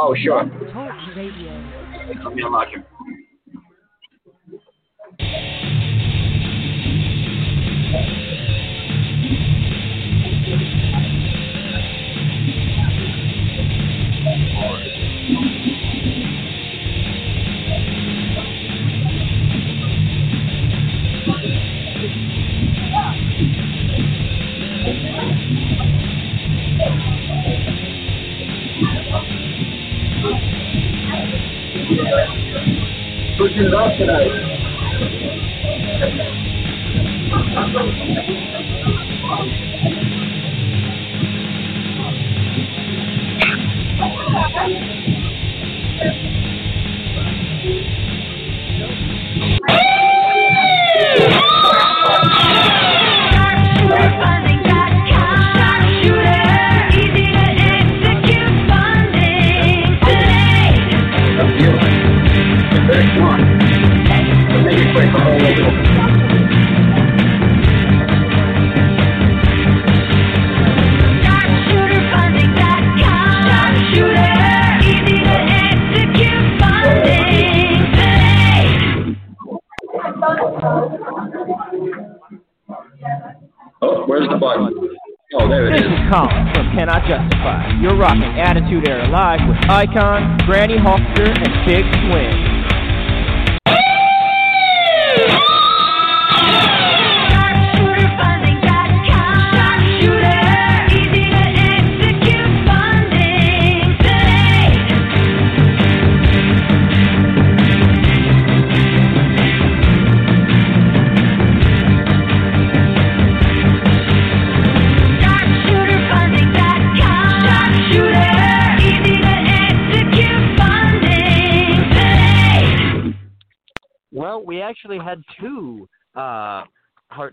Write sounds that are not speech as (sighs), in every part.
Oh, sure. Talk Radio. Let me unlock him. Pushing off tonight. Icon, Granny Hawkster, and Big Swing.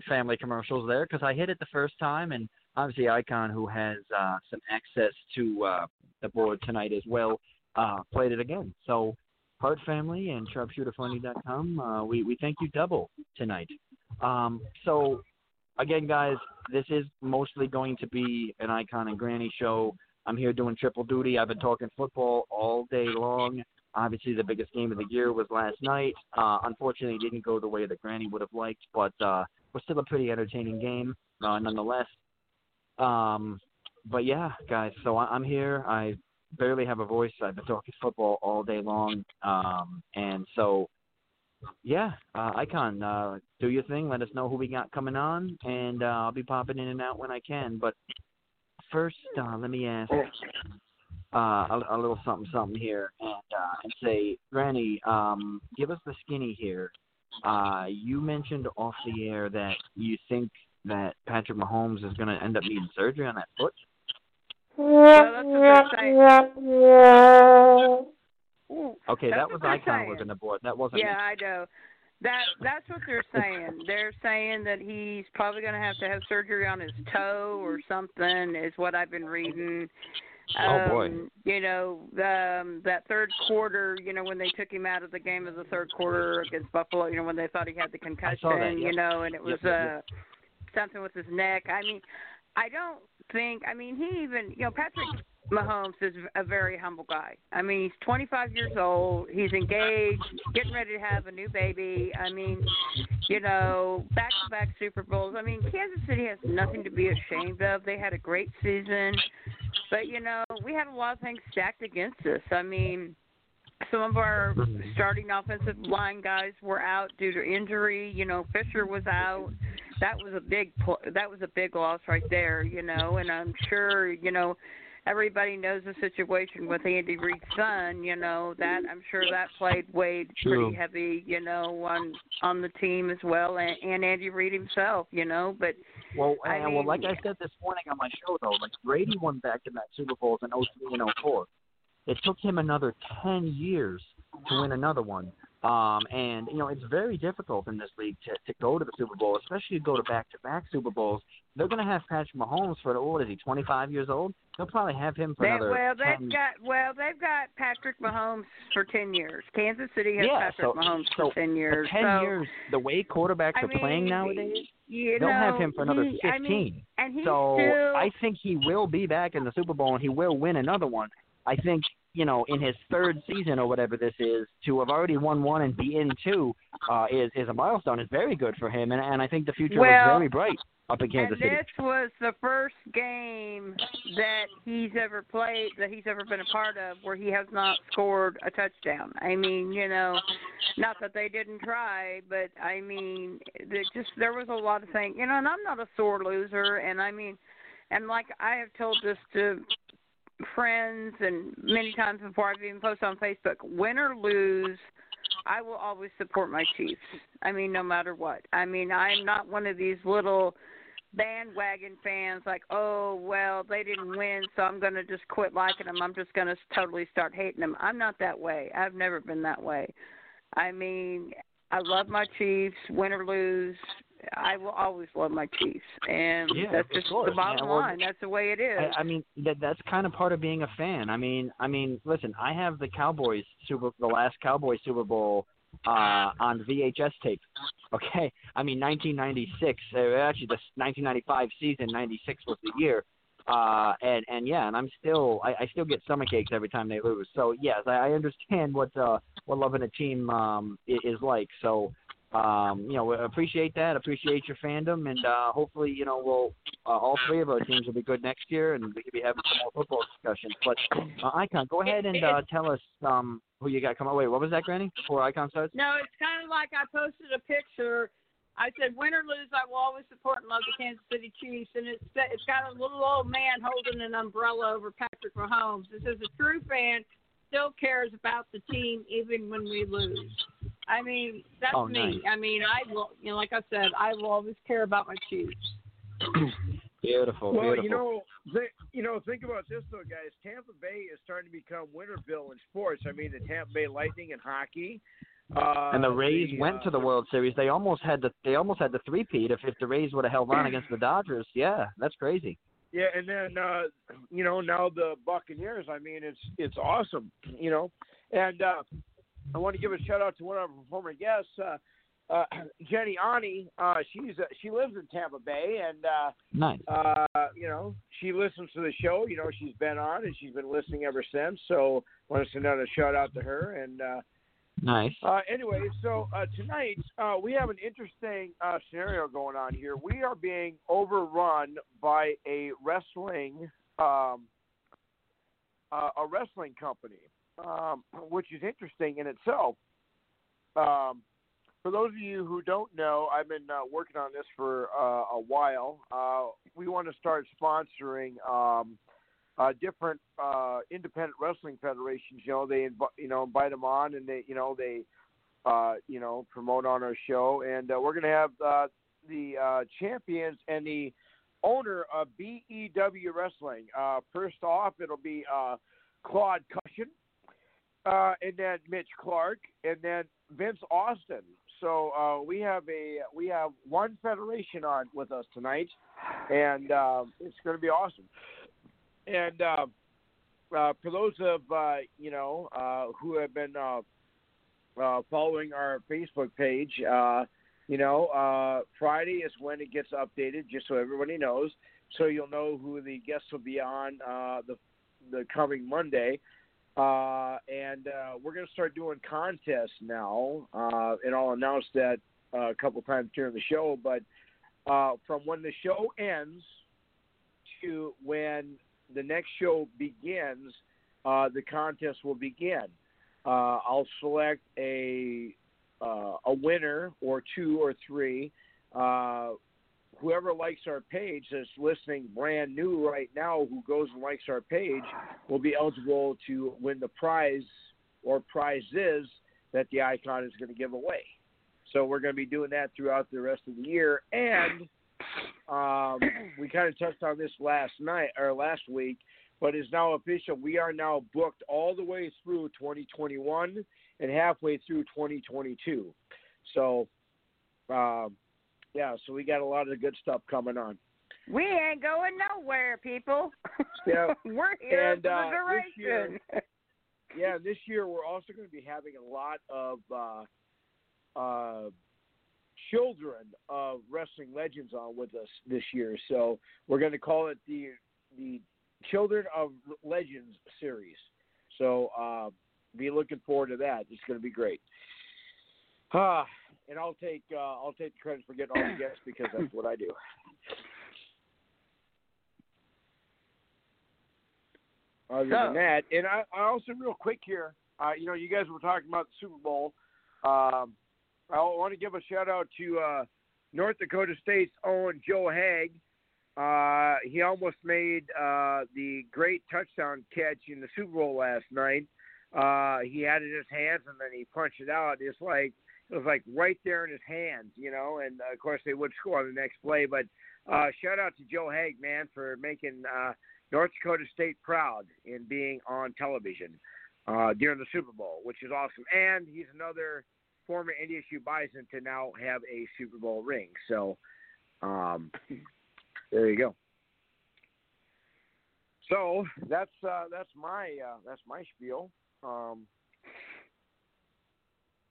Family commercials there because I hit it the first time, and obviously Icon, who has uh, some access to uh, the board tonight as well, uh, played it again. So Hart Family and SharpshooterFunding.com, uh, we we thank you double tonight. Um, so again, guys, this is mostly going to be an Icon and Granny show. I'm here doing triple duty. I've been talking football all day long. Obviously, the biggest game of the year was last night. Uh, unfortunately, it didn't go the way that Granny would have liked, but uh, was still a pretty entertaining game uh, nonetheless. Um, but yeah, guys, so I- I'm here. I barely have a voice. I've been talking football all day long, um, and so yeah, uh, Icon, uh, do your thing. Let us know who we got coming on, and uh, I'll be popping in and out when I can. But first, uh, let me ask uh, a, a little something, something here, and uh, and say, Granny, um, give us the skinny here. Uh, you mentioned off the air that you think that Patrick Mahomes is going to end up needing surgery on that foot. Well, that's what they're saying. Ooh, Okay, That's that what was they're Icon saying. looking the board. That wasn't yeah, I know. That that's what they're saying. They're saying that he's probably going to have to have surgery on his toe or something. Is what I've been reading. Oh, boy. Um, You know, um, that third quarter. You know, when they took him out of the game of the third quarter against Buffalo. You know, when they thought he had the concussion. You know, and it was Yep, yep, uh something with his neck. I mean, I don't think. I mean, he even. You know, Patrick Mahomes is a very humble guy. I mean, he's 25 years old. He's engaged, getting ready to have a new baby. I mean, you know, back-to-back Super Bowls. I mean, Kansas City has nothing to be ashamed of. They had a great season, but you know, we have a lot of things stacked against us. I mean, some of our mm-hmm. starting offensive line guys were out due to injury. You know, Fisher was out. That was a big that was a big loss right there. You know, and I'm sure you know everybody knows the situation with Andy Reid's son. You know that I'm sure that played weighed pretty heavy. You know on on the team as well, and, and Andy Reid himself. You know, but Well, I and well, like I said this morning on my show, though, like Brady won back-to-back Super Bowls in 03 and 04. It took him another 10 years to win another one. Um, and you know it's very difficult in this league to to go to the Super Bowl, especially to go to back-to-back Super Bowls. They're going to have Patrick Mahomes for the what is he, 25 years old? They'll probably have him for they, another well they've got well they've got Patrick Mahomes for ten years. Kansas City has Yeah, Patrick so- Mahomes so for ten years. For 10 so, years, the way quarterbacks I are playing nowadays, you they'll know, have him for another he, 15. I mean, and he's so still I think he will be back in the Super Bowl and he will win another one. I think you know, in his third season or whatever this is, to have already won one and be in two uh, is is a milestone. It's very good for him, and and I think the future Well, looks very bright up in Kansas and City. this was the first game that he's ever played that he's ever been a part of where he has not scored a touchdown. I mean, you know, not that they didn't try, but I mean, there just there was a lot of things, you know. And I'm not a sore loser, and I mean, and like I have told this to friends and many times before I've even posted on Facebook, win or lose. I will always support my Chiefs. I mean, no matter what. I mean, I'm not one of these little bandwagon fans like, oh, well, they didn't win, so I'm going to just quit liking them. I'm just going to totally start hating them. I'm not that way. I've never been that way. I mean, I love my Chiefs, win or lose. I will always love my Chiefs, and Yeah, that's just the bottom Yeah, well, line. That's the way it is. I, I mean that that's kind of part of being a fan. I mean, I mean, listen, I have the Cowboys Super, the last Cowboys Super Bowl uh on VHS tape. (laughs) Okay, I mean 1996. Uh, actually, the 1995 season, 96 was the year. Uh, and and yeah, and I'm still I, I still get stomach aches every time they lose. So yes, I, I understand what uh what loving a team um is like. So um, you know, appreciate that, appreciate your fandom, and uh, hopefully, you know, we'll uh, all three of our teams will be good next year, and we could be having some more football discussions. But uh, Icon, go ahead and uh, tell us um, who you got coming. Wait, what was that, Granny? Before Icon starts? No, it's kind of like I posted a picture. I said, win or lose, I will always support and love the Kansas City Chiefs. And it's it's got a little old man holding an umbrella over Patrick Mahomes. It says a true fan still cares about the team even when we lose. I mean, that's Oh, me. nice. I mean, I will, you know, like I said, I will always care about my Chiefs. (clears throat) Beautiful, Well, beautiful. you know, th- you know, think about this though, guys. Tampa Bay is starting to become Winterville in sports. I mean, the Tampa Bay Lightning in hockey. Uh, and the Rays the, went uh, to the World Series. They almost had the they almost had the three-peat if if the Rays would have held on against the Dodgers. Yeah, that's crazy. Yeah, and then uh, you know now the Buccaneers. I mean, it's it's awesome. You know, and uh, I want to give a shout out to one of our former guests, uh, uh, (clears throat) Jenny Ani. Uh, she's uh, she lives in Tampa Bay, and uh, Nice. uh, you know, she listens to the show. You know, she's been on and she's been listening ever since. So, want to send out a shout out to her. And uh, Nice. uh, anyway, so uh, tonight uh, we have an interesting uh, scenario going on here. We are being overrun by a wrestling, um, uh, a wrestling company, um, (clears throat) which is interesting in itself. Um, for those of you who don't know, I've been uh, working on this for uh, a while. Uh, we want to start sponsoring um, uh, different uh, independent wrestling federations. You know, they inv- you know invite them on, and they you know they uh, you know promote on our show, and we're going to have the champions and the owner of BEW Wrestling. First off, it'll be Claude Cushion, uh, and then Mitch Clark, and then Vince Austin. So uh, we have a we have one federation on with us tonight, and um, it's going to be awesome. And uh, uh, for those of uh, you know uh, who have been uh, uh, following our Facebook page, uh, you know uh, Friday is when it gets updated, just so everybody knows. So you'll know who the guests will be on uh, the the coming Monday. Uh, and uh, we're going to start doing contests now, uh, and I'll announce that uh, a couple times during the show. But uh, from when the show ends to when the next show begins, uh, the contest will begin. I'll select a a winner or two or three. Whoever likes our page that's listening brand new right now, who goes and likes our page, will be eligible to win the prize or prizes that the icon is going to give away. So we're going to be doing that throughout the rest of the year. And um, (clears throat) we kind of touched on this last night or last week, but it's now official. We are now booked all the way through 2021 and halfway through 2022. So, um, yeah, so we got a lot of good stuff coming on. we ain't going nowhere, people. Yeah. (laughs) We're here And, for uh, the this year- duration. (laughs) Yeah, this year we're also going to be having a lot of uh, uh, children of wrestling legends on with us this year. So we're going to call it the the Children of Legends series. So uh, be looking forward to that. It's going to be great. (sighs) Ah, and I'll take uh, I'll take the credit for getting all the guests because that's what I do. Other So- than that, and I, I also real quick here, uh, you know, you guys were talking about the Super Bowl. Um, I want to give a shout out to uh, North Dakota State's own Joe Haeg. Uh, he almost made uh, the great touchdown catch in the Super Bowl last night. Uh, he had it in his hands and then he punched it out. It's like it was like right there in his hands, you know. And uh, of course they would score on the next play. But uh, shout out to Joe Haeg, man, for making uh, North Dakota State proud in being on television uh, during the Super Bowl, which is awesome. And he's another former NDSU Bison to now have a Super Bowl ring. So um, there you go. So that's uh, that's my uh, that's my spiel. Um,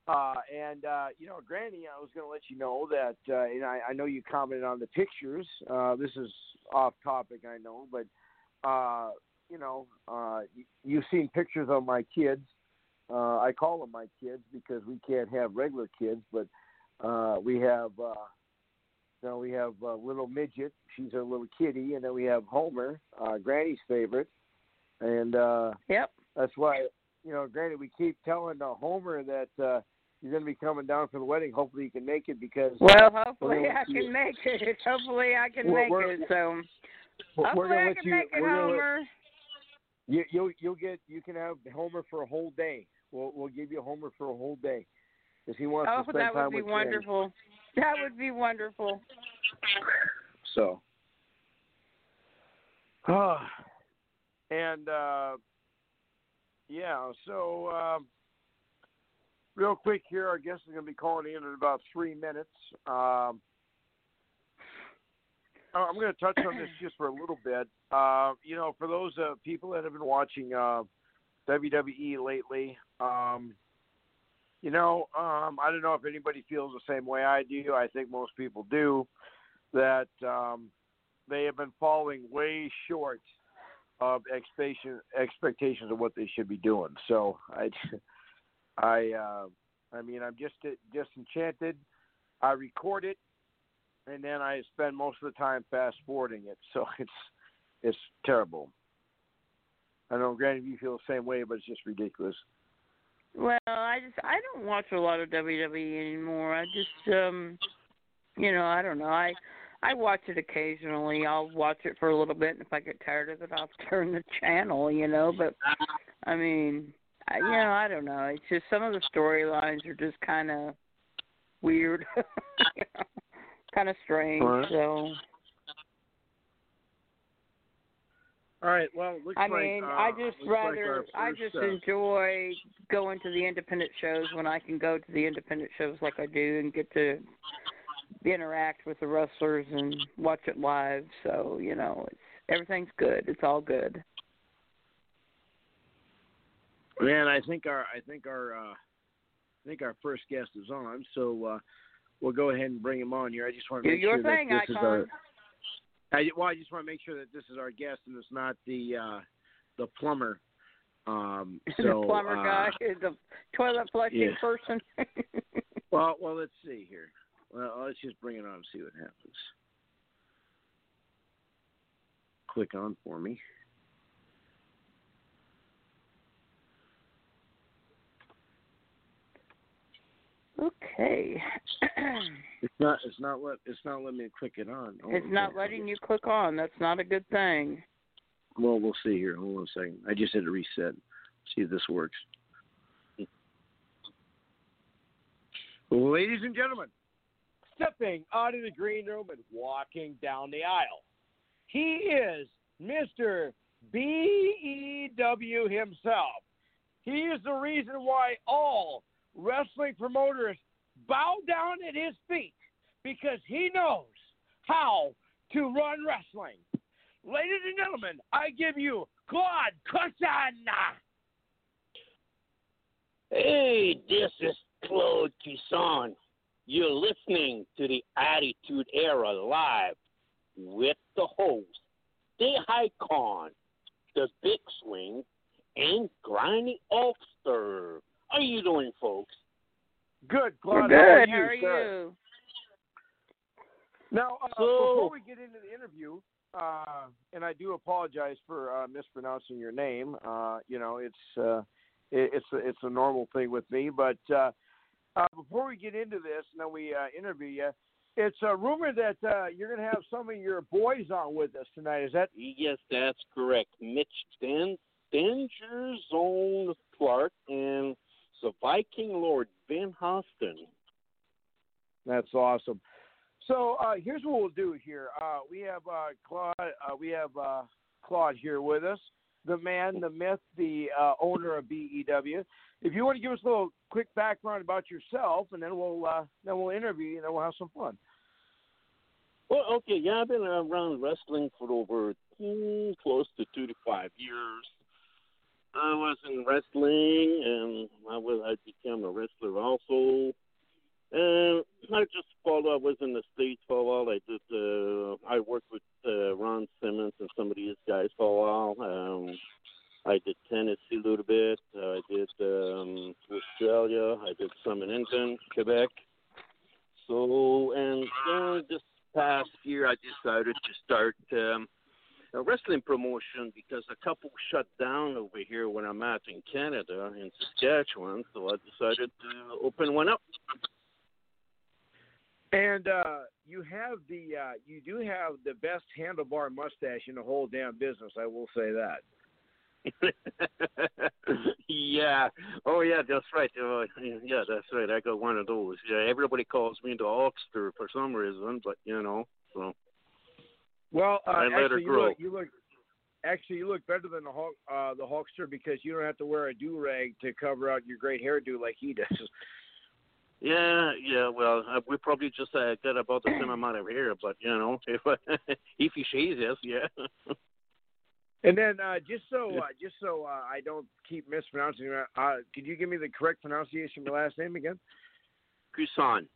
uh, and uh, you know, Granny, I was going to let you know that, uh, and I, I know you commented on the pictures. Uh, this is off topic, I know, but uh, you know, uh, you've seen pictures of my kids. Uh, I call them my kids because we can't have regular kids, but uh, we have. Uh, you know, we have uh, little midget. She's our little kitty, and then we have Homer, uh, Granny's favorite, and uh, Yep. that's why you know, Granny, we keep telling uh, Homer that uh, you're going to be coming down for the wedding. Hopefully, you can make it because Well, hopefully I can make it. (laughs) Hopefully I can We're- make we're- it. So hopefully I can you. make it, Homer. you you'll you'll get you can have Homer for a whole day. We'll we'll give you Homer for a whole day because he wants Oh, to spend that time would be wonderful. That would be wonderful. So, (sighs) and uh, yeah, so um, real quick here, our guest is going to be calling in in about three minutes. Um, uh, I'm going to touch on this just for a little bit. Uh, you know, for those uh, people that have been watching uh, WWE lately, um, you know, um, I don't know if anybody feels the same way I do. I think most people do. That um, they have been falling way short of expectation expectations of what they should be doing. So I, I, uh, I mean, I'm just just enchanted. I record it, and then I spend most of the time fast forwarding it. So (laughs) it's it's terrible. I know, granted, you feel the same way, but it's just ridiculous. Well, I just I don't watch a lot of WWE anymore. I just um you know, I don't know. I I watch it occasionally. I'll watch it for a little bit and if I get tired of it I'll (laughs) turn the channel, you know, but I mean, I, you know, I don't know. It's just some of the storylines are just kind of weird. you (laughs) know, kind of strange. Right. So, All right. Well, looks I like mean, uh, I just looks like rather I just enjoy going to the independent shows when I can go to the independent shows like I do and get to interact with the wrestlers and watch it live. So you know, it's everything's good. It's all good. Man, I think our I think our uh, I think our first guest is on, so uh, we'll go ahead and bring him on here. I just want to make sure that this Icon. is our. I, well, I just want to make sure that this is our guest and it's not the uh, the plumber. Um, (laughs) so, the plumber uh, guy, (laughs) the toilet flushing yeah. person. (laughs) Well, well, let's see here. Well, let's just bring it on and see what happens. Click on for me. Okay. (clears throat) It's not. It's not let. It's not letting me click it on. Oh, it's not letting you click on. That's not a good thing. Well, we'll see here. Hold on a second. I just had to reset. See if this works. Well, ladies and gentlemen, stepping out of the green room and walking down the aisle, he is Mr. BEW himself. He is the reason why all wrestling promoters bow down at his feet because he knows how to run wrestling. Ladies and gentlemen, I give you Claude Cossana. Hey, this is Claude Toussaint. You're listening to the Attitude Era live with the host, the icon, the big swing, and Granny Ulster. How are you doing, folks? Good, Claude. Good. How are How you, are you? Now, uh, So- before we get into the interview, uh, and I do apologize for uh, mispronouncing your name. Uh, you know, it's uh, it, it's a, it's a normal thing with me. But uh, uh, before we get into this, and then we uh, interview you, it's a rumor that uh, you're going to have some of your boys on with us tonight. Is that? Yes, that's correct. Mitch Dan Dangerzone Clark and the Viking Lord Ben Hostin. That's awesome. So uh, here's what we'll do here. Uh, we have uh, Claude. Uh, we have uh, Claude here with us, the man, the myth, the uh, owner of BEW. If you want to give us a little quick background about yourself, and then we'll uh, then we'll interview you, and then we'll have some fun. Well, okay, yeah, I've been around wrestling for over hmm, close to two to five years. I was in wrestling, and I was I became a wrestler also. And I just followed. I was in the states for a while. I did. Uh, I worked with uh, Ron Simmons and some of these guys for a while. Um, I did Tennessee a little bit. I did um, Australia. I did some in England, Quebec. So, and uh, this past year, I decided to start um, a wrestling promotion because a couple shut down over here when I'm at in Canada, in Saskatchewan. So I decided to open one up. And uh, you have the uh, you do have the best handlebar mustache in the whole damn business. I will say that. (laughs) yeah. Oh, yeah. That's right. Uh, yeah, that's right. I got one of those. Yeah. Everybody calls me the Hulkster for some reason, but you know. So Well, uh, I let her actually, you look, you look actually you look better than the Hulk, uh, the Hulkster because you don't have to wear a do rag to cover out your great hairdo like he does. (laughs) yeah, yeah. Well, uh, we probably just uh, got about the same amount of hair, but you know, (laughs) if (laughs) if he shaves us, yeah. And then uh, just so uh, just so uh, I don't keep mispronouncing it, uh, could you give me the correct pronunciation of your last name again? Kusan.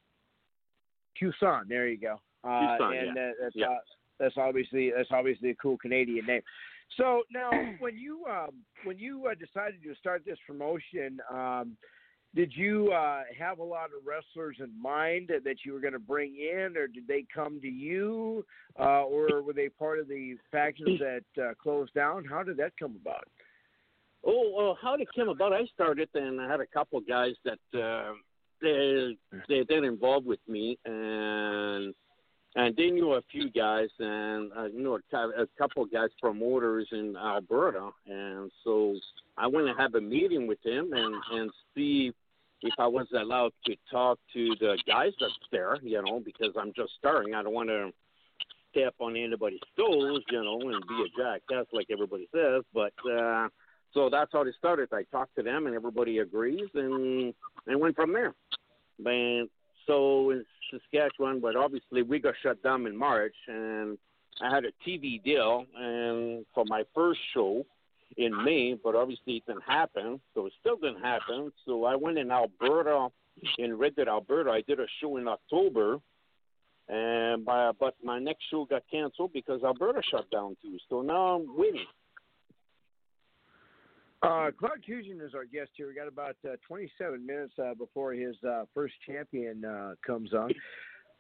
Tucson. There you go. Uh, and yeah. uh, that's Yeah. That's obviously that's obviously a cool Canadian name. So now, when you um, when you uh, decided to start this promotion, um, did you uh, have a lot of wrestlers in mind that you were going to bring in, or did they come to you, uh, or were they part of the factions that uh, closed down? How did that come about? Oh, well, how did it came about? I started, and I had a couple guys that uh, they they they're involved with me, and and they knew a few guys, and uh, you know a, a couple guys promoters in Alberta, and so I went and had a meeting with him and and see if I was allowed to talk to the guys that's there, you know, because I'm just starting. I don't want to step on anybody's toes, you know, and be a jackass like everybody says, but. uh so that's how it started. I talked to them, and everybody agrees, and and went from there. And so in Saskatchewan, but obviously we got shut down in March, and I had a TV deal, and for my first show in May, but obviously it didn't happen, so it still didn't happen. So I went in Alberta, in Red Deer, Alberta. I did a show in October, and by, but my next show got canceled because Alberta shut down too. So now I'm waiting. Uh, Claude Cusian is our guest here. We got about uh, 27 minutes uh, before his uh, first champion uh, comes on.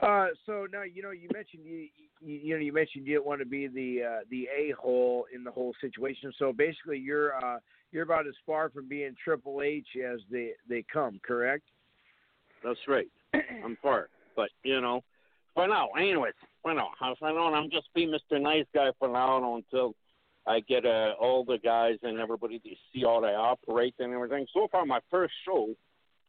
Uh, so now you know you mentioned you, you you know you mentioned you didn't want to be the uh, the a hole in the whole situation. So basically, you're uh, you're about as far from being Triple H as they they come. Correct? That's right. (clears throat) I'm far, but you know, for now, anyways, for now, for now, I'm just being Mr. Nice Guy for now until I get uh, all the guys and everybody to see how I operate and everything. So far, my first show,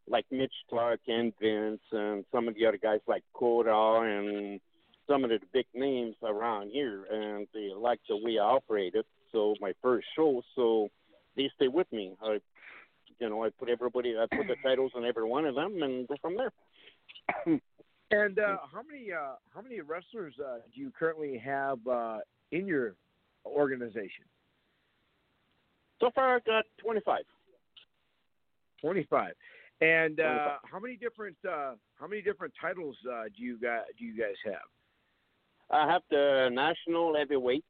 like Mitch Clark and Vince and some of the other guys like Coda and some of the big names around here, and they like the way I operated. So my first show, so they stay with me. I, you know, I put everybody, I put the titles on every one of them, and go from there. And uh, how many uh, how many wrestlers uh, do you currently have uh, in your organization? So far, I got 25. 25. And uh, 25. how many different uh, how many different titles uh, do you guys do you guys have? I have the national heavyweight.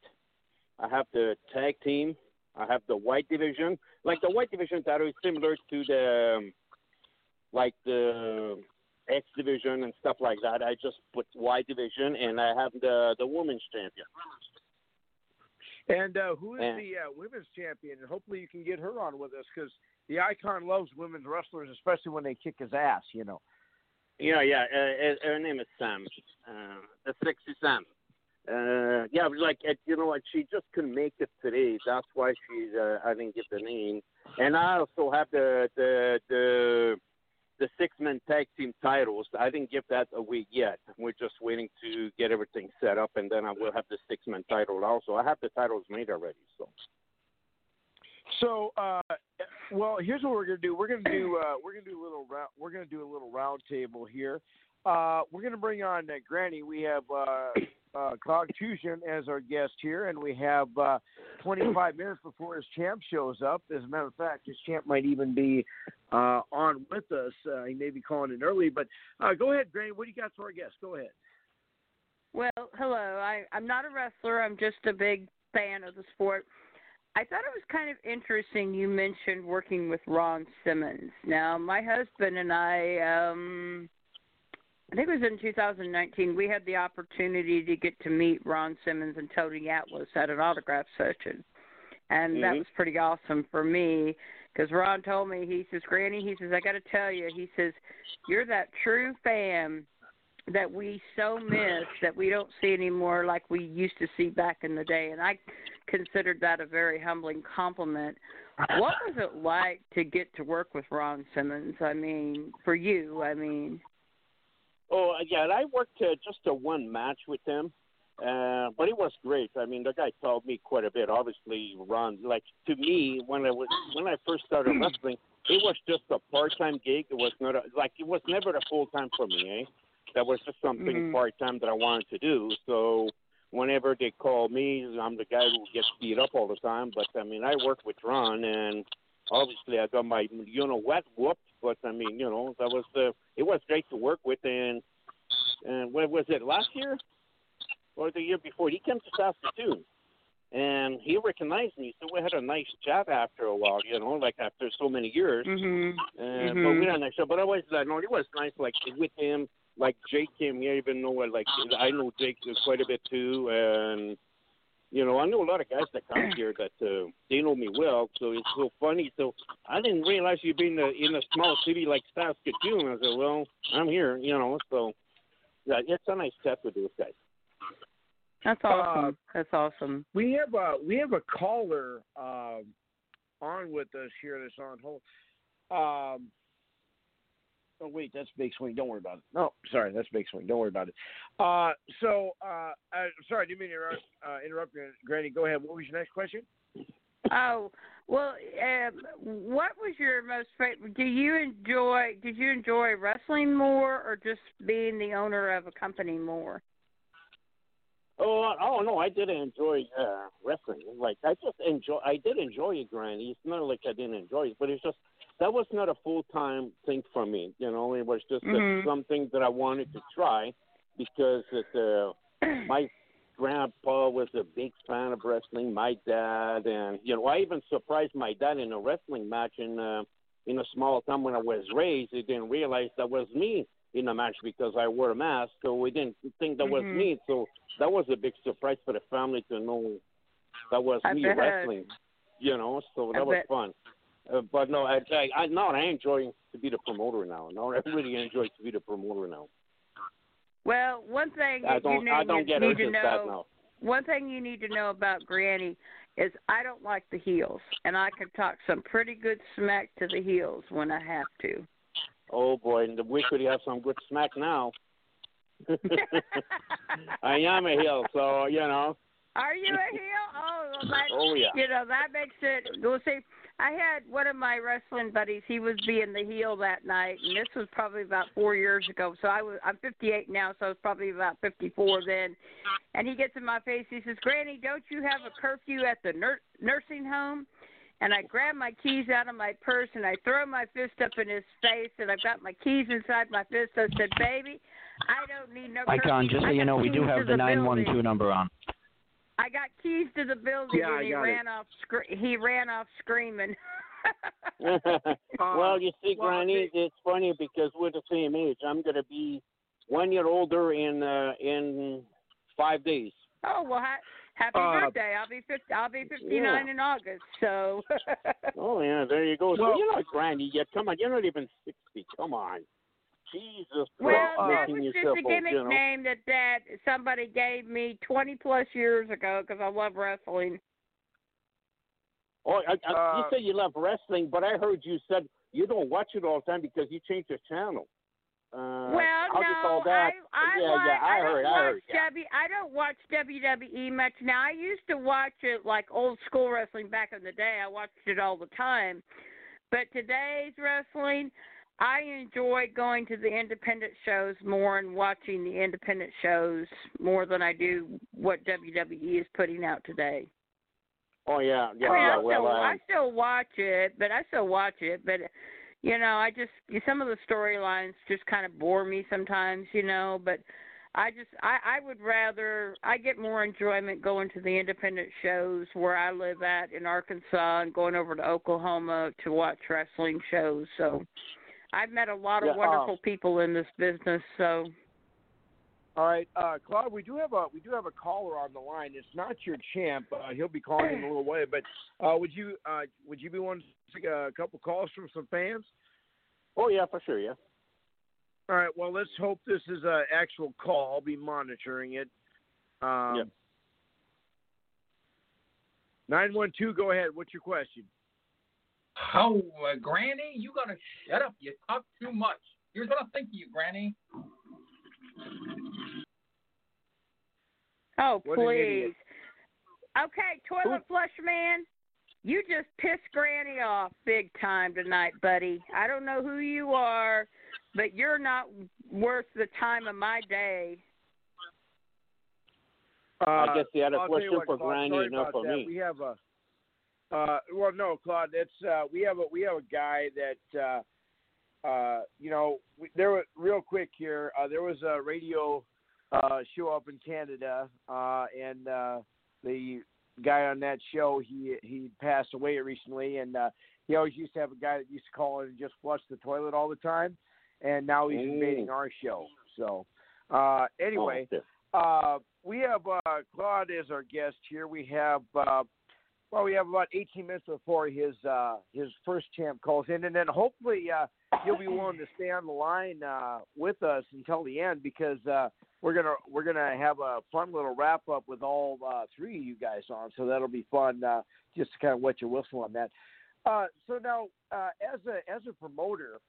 I have the tag team. I have the white division. Like the white division title is similar to the um, like the X division and stuff like that. I just put white division, and I have the the women's champion. And uh, who is And- the uh, women's champion? And hopefully you can get her on with us because the icon loves women's wrestlers, especially when they kick his ass. You know. Yeah, yeah. Uh, her name is Sam. Uh, the sexy Sam. Uh, yeah, like uh, you know, what, she just couldn't make it today. That's why she's. Uh, I didn't get the name. And I also have the the the the six man tag team titles. I didn't give that away yet. We're just waiting to get everything set up, and then I will have the six man title also. I have the titles made already. So. So, uh, well, here's what we're gonna do. We're gonna do uh, we're gonna do a little round. We're gonna do a little round table here. Uh, we're gonna bring on uh, Granny. We have uh, (coughs) uh, Cog as our guest here, and we have uh, 25 (coughs) minutes before his champ shows up. As a matter of fact, his champ might even be uh, on with us. He may be calling in early, but go ahead, Granny. What do you got for our guest? Go ahead. Well, hello. I, I'm not a wrestler. I'm just a big fan of the sport. I thought it was kind of interesting you mentioned working with Ron Simmons. Now, my husband and I, um, I think it was in 2019, we had the opportunity to get to meet Ron Simmons and Tony Atlas at an autograph session. And that Mhm. was pretty awesome for me because Ron told me, he says, Granny, he says, I got to tell you, he says, you're that true fan that we so miss that we don't see anymore like we used to see back in the day and I considered that a very humbling compliment. What was it like to get to work with Ron Simmons? I mean, for you, I mean. Oh yeah, I worked uh, just a one match with him, uh, but it was great. I mean, the guy taught me quite a bit. Obviously, Ron, like to me, when I was when I first started wrestling, it was just a part-time gig. It was not a, like it was never a full-time for me. Eh? That was just something Mhm. part-time that I wanted to do. So whenever they call me, I'm the guy who gets beat up all the time. But I mean, I worked with Ron, and obviously I got my you know what whooped. But I mean, you know, that was uh, it was great to work with. And and what was it last year or the year before? He came to Saskatoon. And he recognized me, so we had a nice chat after a while, you know, like after so many years. Mhm. Uh, But Mhm. we had a nice show. But I was like, no, it was nice, like with him. Like Jake came here, even though like I know Jake quite a bit too, and you know I know a lot of guys that come here that uh, they know me well. So it's so funny. So I didn't realize you'd be in a in a small city like Saskatoon. I said, well, I'm here, you know. So yeah, it's a nice chat with those guys. That's awesome. That's awesome. We have a we have a caller um, on with us here that's on hold. Um, oh wait, that's Big Swing. Don't worry about it. No, sorry, that's Big Swing. Don't worry about it. Uh, so uh, uh, sorry, didn't mean to interrupt, uh, interrupt you, Granny. Go ahead. What was your next question? Oh, well, um, what was your most favorite? Do you enjoy? Did you enjoy wrestling more, or just being the owner of a company more? Oh, oh no, I did enjoy uh, wrestling. Like I just enjoy. I did enjoy it, Granny. It's not like I didn't enjoy it, but it's just that was not a full time thing for me. You know, it was just Mhm. something that I wanted to try because it, uh, (clears throat) my grandpa was a big fan of wrestling. My dad, and you know, I even surprised my dad in a wrestling match in uh, in a small town when I was raised. He didn't realize that was me in the match because I wore a mask, so we didn't think that was Mhm. me. So that was a big surprise for the family to know that was I me bet. wrestling. You know, so I that was bet. fun. Uh, but no, I, I, I no, I enjoy to be the promoter now. No, I really enjoy to be the promoter now. Well, one thing I don't, you need, I don't get need to know. now. One thing you need to know about Granny is I don't like the heels, and I can talk some pretty good smack to the heels when I have to. Oh boy, and we could have some good smack now. (laughs) I am a heel, so you know. Are you a heel? Oh, well, that, Oh yeah. you know that makes it. We'll see. I had one of my wrestling buddies. He was being the heel that night, and this was probably about four years ago. So I was. I'm 58 now, so I was probably about 54 then. And he gets in my face. He says, "Granny, don't you have a curfew at the nur- nursing home?" And I grab my keys out of my purse and I throw my fist up in his face, and I've got my keys inside my fist. I said, "Baby, I don't need no Icon, curfew. just so you know, we do have the 912 number on. I got keys to the building Yeah, and he got it. ran off. Scre- he ran off screaming. (laughs) (laughs) well, you see, well, Granny, the- it's funny because we're the same age. I'm gonna be one year older in uh, in five days. oh well, ha- happy Uh, birthday! I'll be 50, I'll be 59 in August. So. (laughs) Oh yeah, there you go. Well- so you're not Granny yet. Come on, you're not even sixty. Come on. Jesus Well, that was just a gimmick you know. name that that somebody gave me 20 plus years ago because I love wrestling. Oh, I, I, Uh, you say you love wrestling, but I heard you said you don't watch it all the time because you change the channel. Uh, well, how'd no, that? I I yeah, watch, yeah, I, don't heard, watch I heard. Yeah. W, I don't watch WWE much now. I used to watch it like old school wrestling back in the day. I watched it all the time. But today's wrestling, I enjoy going to the independent shows more and watching the independent shows more than I do what WWE is putting out today. Oh yeah, yeah, I mean, yeah. I Well, still, I um, still watch it, but I still watch it. But you know, I just some of the storylines just kind of bore me sometimes. You know, but I just I I would rather I get more enjoyment going to the independent shows where I live at in Arkansas and going over to Oklahoma to watch wrestling shows. So I've met a lot of Yeah, uh, wonderful people in this business. So All right, uh, Claude, we do have a we do have a caller on the line. It's not your champ. Uh, he'll be calling in a little way, but uh, would you uh, would you be willing to take a couple calls from some fans? oh yeah, for sure, yeah. All right. Well, let's hope this is an actual call. I'll be monitoring it. Um, Yep. Nine one two. Go ahead. What's your question? Oh, uh, Granny, you gotta shut up. You talk too much. Here's what I think of you, Granny. Oh, What please. Okay, toilet flush man. You just pissed Granny off big time tonight, buddy. I don't know who you are, but you're not worth the time of my day. I guess you had a Uh, question for Granny sorry not for that. me. We have a. Uh, well, no, Claude. It's uh, we have a we have a guy that uh, uh, you know we, there were real quick here. Uh, there was a radio uh, show up in Canada, uh, and uh, the guy on that show he he passed away recently, and uh, he always used to have a guy that used to call in and just flush the toilet all the time, and now he's Ooh. invading our show. So uh, anyway. Oh. Uh, we have uh, Claude as our guest here. We have uh, well, we have about 18 minutes before his uh, his first champ calls in, and then hopefully uh, you'll be willing to stay on the line uh, with us until the end because uh, we're gonna we're gonna have a fun little wrap up with all uh, three of you guys on. So that'll be fun. Uh, just to kind of wet your whistle on that. Uh, so now, uh, as a as a promoter,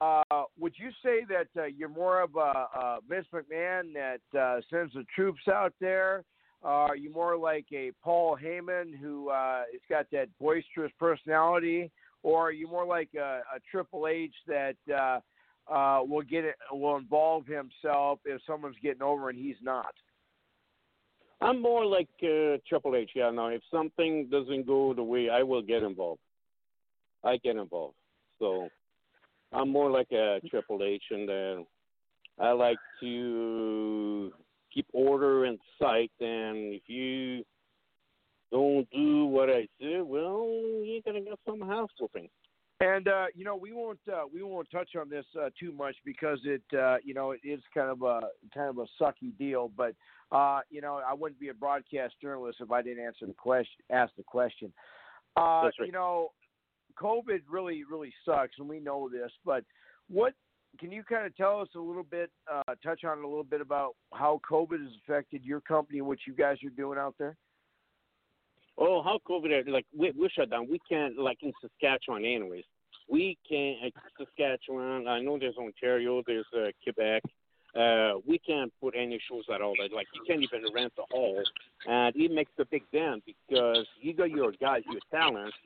uh, would you say that uh, you're more of a, a Vince McMahon that uh, sends the troops out there? Uh, are you more like a Paul Heyman who uh, has got that boisterous personality, or are you more like a, a Triple H that uh, uh, will get it, will involve himself if someone's getting over and he's not? I'm more like uh, Triple H. Yeah, no. If something doesn't go the way, I will get involved. I get involved. So I'm more like a Triple H, and uh, I like to keep order in sight. And if you don't do what I say, well, you're gonna get some house whooping. And uh, you know, we won't uh, we won't touch on this uh, too much because it uh, you know it is kind of a kind of a sucky deal. But uh, you know, I wouldn't be a broadcast journalist if I didn't answer the question, ask the question. Uh, right. You know, COVID really really sucks, and we know this. But what can you kind of tell us a little bit, uh, touch on a little bit about how COVID has affected your company, and what you guys are doing out there? Oh, how COVID? Like we we shut down. We can't like in Saskatchewan, anyways. We can't. Like, Saskatchewan. I know there's Ontario. There's uh, Quebec. Uh, we can't put any shows at all. Like you can't even rent a hall, and it makes a big dent because you got your guys, your talents,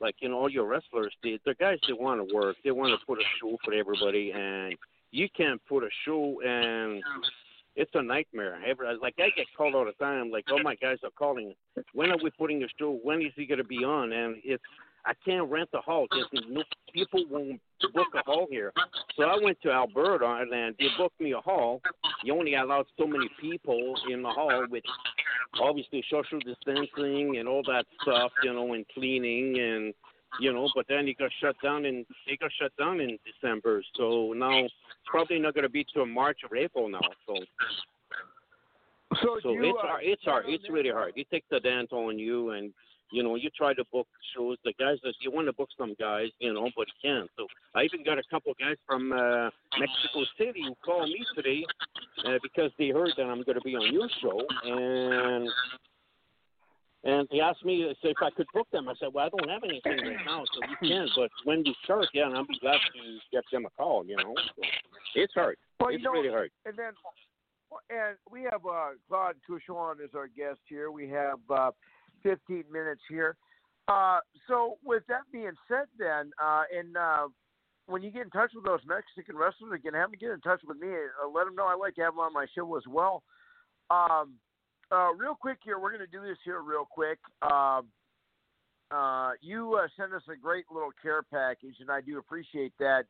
like you know all your wrestlers. The the guys they want to work. They want to put a show for everybody, and you can't put a show and it's a nightmare. Every, like I get called all the time. Like, oh my guys are calling. When are we putting a show? When is he going to be on? And it's I can't rent a hall. Just people won't book a hall here. So I went to Alberta and they booked me a hall. You only allowed so many people in the hall with obviously social distancing and all that stuff, you know, and cleaning and you know, but then it got shut down and they got shut down in December. So now it's probably not gonna be till March or April now. So So, so you, it's uh, hard. It's hard. It's really hard. It takes the dent on you, and you know you try to book shows. The guys that you want to book some guys, you know, but you can't. So I even got a couple guys from uh, Mexico City who called me today uh, because they heard that I'm going to be on your show, and and they asked me if I could book them. I said, well, I don't have anything right now, so you can. But when you start, yeah, and I'll be glad to get them a call. You know, so it's hard. Well, you it's know, really hard. And then, and we have uh, Claude Couchon as our guest here. We have uh, 15 minutes here. Uh, so, with that being said, then, uh, and uh, when you get in touch with those Mexican wrestlers again, have them get in touch with me. Uh, let them know I like to have them on my show as well. Um, uh, real quick here, we're going to do this here real quick. Um, uh, you sent us a great little care package, and I do appreciate that.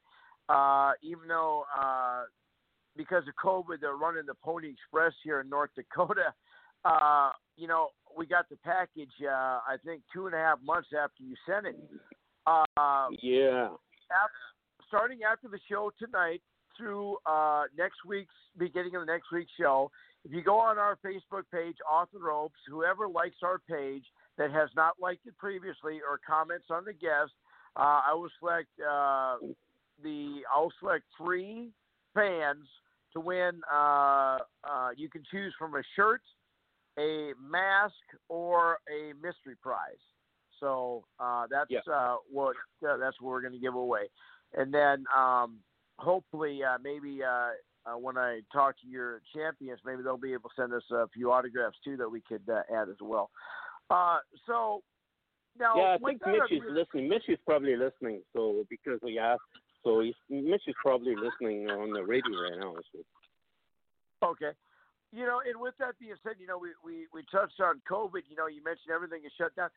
Even though because of COVID, they're running the Pony Express here in North Dakota. You know, we got the package. Uh, I think two and a half months after you sent it. Uh, Yeah. af- starting after the show tonight through uh, next week's beginning of the next week's show. If you go on our Facebook page, Off the Ropes, whoever likes our page that has not liked it previously or comments on the guest, uh, I will select uh, the I'll select three fans to win. Uh, uh, you can choose from a shirt, a mask, or a mystery prize. So uh, that's Yeah. uh, what uh, that's what we're going to give away, and then um, hopefully uh, maybe uh, uh, when I talk to your champions, maybe they'll be able to send us a few autographs too that we could uh, add as well. Uh, so now, Yeah, I think Mitch is listening. Mitch is probably listening. So because we asked, so he's, Mitch is probably listening on the radio right now. So. Okay. You know, and with that being said, you know, we, we, we touched on COVID. You know, you mentioned everything is shut down.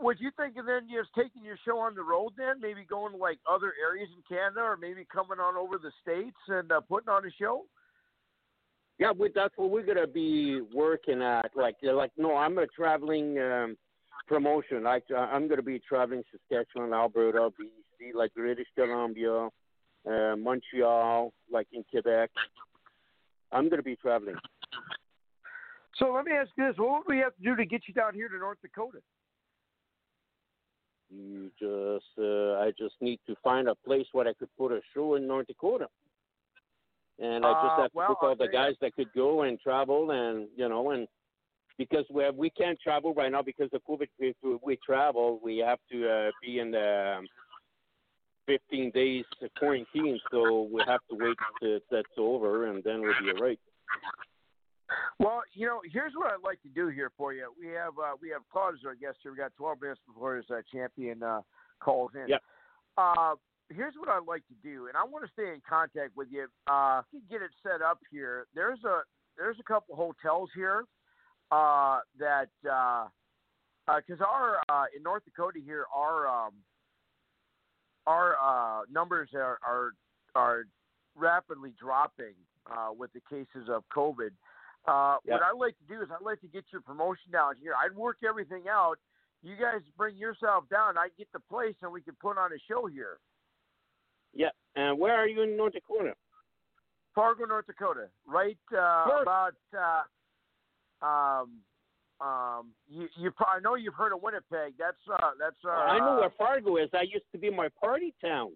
Would you think of then just taking your show on the road then? Maybe going to like other areas in Canada or maybe coming on over the States and uh, putting on a show? Yeah, we, that's what we're gonna be working at. Like, like, no, I'm a traveling um, promotion. Uh, I'm gonna be traveling Saskatchewan, Alberta, BC, like British Columbia, uh, Montreal, like in Quebec. I'm gonna be traveling. So let me ask you this. What would we have to do to get you down here to North Dakota? You just, uh, I just need to find a place where I could put a show in North Dakota. And I just Uh, have to well, all the guys that could go and travel, and you know, and because we have, we can't travel right now because of COVID. If we travel, we have to uh, be in the um, 15 days quarantine, so we have to wait till that's over, and then we'll be all right. Well, you know, here's what I'd like to do here for you. We have uh, we have Claude as our guest here. We got 12 minutes before his uh, champion uh, calls in. Yep. Uh, here's what I'd like to do, and I want to stay in contact with you. Uh, to get it set up here. There's a there's a couple hotels here uh, that because uh, uh our uh, in North Dakota here our um, our uh, numbers are are are rapidly dropping uh, with the cases of COVID. Uh, Yeah. What I'd like to do is I'd like to get your promotion down here. I'd work everything out. You guys bring yourself down. I'd get the place, and we could put on a show here. Yeah. And where are you in North Dakota? Fargo, North Dakota, right uh, about. Uh, um, um, you, you, pro- I know you've heard of Winnipeg. That's uh, that's. Uh, I know where Fargo is. That used to be my party town.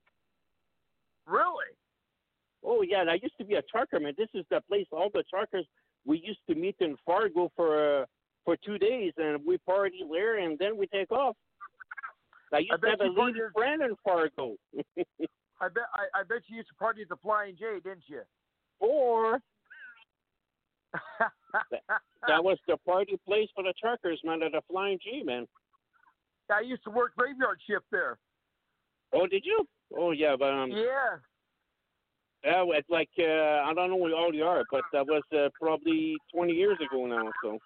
Really? Oh yeah, that used to be a trucker man. This is the place all the truckers we used to meet in Fargo for uh, for two days, and we party there, and then we take off. I used to have a you lady partied- friend in Fargo. I bet. I, I bet you used to party at the Flying J, didn't you? or (laughs) that was the party place for the truckers, man, at the Flying G, man. I used to work graveyard shift there. Oh, did you? Oh yeah, but um, Yeah. Yeah, it's like uh, I don't know where all you are, but that was uh, probably 20 years ago now. So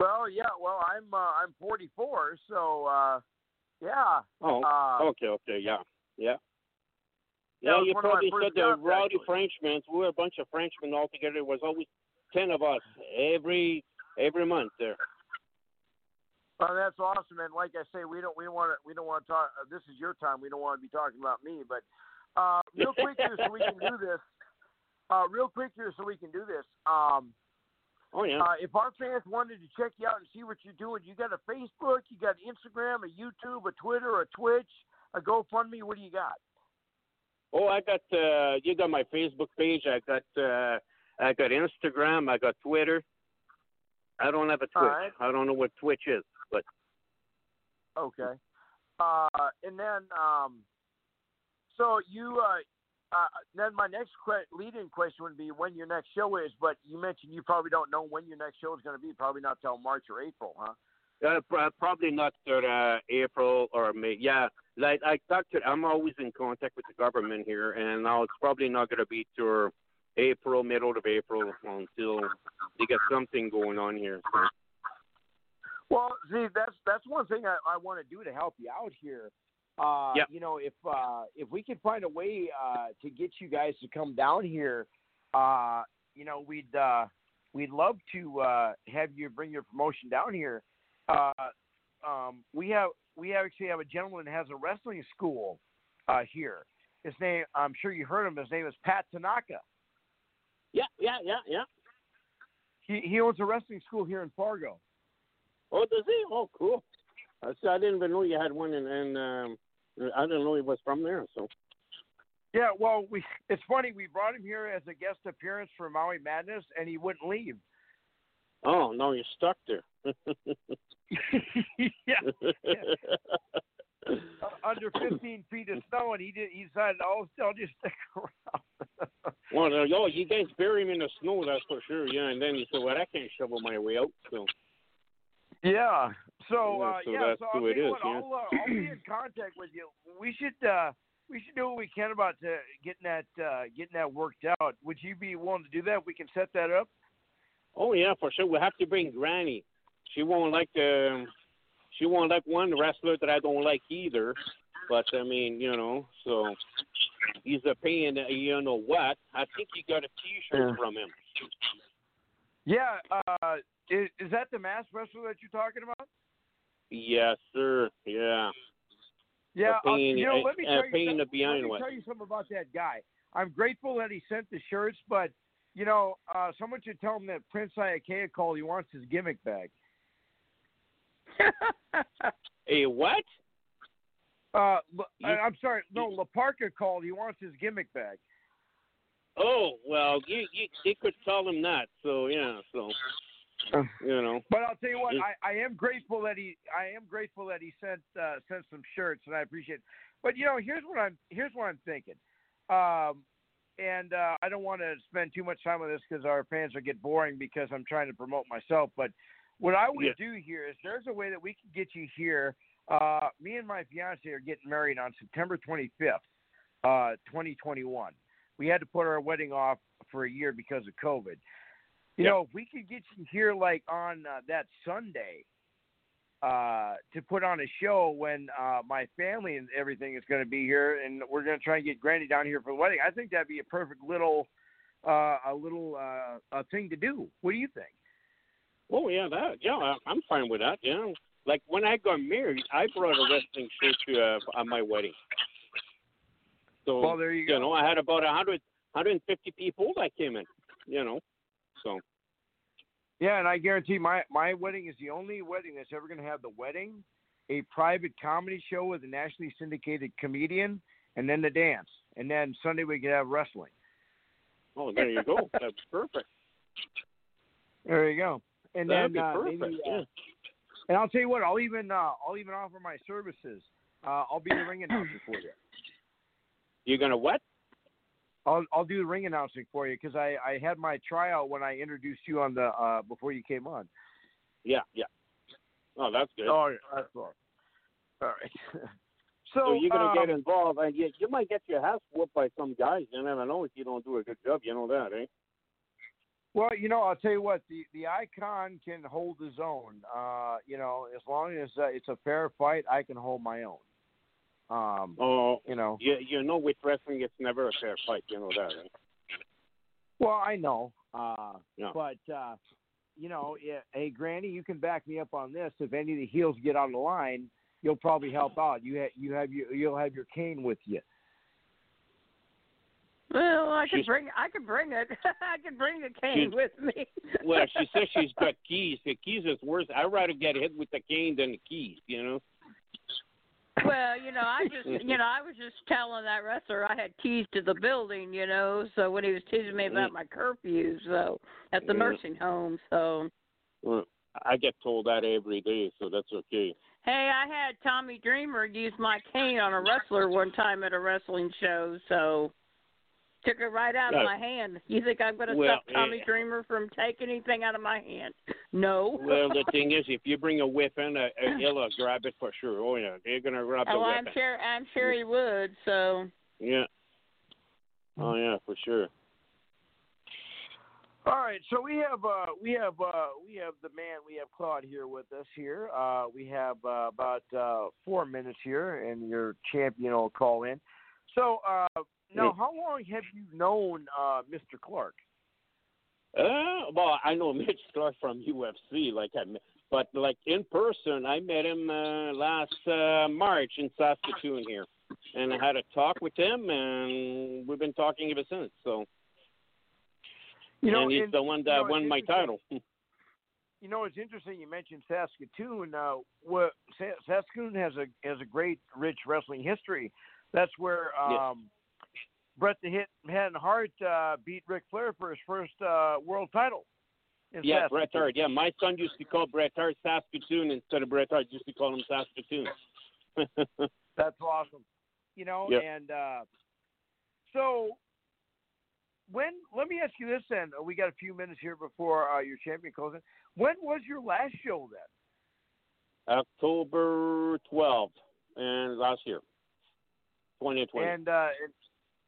Well, yeah. Well, I'm uh, I'm 44, so uh, Yeah. Oh, Uh, okay, okay, yeah, yeah. Yeah, you one of my probably said the rowdy actually. Frenchmen. We were a bunch of Frenchmen all together. It was always ten of us every every month there. Oh, that's awesome, and like I say, we don't we don't want to we don't want to talk. This is your time. We don't want to be talking about me, but uh, real (laughs) quick here, so we can do this. Uh, real quick here, so we can do this. Um, Oh yeah. uh, if our fans wanted to check you out and see what you're doing, you got a Facebook, you got Instagram, a YouTube, a Twitter, a Twitch, a GoFundMe. What do you got? Oh, I got uh you got my Facebook page. I got uh I got Instagram. I got Twitter. I don't have a Twitch. Right. I don't know what Twitch is, but Okay. Uh, and then, um, so you, uh, uh, then my next que- lead-in question would be when your next show is, but you mentioned you probably don't know when your next show is going to be. Probably not till March or April, huh? uh, probably not till uh, April or May. Yeah, like I talked to. I'm always in contact with the government here, and now it's probably not going to be till April, middle of April, until they get something going on here. So. Well, see, that's that's one thing I, I want to do to help you out here. Uh, Yep. You know, if uh, if we could find a way uh, to get you guys to come down here, uh, you know, we'd uh, we'd love to uh, have you bring your promotion down here. Uh, um, we have we actually have a gentleman that has a wrestling school uh, here. His name, I'm sure you heard him. His name is Pat Tanaka. Yeah, yeah, yeah, yeah. He he owns a wrestling school here in Fargo. Oh, does he? Oh, cool. I didn't even know you had one, and, and um, I didn't know he was from there. So. Yeah, well, we it's funny we brought him here as a guest appearance for Maui Madness, and he wouldn't leave. Oh no, you're stuck there. (laughs) (laughs) yeah, uh, under 15 feet of snow, and he did. He decided, oh, I'll just stick around. (laughs) well, uh, yo, you guys bury him in the snow, that's for sure. Yeah, and then you say, well, I can't shovel my way out. So. yeah. So Yeah, uh, so yeah, that's so I'll who it is, what, yeah. I'll, uh, I'll be in (clears throat) contact with you. We should uh, we should do what we can about uh, getting that uh, getting that worked out. Would you be willing to do that? We can set that up. Oh yeah, for sure. We have to bring Granny. She won't like the. She won't like one wrestler that I don't like either. But I mean, you know, so he's a pain. You know what? I think you got a T-shirt Yeah. from him. Yeah. Uh, is, is that the mass wrestler that you're talking about? Yes, sir. Yeah. Yeah, A uh, pain- you know, let me tell you, pain some- to be let me tell you something about that guy. I'm grateful that he sent the shirts, but you know, uh, someone should tell him that Prince Iaukea called. He wants his gimmick back. (laughs) A what? Uh, I- I'm sorry, no, La Parka called. He wants his gimmick back. Oh well, you you, you could tell him that. So yeah, so you know. But I'll tell you what, I, I am grateful that he I am grateful that he sent uh, sent some shirts, and I appreciate. it. But you know, here's what I'm here's what I'm thinking, um, and uh, I don't want to spend too much time on this because our fans will get boring because I'm trying to promote myself. But what I would Yeah. do here is there's a way that we can get you here. Uh, me and my fiance are getting married on September 25th, uh, 2021. We had to put our wedding off for a year because of COVID. You Yeah. know, if we could get you here like on uh, that Sunday uh, to put on a show when uh, my family and everything is going to be here, and we're going to try and get Granny down here for the wedding. I think that'd be a perfect little, uh, a little uh, a thing to do. What do you think? Oh yeah, that yeah, I'm fine with that. Yeah, like when I got married, I brought a wrestling show to uh, on my wedding. So Well, there you go. you know, I had about a hundred, hundred and fifty people that came in. You know, so Yeah, and I guarantee my my wedding is the only wedding that's ever going to have the wedding, a private comedy show with a nationally syndicated comedian, and then the dance, and then Sunday we could have wrestling. oh, there you go. (laughs) That's perfect. There you go. And That'd then uh, perfect. maybe, uh, yeah. and I'll tell you what, I'll even uh, I'll even offer my services. Uh, I'll be the ring announcer for you. You're gonna what? I'll I'll do the ring announcing for you because I I had my tryout when I introduced you on the uh before you came on. Yeah, yeah. Oh, that's good. Oh, that's all. All right. (laughs) so, so you're gonna um, get involved, and you, you might get your ass whooped by some guys. You never know if you don't do a good job. You know that, eh? Well, you know, I'll tell you what the the icon can hold his own. Uh, you know, as long as uh, it's a fair fight, I can hold my own. Um, Oh, you know, you you know, with wrestling, it's never a fair fight. You know that, right? well, I know, uh, Yeah. but uh, you know, yeah, hey, Granny, you can back me up on this. If any of the heels get out of line, you'll probably help out. You ha- you have your you'll have your cane with you. Well, I could She's- bring I could bring it. (laughs) I could bring the cane She's- with me. (laughs) Well, she says she's got keys. The keys is worse. I'd rather get hit with the cane than the keys. You know. Well, you know, I just, (laughs) you know, I was just telling that wrestler I had keys to the building, you know. So when he was teasing me about my curfew, so at the Mm. nursing home, so Well, I get told that every day, so that's okay. hey, I had Tommy Dreamer use my cane on a wrestler one time at a wrestling show, so took it right out Yeah. of my hand. You think I'm going to Well, stop Tommy eh. Dreamer from taking anything out of my hand? (laughs) No. Well, the thing (laughs) is, if you bring a weapon, uh, uh, he'll grab it for sure. Oh yeah, they're gonna grab the oh, I'm sure. I'm sure he would. So. Yeah. Oh yeah, for sure. All right, so we have uh, we have uh, we have the man we have Claude here with us here. Uh, we have uh, about uh, four minutes here, and your champion will call in. So uh, now, how long have you known uh, Mr. Clarke? Uh, well, I know (laughs) Mitch Clarke from UFC, like I, but like in person, I met him uh, last uh, March in Saskatoon here, and I had a talk with him, and we've been talking ever since. So, You know, and he's and- the one you that know, won my title. (laughs) You know, it's interesting you mentioned Saskatoon. Uh, what, Saskatoon has a has a great, rich wrestling history. That's where um, Bret the Hit Head and Hart uh, beat Ric Flair for his first uh, world title. Yeah, Bret Hart. Yeah, my son used to call Bret Hart Saskatoon instead of Bret Hart. Used to call him Saskatoon. (laughs) That's awesome. You know, Yep. and uh, so when let me ask you this then. We got a few minutes here before uh, your champion calls in. When was your last show then? October twelfth, and last year, twenty twenty. And uh, and,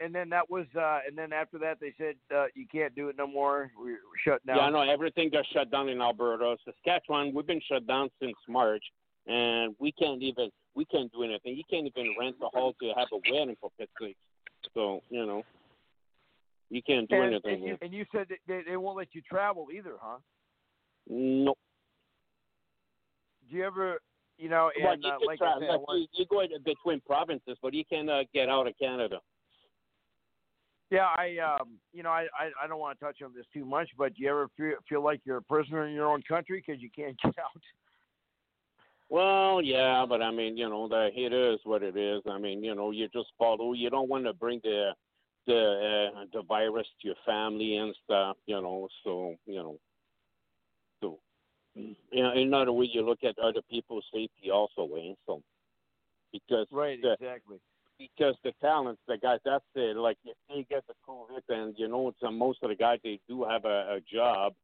and then that was uh, and then after that they said uh, you can't do it no more. We're, we're shut down. Yeah, I know everything got shut down in Alberta. Saskatchewan, we've been shut down since March, and we can't even we can't do anything. You can't even rent a hall to have a wedding for Pete's sakes. So you know, you can't do and, anything. and, you, and you said that they, they won't let you travel either, huh? no, Do you ever, you know, and you uh, like travel. I said, Like, you, you go in between provinces, but you can't uh, get out of Canada. Yeah, I um, you know, I, I I don't want to touch on this too much, but do you ever feel feel like you're a prisoner in your own country because you can't (laughs) get out? Well, yeah, but I mean, you know, the it is what it is. I mean, you know, you just follow. You don't want to bring the the uh, the virus to your family and stuff. You know, so you know, so you know, in other way, you look at other people's safety also, Wayne. So because Right, the, exactly. Because the talents, the guys, that's it. Like if they get the COVID, and you know, it's uh, most of the guys they do have a, a job.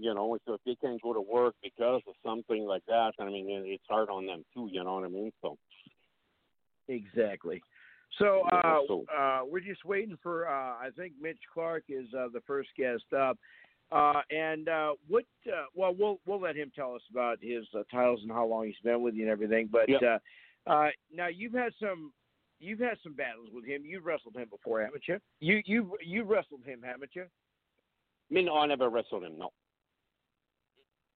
You know, so if they can't go to work because of something like that, I mean, it's hard on them too. You know what I mean? So Exactly. So uh, uh, we're just waiting for. Uh, I think Mitch Clarke is uh, the first guest up. Uh, and uh, what? Uh, well, we'll we'll let him tell us about his uh, titles and how long he's been with you and everything. But uh, uh, now you've had some. You've had some battles with him. You've wrestled him before, haven't you? You you you wrestled him, haven't you? I mean, I never wrestled him. No,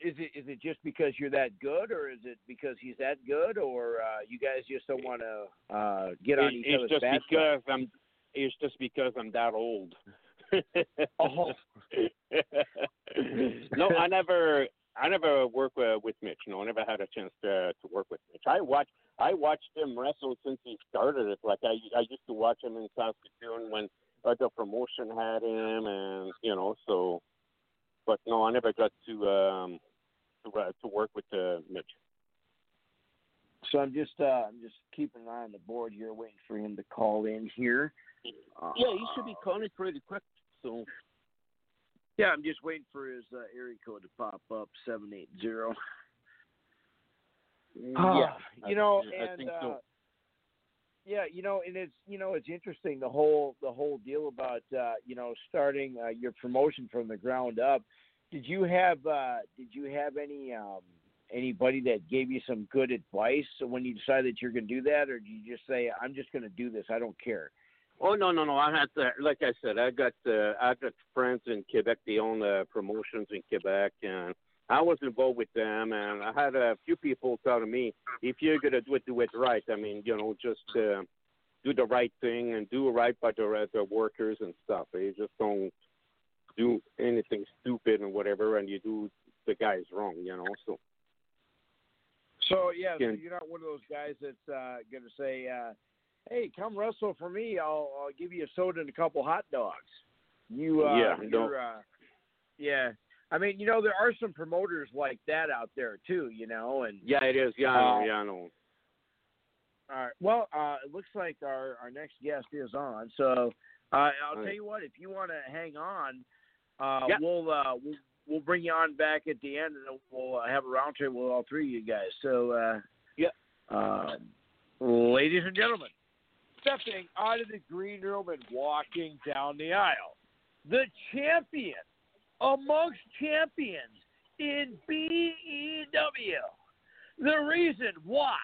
Is it is it just because you're that good, or is it because he's that good, or uh, you guys just don't want to uh, get on It- each it's other's just bad because I'm. It's just because I'm that old. Oh. (laughs) no, I never. I never worked uh, with Mitch. No, I never had a chance to to work with Mitch. I watched. I watched him wrestle since he started it. Like I, I used to watch him in Saskatoon when other promotion had him, and you know, so. But no, I never got to um to uh, to work with uh, Mitch. So I'm just uh, I'm just keeping an eye on the board here, waiting for him to call in here. Uh, Yeah, he should be calling pretty quick. So Yeah, I'm just waiting for his uh, area code to pop up seven eight zero. yeah, you know, I and think uh. Yeah, you know, and it's you know it's interesting the whole the whole deal about uh, you know starting uh, your promotion from the ground up. Did you have uh, did you have any um, anybody that gave you some good advice when you decided that you're going to do that, or did you just say I'm just going to do this, I don't care? Oh no no no! I had to, like I said, I got uh, I got friends in Quebec. They own uh, promotions in Quebec, and I was involved with them. And I had a few people telling me, if you're gonna do it, do it right. I mean, you know, just uh, do the right thing and do right by the the workers and stuff. You just don't do anything stupid and whatever, and you do the guys wrong. You know, so. So yeah, so you're not one of those guys that's uh, going to say, uh, "Hey, come wrestle for me. I'll, I'll give you a soda and a couple hot dogs." You, uh, Yeah, you're, uh, yeah. I mean, you know, there are some promoters like that out there too. You know, and Yeah, it is. Yeah, I Uh, know. Yeah, I know. All right. Well, uh, it looks like our, our next guest is on. So uh, I'll All tell right. you what. If you want to hang on, uh, Yeah. we'll uh, we'll we'll bring you on back at the end, and we'll uh, have a round table with all three of you guys. So uh, Yeah. um, ladies and gentlemen, stepping out of the green room and walking down the aisle, the champion amongst champions in BEW. The reason why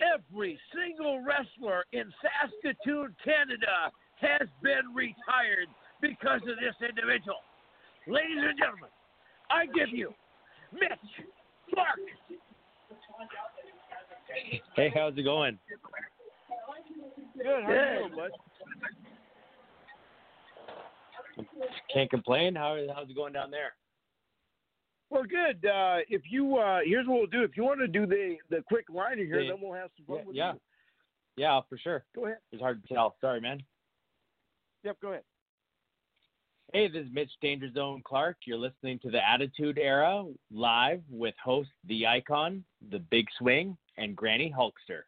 every single wrestler in Saskatoon, Canada has been retired because of this individual. Ladies and gentlemen, I give you Mitch Clarke. Hey, how's it going? Good. How you doing, bud? Can't complain. How how's it going down there? Well, good. Uh, if you uh, here's what we'll do. If you want to do the the quick liner here, Yeah. then we'll have some fun Yeah, with yeah. you. Yeah, for sure. Go ahead. It's hard to tell. Sorry, man. Yep. Go ahead. Hey, this is Mitch Danger Zone Clarke. You're listening to the Attitude Era live with host The Icon, The Big Swing, and Granny Hulkster.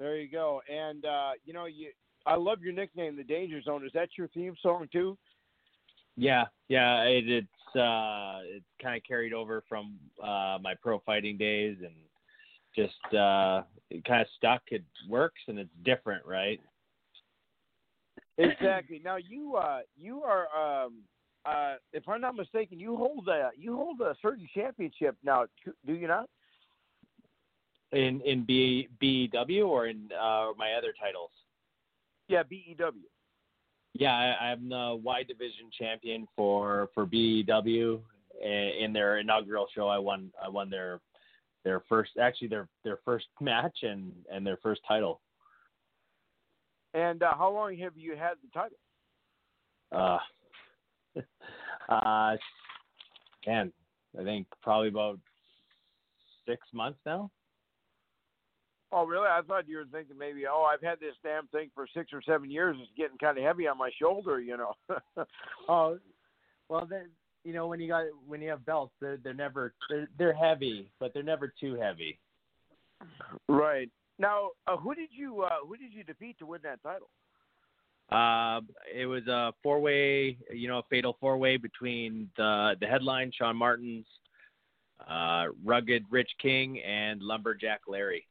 There you go. And uh, you know, you I love your nickname, the Danger Zone. Is that your theme song too? Yeah, yeah. It, it's uh, it's kind of carried over from uh, my pro fighting days, and just uh, it kind of stuck. It works, and it's different, right? Exactly. Now you uh you are um uh if I'm not mistaken, you hold a you hold a certain championship now, do you not? In in B BEW or in uh, my other titles. Yeah, E BEW. Yeah, I, I'm the Y Division champion for for BEW. In in their inaugural show, I won I won their their first actually their their first match and and their first title. And uh, how long have you had the title? Uh, (laughs) uh, man, I think probably about six months now. Oh, really? I thought you were thinking maybe, oh, I've had this damn thing for six or seven years. It's getting kind of heavy on my shoulder, you know. (laughs) Oh, well, then you know when you got when you have belts, they're they're never they're they're heavy, but they're never too heavy. right. Now, uh, who did you uh, who did you defeat to win that title? Uh, it was a four way, you know, a fatal four way between the the headline Sean Martin's, uh, rugged Rich King, and lumberjack Larry.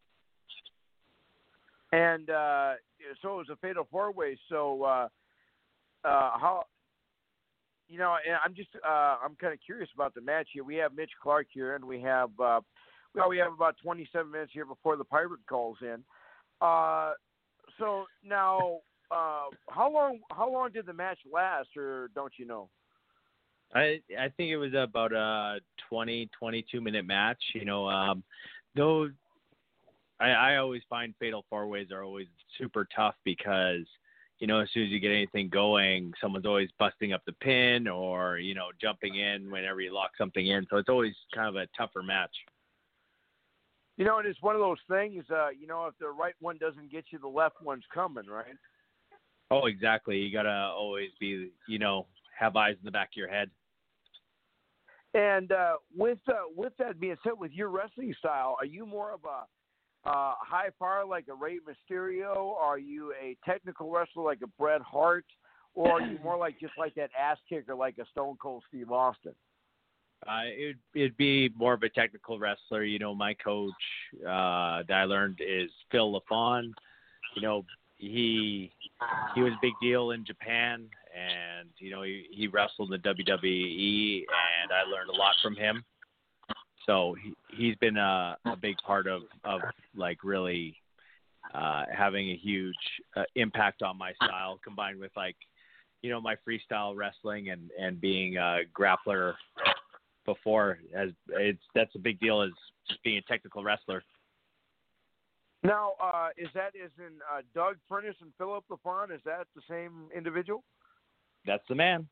And uh, so it was a fatal four way. So uh, uh, how? You know, and I'm just uh, I'm kind of curious about the match here. We have Mitch Clarke here, and we have uh, well, we have about 27 minutes here before the pirate calls in. Uh, so now, uh, how long how long did the match last, or don't you know? I I think it was about a 20 22 minute match. You know, um, those I I always find fatal four ways are always super tough because you know as soon as you get anything going, someone's always busting up the pin or you know jumping in whenever you lock something in. So it's always kind of a tougher match. You know, and it's one of those things. Uh, you know, if the right one doesn't get you, the left one's coming, right? Oh, exactly. You gotta always be, you know, have eyes in the back of your head. And uh, with uh, with that being said, with your wrestling style, are you more of a uh, high power like a Rey Mysterio? Are you a technical wrestler like a Bret Hart, or are you more like just like that ass kicker like a Stone Cold Steve Austin? Uh, it, it'd be more of a technical wrestler. You know, my coach uh, that I learned is Phil Lafon. you know, he he was a big deal in Japan, and you know, he he wrestled in the WWE, and I learned a lot from him. So he he's been a a big part of of like really uh, having a huge uh, impact on my style, combined with like you know my freestyle wrestling and and being a grappler before as it's that's a big deal as just being a technical wrestler. Now, uh, is that is in uh, Doug Furnas and Philip LaFon? Is that the same individual? That's the man.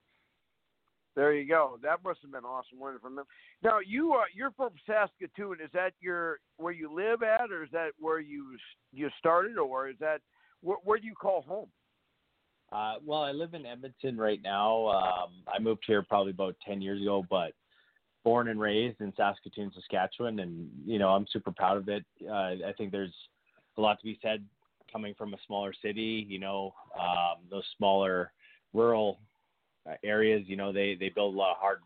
There you go. That must have been awesome learning from them. Now, you uh, you're from Saskatoon. Is that your where you live at, or is that where you you started, or is that where, where do you call home? Uh, well, I live in Edmonton right now. Um, I moved here probably about ten years ago, but born and raised in Saskatoon, Saskatchewan, and you know I'm super proud of it. Uh, I think there's a lot to be said coming from a smaller city. You know, um, those smaller rural areas. You know, they they build a lot of hard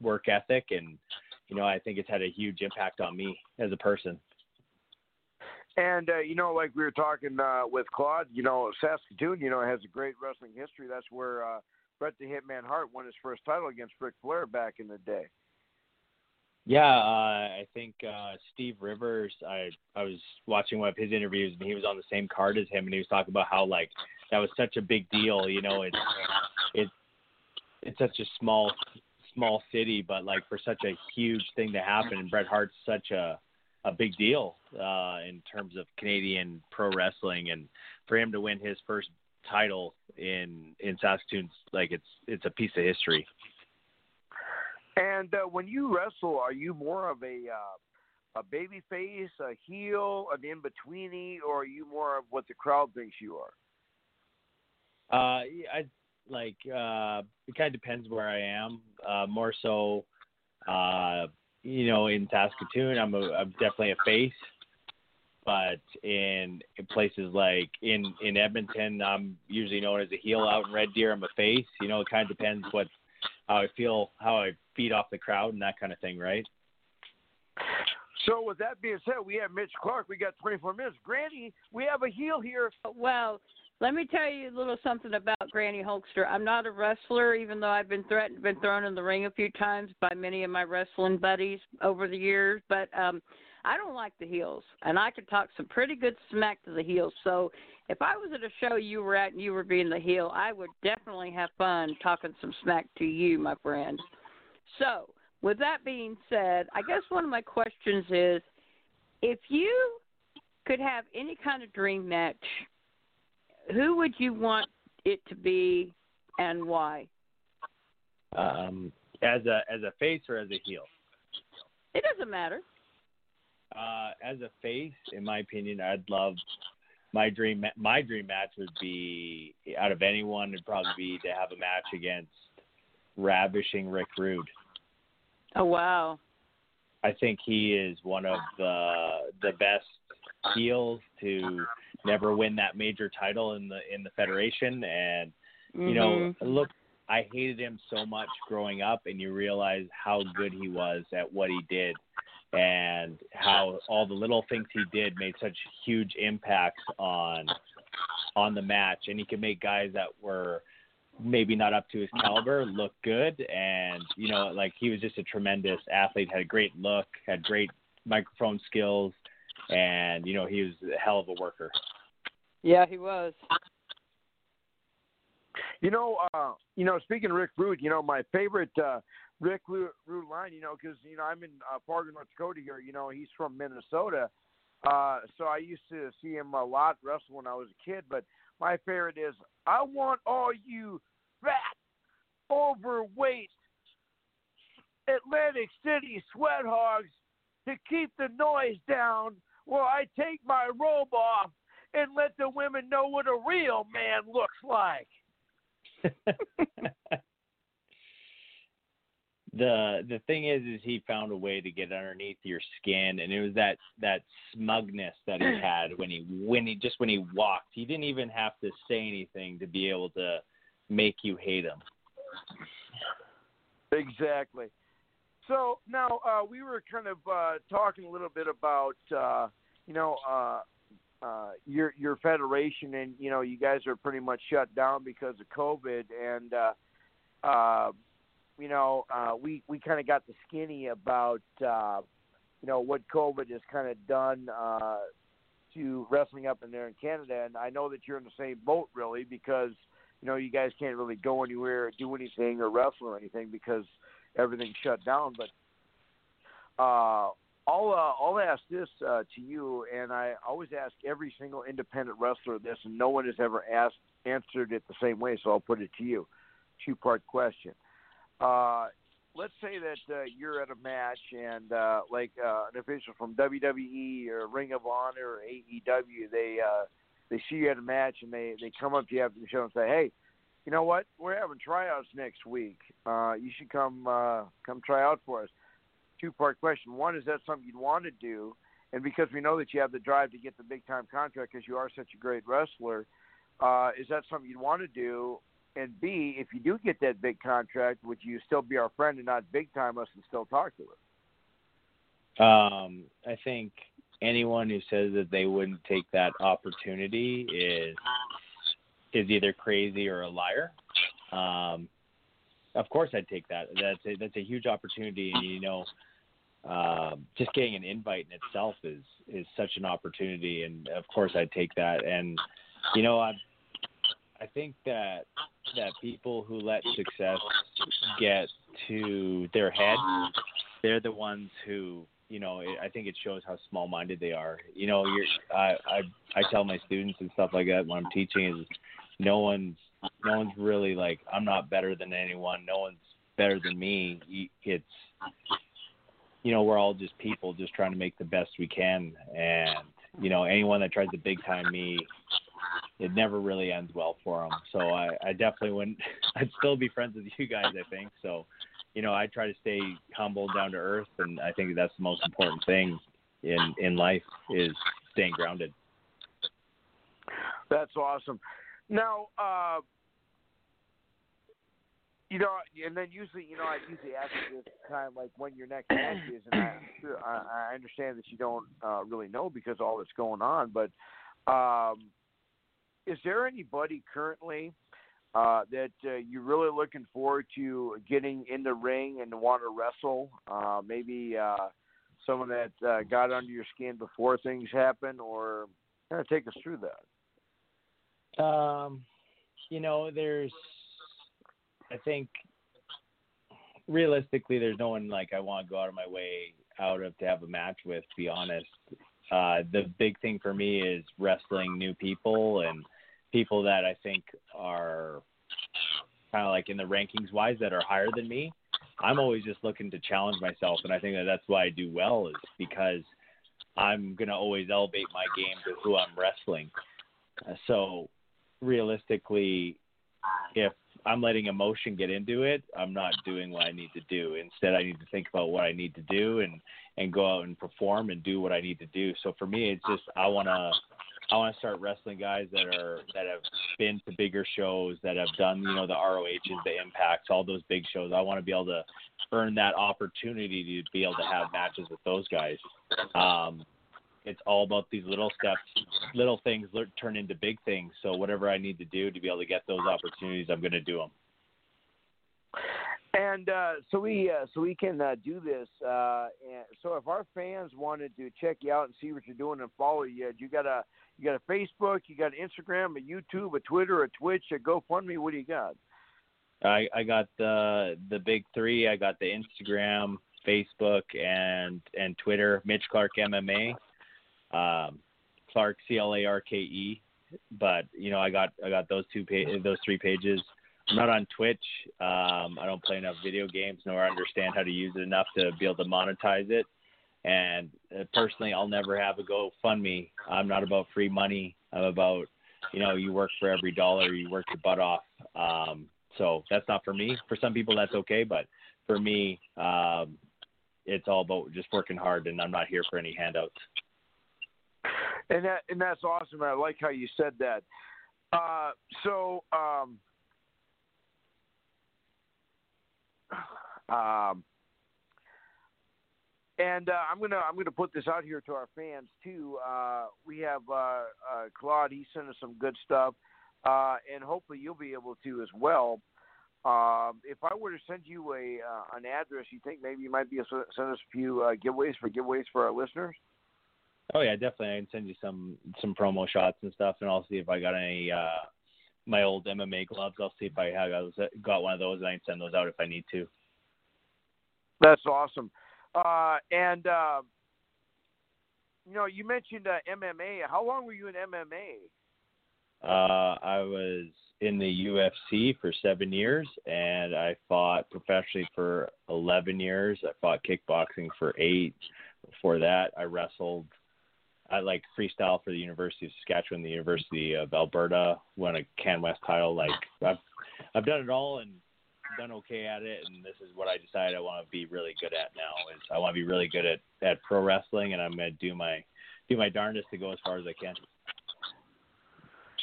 work ethic, and you know I think it's had a huge impact on me as a person. And uh, you know, like we were talking uh, with Claude, you know, Saskatoon, you know, has a great wrestling history. That's where uh, Bret the Hitman Hart won his first title against Ric Flair back in the day. Yeah, uh, I think uh, Steve Rivers. I I was watching one of his interviews, and he was on the same card as him, and he was talking about how like that was such a big deal. You know, it's it's it's such a small small city, but like for such a huge thing to happen, and Bret Hart's such a a big deal uh, in terms of Canadian pro wrestling, and for him to win his first title in in Saskatoon, like it's it's a piece of history. And uh, when you wrestle, are you more of a uh, a baby face, a heel, an in betweeny, or are you more of what the crowd thinks you are? Uh, I like uh, it kind of depends where I am. Uh, more so, uh, you know, in Saskatoon, I'm a I'm definitely a face. But in, in places like in in Edmonton, I'm usually known as a heel. Out in Red Deer, I'm a face. You know, it kind of depends what how I feel, how I feed off the crowd, and that kind of thing, right? So with that being said, we have Mitch Clarke. We got 24 minutes. Granny, we have a heel here. Well, let me tell you a little something about Granny Hulkster. I'm not a wrestler, even though I've been threatened, been thrown in the ring a few times by many of my wrestling buddies over the years. But um, I don't like the heels, and I can talk some pretty good smack to the heels. So if I was at a show you were at and you were being the heel, I would definitely have fun talking some smack to you, my friend. So with that being said, I guess one of my questions is, if you could have any kind of dream match who would you want it to be and why? Um, as a as a face or as a heel? It doesn't matter. Uh, as a face, in my opinion, I'd love my dream. My dream match would be out of anyone It'd probably be to have a match against ravishing Rick Rude. Oh wow! I think he is one of the the best heels to never win that major title in the in the federation. And mm-hmm. you know look I hated him so much growing up and you realize how good he was at what he did and how all the little things he did made such huge impacts on on the match. And he could make guys that were maybe not up to his caliber look good. And you know like he was just a tremendous athlete had a great look had great microphone skills and you know he was a hell of a worker. Yeah, he was. You know, uh, you know, speaking of Rick Rude, you know, my favorite uh, Rick Rude line, you know, because you know I'm in uh, Fargo, North Dakota here. You know, he's from Minnesota, uh, so I used to see him a lot wrestle when I was a kid. But my favorite is, "I want all you fat, overweight Atlantic City sweat hogs to keep the noise down well, I take my robe off and let the women know what a real man looks like. (laughs) (laughs) the the thing is is he found a way to get underneath your skin and it was that that smugness that he (clears throat) had when he when he just when he walked. He didn't even have to say anything to be able to make you hate him. Exactly so now uh, we were kind of uh, talking a little bit about uh, you know uh, uh, your your federation, and you know you guys are pretty much shut down because of COVID, and uh, you know we we kind of got the skinny about you know what COVID has kind of done to wrestling up in there in Canada, and I know that you're in the same boat really because you know you guys can't really go anywhere, or do anything, or wrestle or anything because everything's shut down. But uh, I'll uh, I'll ask this uh, to you, and I always ask every single independent wrestler this, and no one has ever asked answered it the same way. So I'll put it to you, two part question. Uh, let's say that uh, you're at a match, and uh, like uh, an official from WWE or Ring of Honor or AEW, they uh, they see you at a match, and they they come up to you after the show and say, "Hey, you know what? We're having tryouts next week. Uh, you should come uh, come try out for us." two part question. One, is that something you'd want to do? And because we know that you have the drive to get the big time contract because you are such a great wrestler, uh, is that something you'd want to do? And B, if you do get that big contract, would you still be our friend and not big time us and still talk to us? Um, I think anyone who says that they wouldn't take that opportunity is is either crazy or a liar. Um, of course, I'd take that. That's a, that's a huge opportunity, and you know, um, just getting an invite in itself is is such an opportunity, and of course I'd take that. And you know, I I think that that people who let success get to their head, they're the ones who you know. I think it shows how small-minded they are. You know, you're I I I tell my students and stuff like that when I'm teaching is no one's no one's really like I'm not better than anyone. No one's better than me. It's you know, we're all just people just trying to make the best we can. And, you know, anyone that tries to big time me, it never really ends well for them. So I, I definitely wouldn't, (laughs) I'd still be friends with you guys, I think. So, you know, I try to stay humble, down to earth. And I think that's the most important thing in, in life is staying grounded. That's awesome. Now, uh, you know, and then usually, you know, I usually ask you this time, like when your next match is, and I, I understand that you don't uh, really know because all that's going on. But um, is there anybody currently uh, that uh, you're really looking forward to getting in the ring and want to wrestle? Uh, maybe uh, someone that uh, got under your skin before things happen, or kind of take us through that. Um, you know, there's I think realistically, there's no one like I want to go out of my way out of to have a match with. To be honest, uh, the big thing for me is wrestling new people and people that I think are kind of like in the rankings wise that are higher than me. I'm always just looking to challenge myself, and I think that that's why I do well is because I'm gonna always elevate my game to who I'm wrestling. Uh, so realistically, if I'm letting emotion get into it, I'm not doing what I need to do. Instead, I need to think about what I need to do and and go out and perform and do what I need to do. So for me, it's just I want to I want to start wrestling guys that are that have been to bigger shows, that have done you know the ROHs, the Impacts, all those big shows. I want to be able to earn that opportunity to be able to have matches with those guys. Um, it's all about these little steps, little things turn into big things. So whatever I need to do to be able to get those opportunities, I'm going to do them. And uh, so we uh, so we can uh, do this. Uh, so if our fans wanted to check you out and see what you're doing and follow you, you got a you got a Facebook, you got an Instagram, a YouTube, a Twitter, a Twitch, a GoFundMe. What do you got? I I got the the big three. I got the Instagram, Facebook, and and Twitter. Mitch Clarke MMA um, Clarke C L A R K E. But you know, I got I got those two pa- those three pages. I'm not on Twitch. Um, I don't play enough video games nor understand how to use it enough to be able to monetize it. And uh, personally, I'll never have a GoFundMe. I'm not about free money. I'm about you know you work for every dollar, you work your butt off. Um, so that's not for me. For some people, that's okay, but for me, um, it's all about just working hard, and I'm not here for any handouts and that and that's awesome. I like how you said that. Uh, so, um, um, And uh, I'm gonna I'm gonna put this out here to our fans too. Uh, we have uh, uh, Claude. He sent us some good stuff, uh, and hopefully you'll be able to as well. Um, if I were to send you a an address, you think maybe you might be able to send us a few giveaways for giveaways for our listeners? Oh yeah, definitely. I can send you some some promo shots and stuff, and I'll see if I got any uh, my old MMA gloves. I'll see if I have got one of those, and I can send those out if I need to. That's awesome. Uh, and uh, you know, you mentioned uh, MMA. How long were you in MMA? Uh, I was in the UFC for seven years, and I fought professionally for eleven years. I fought kickboxing for eight. Before that, I wrestled. I like freestyle for the University of Saskatchewan, the University of Alberta. Won a Can West title. Like (laughs) I've I've done it all, and done okay at it, and this is what I decided I want to be really good at now. Is I want to be really good at at pro wrestling, and I'm going to do my do my darndest to go as far as I can.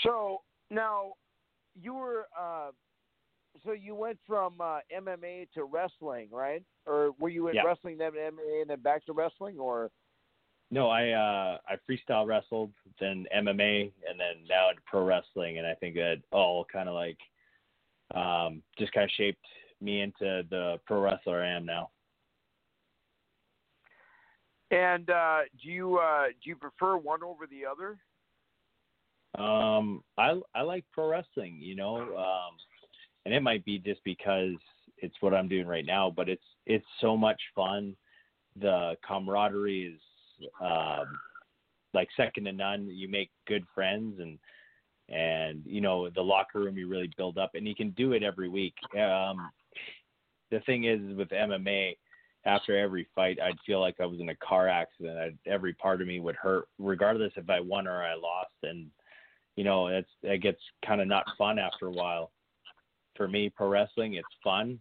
So now you were uh, so you went from uh, MMA to wrestling, right? Or were you in yeah. wrestling then MMA and then back to wrestling, or? No, I uh, I freestyle wrestled, then MMA, and then now into pro wrestling, and I think that all kind of like um, just kind of shaped me into the pro wrestler I am now. And uh, do you uh, do you prefer one over the other? Um, I I like pro wrestling, you know, um, and it might be just because it's what I'm doing right now, but it's it's so much fun. The camaraderie is um, like second to none. You make good friends, and and you know the locker room you really build up, and you can do it every week. Um, the thing is with MMA, after every fight, I'd feel like I was in a car accident. I'd, every part of me would hurt, regardless if I won or I lost, and you know it's it gets kind of not fun after a while. For me, pro wrestling, it's fun.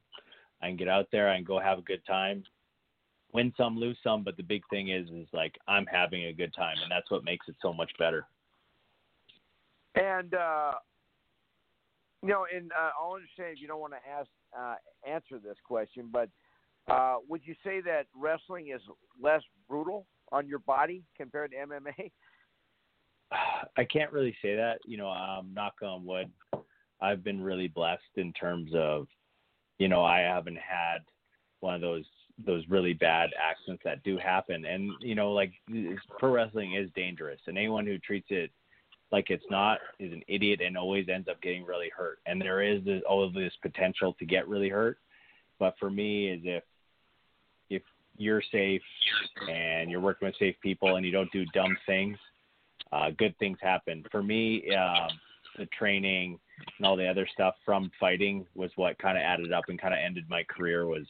I can get out there, I can go have a good time, win some, lose some, but the big thing is is like I'm having a good time, and that's what makes it so much better. And uh, you know, and uh, I'll understand if you don't want to ask uh, answer this question, but uh, would you say that wrestling is less brutal on your body compared to MMA? (sighs) I can't really say that. You know, um, knock on wood. I've been really blessed in terms of, you know, I haven't had one of those those really bad accidents that do happen. And you know, like pro wrestling is dangerous, and anyone who treats it like it's not is an idiot and always ends up getting really hurt. And there is this, all of this potential to get really hurt. But for me, is if if you're safe and you're working with safe people and you don't do dumb things, uh, good things happen. For me, um, the training and all the other stuff from fighting was what kind of added up and kind of ended my career was,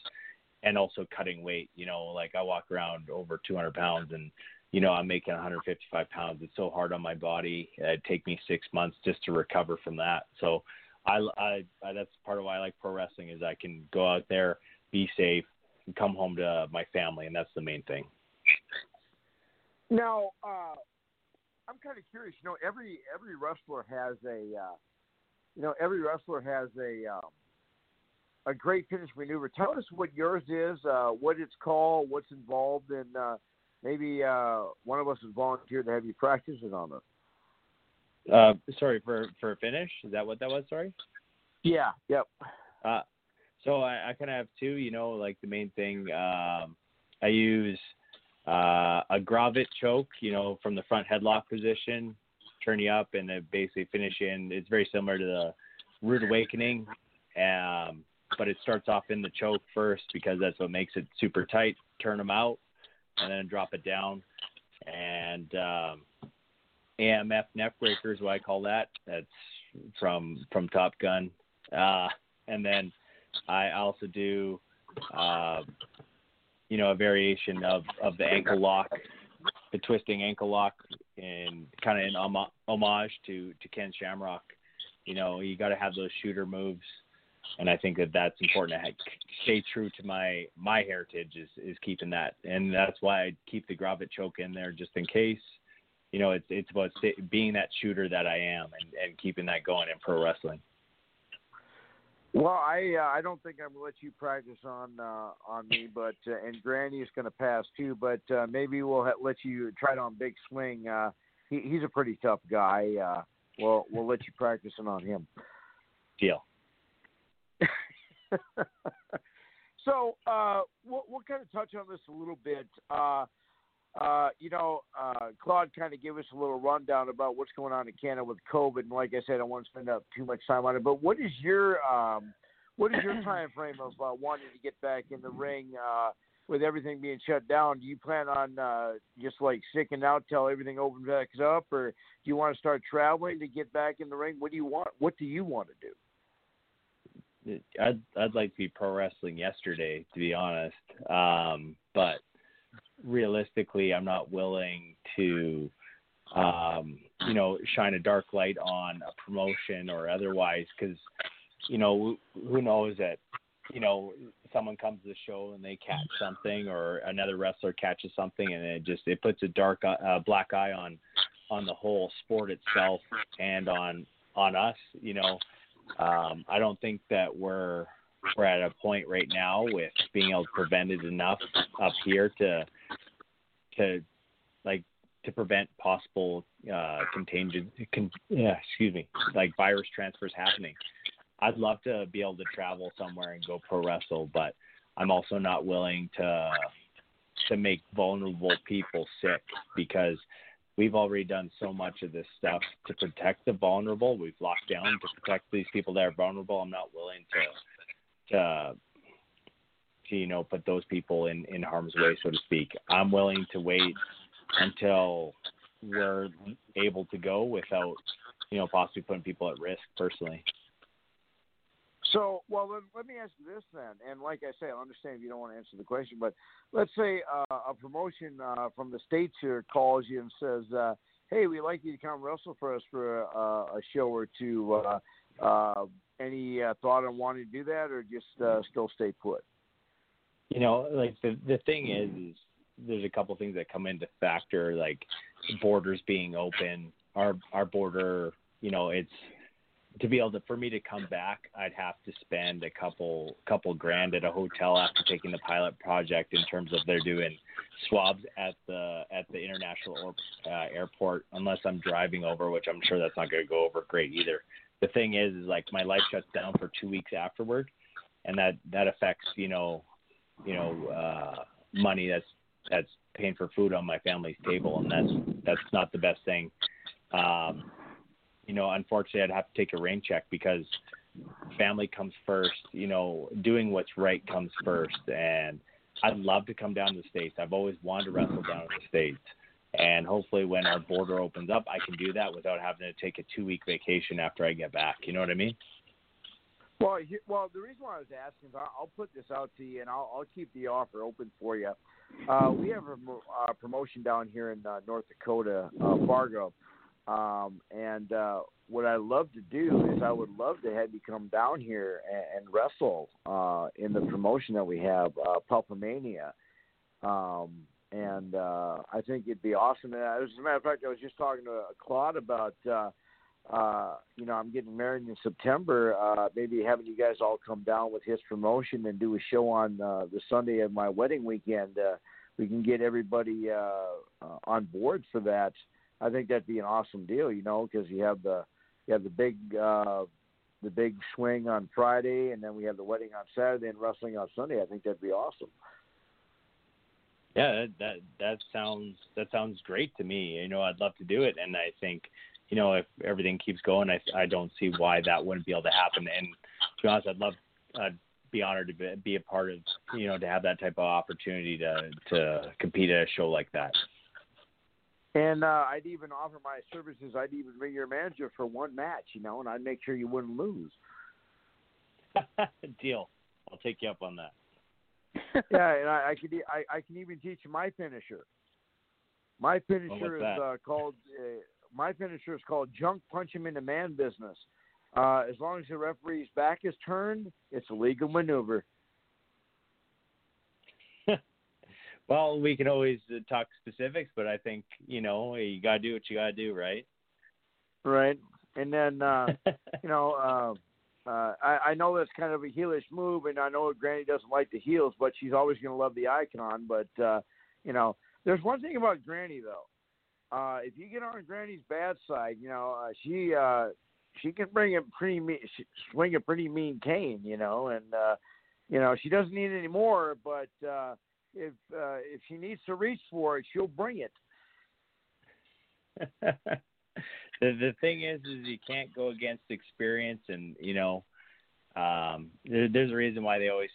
and also cutting weight. You know, like I walk around over 200 pounds and you know, I'm making 155 pounds. It's so hard on my body. It'd take me six months just to recover from that. So, I, I, I that's part of why I like pro wrestling is I can go out there, be safe, and come home to my family, and that's the main thing. Now, uh, I'm kind of curious. You know, every every wrestler has a, uh, you know, every wrestler has a um, a great finish maneuver. Tell us what yours is, uh, what it's called, what's involved and Uh, maybe uh, one of us has volunteered to have you practice it on us. Uh, sorry for for a finish. Is that what that was? Sorry. Yeah. Yep. Uh, so I, I kind of have two. You know, like the main thing. Um, I use uh, a Gravit choke. You know, from the front headlock position, turn you up, and then basically finish in. It's very similar to the Rude Awakening, um, but it starts off in the choke first because that's what makes it super tight. Turn them out, and then drop it down. And um, AMF neckbreaker is what I call that. That's from from Top Gun. Uh, and then I also do, uh, you know, a variation of of the ankle lock, the twisting ankle lock, in kind of in homage to to Ken Shamrock. You know, you got to have those shooter moves and I think that that's important to stay true to my my heritage is is keeping that, and that's why I keep the Gravit choke in there just in case. You know, it's it's about being that shooter that I am and and keeping that going in pro wrestling. Well, I uh, I don't think I'm gonna let you practice on uh, on me, but uh, and Granny is gonna pass too. But uh, maybe we'll ha- let you try it on Big Swing. Uh, he, he's a pretty tough guy. Uh, we'll we'll let you practicing on him. Deal. (laughs) so uh, we'll, we'll kind of touch on this a little bit. Uh, uh, you know, uh, Claude kind of gave us a little rundown about what's going on in Canada with COVID, and like I said, I won't want to spend up too much time on it. But what is your um, what is your (clears throat) time frame of uh, wanting to get back in the ring uh, with everything being shut down? Do you plan on uh, just like sticking out till everything opens back up, or do you want to start traveling to get back in the ring? What do you want? What do you want to do? I'd I'd like to be pro wrestling yesterday, to be honest. Um, but realistically, I'm not willing to, um, you know, shine a dark light on a promotion or otherwise, because, you know, who knows that, you know, someone comes to the show and they catch something, or another wrestler catches something, and it just it puts a dark uh, black eye on on the whole sport itself and on on us, you know. Um, I don't think that we're we're at a point right now with being able to prevent it enough up here to to like to prevent possible uh contagion con, yeah, excuse me like virus transfers happening. I'd love to be able to travel somewhere and go pro wrestle but i'm also not willing to to make vulnerable people sick because we've already done so much of this stuff to protect the vulnerable. We've locked down to protect these people that are vulnerable. I'm not willing to to to you know put those people in in harm's way, so to speak. I'm willing to wait until we're able to go without you know possibly putting people at risk personally. So, well, let, let me ask you this then. And like I say, I understand if you don't want to answer the question, but let's say uh, a promotion uh, from the states here calls you and says, uh, "Hey, we'd like you to come wrestle for us for uh, a show or two. Uh, uh, any thought on wanting to do that, or just uh, still stay put?" You know, like the the thing is, is there's a couple things that come into factor, like borders being open. Our our border, you know, it's to be able to for me to come back, I'd have to spend a couple couple grand at a hotel after taking the pilot project in terms of they're doing swabs at the at the international uh, airport unless I'm driving over, which I'm sure that's not going to go over great either. The thing is, is like my life shuts down for two weeks afterward, and that that affects you know you know uh, money that's that's paying for food on my family's table, and that's that's not the best thing. Um, you know, unfortunately, I'd have to take a rain check because family comes first. You know, doing what's right comes first, and I'd love to come down to the states. I've always wanted to wrestle down in the states, and hopefully, when our border opens up, I can do that without having to take a two-week vacation after I get back. You know what I mean? Well, well, the reason why I was asking is I'll put this out to you, and I'll, I'll keep the offer open for you. Uh, we have a, a promotion down here in uh, North Dakota, uh, Fargo um, and uh, what I love to do is I would love to have you come down here and, and wrestle uh, in the promotion that we have, uh, Pulpomania. Um, and uh, I think it'd be awesome. And as a matter of fact, I was just talking to Claude about, uh, uh, you know, I'm getting married in September. Uh, maybe having you guys all come down with his promotion and do a show on uh, the Sunday of my wedding weekend. Uh, we can get everybody uh, uh, on board for that. I think that'd be an awesome deal, you know, because you have the you have the big uh, the big swing on Friday, and then we have the wedding on Saturday and wrestling on Sunday. I think that'd be awesome. Yeah, that that, that sounds that sounds great to me. You know, I'd love to do it, and I think you know if everything keeps going, I I don't see why that wouldn't be able to happen. And to be honest, I'd love I'd be honored to be, be a part of you know to have that type of opportunity to to compete at a show like that. And uh, I'd even offer my services. I'd even bring your manager for one match, you know, and I'd make sure you wouldn't lose. (laughs) Deal. I'll take you up on that. (laughs) yeah, and I, I could I, I can even teach you my finisher. My finisher well, is uh, called uh, my finisher is called junk punch him into man business. Uh, as long as the referee's back is turned, it's a legal maneuver. Well, we can always uh, talk specifics, but I think you know you gotta do what you gotta do, right? Right, and then uh, (laughs) you know uh, uh, I, I know that's kind of a heelish move, and I know Granny doesn't like the heels, but she's always going to love the icon. But uh, you know, there's one thing about Granny though. Uh, if you get on Granny's bad side, you know uh, she uh, she can bring a pretty mean, swing a pretty mean cane, you know, and uh, you know she doesn't need any more, but uh, if uh, if she needs to reach for it, she'll bring it. (laughs) the the thing is, is you can't go against experience, and you know, um, there, there's a reason why they always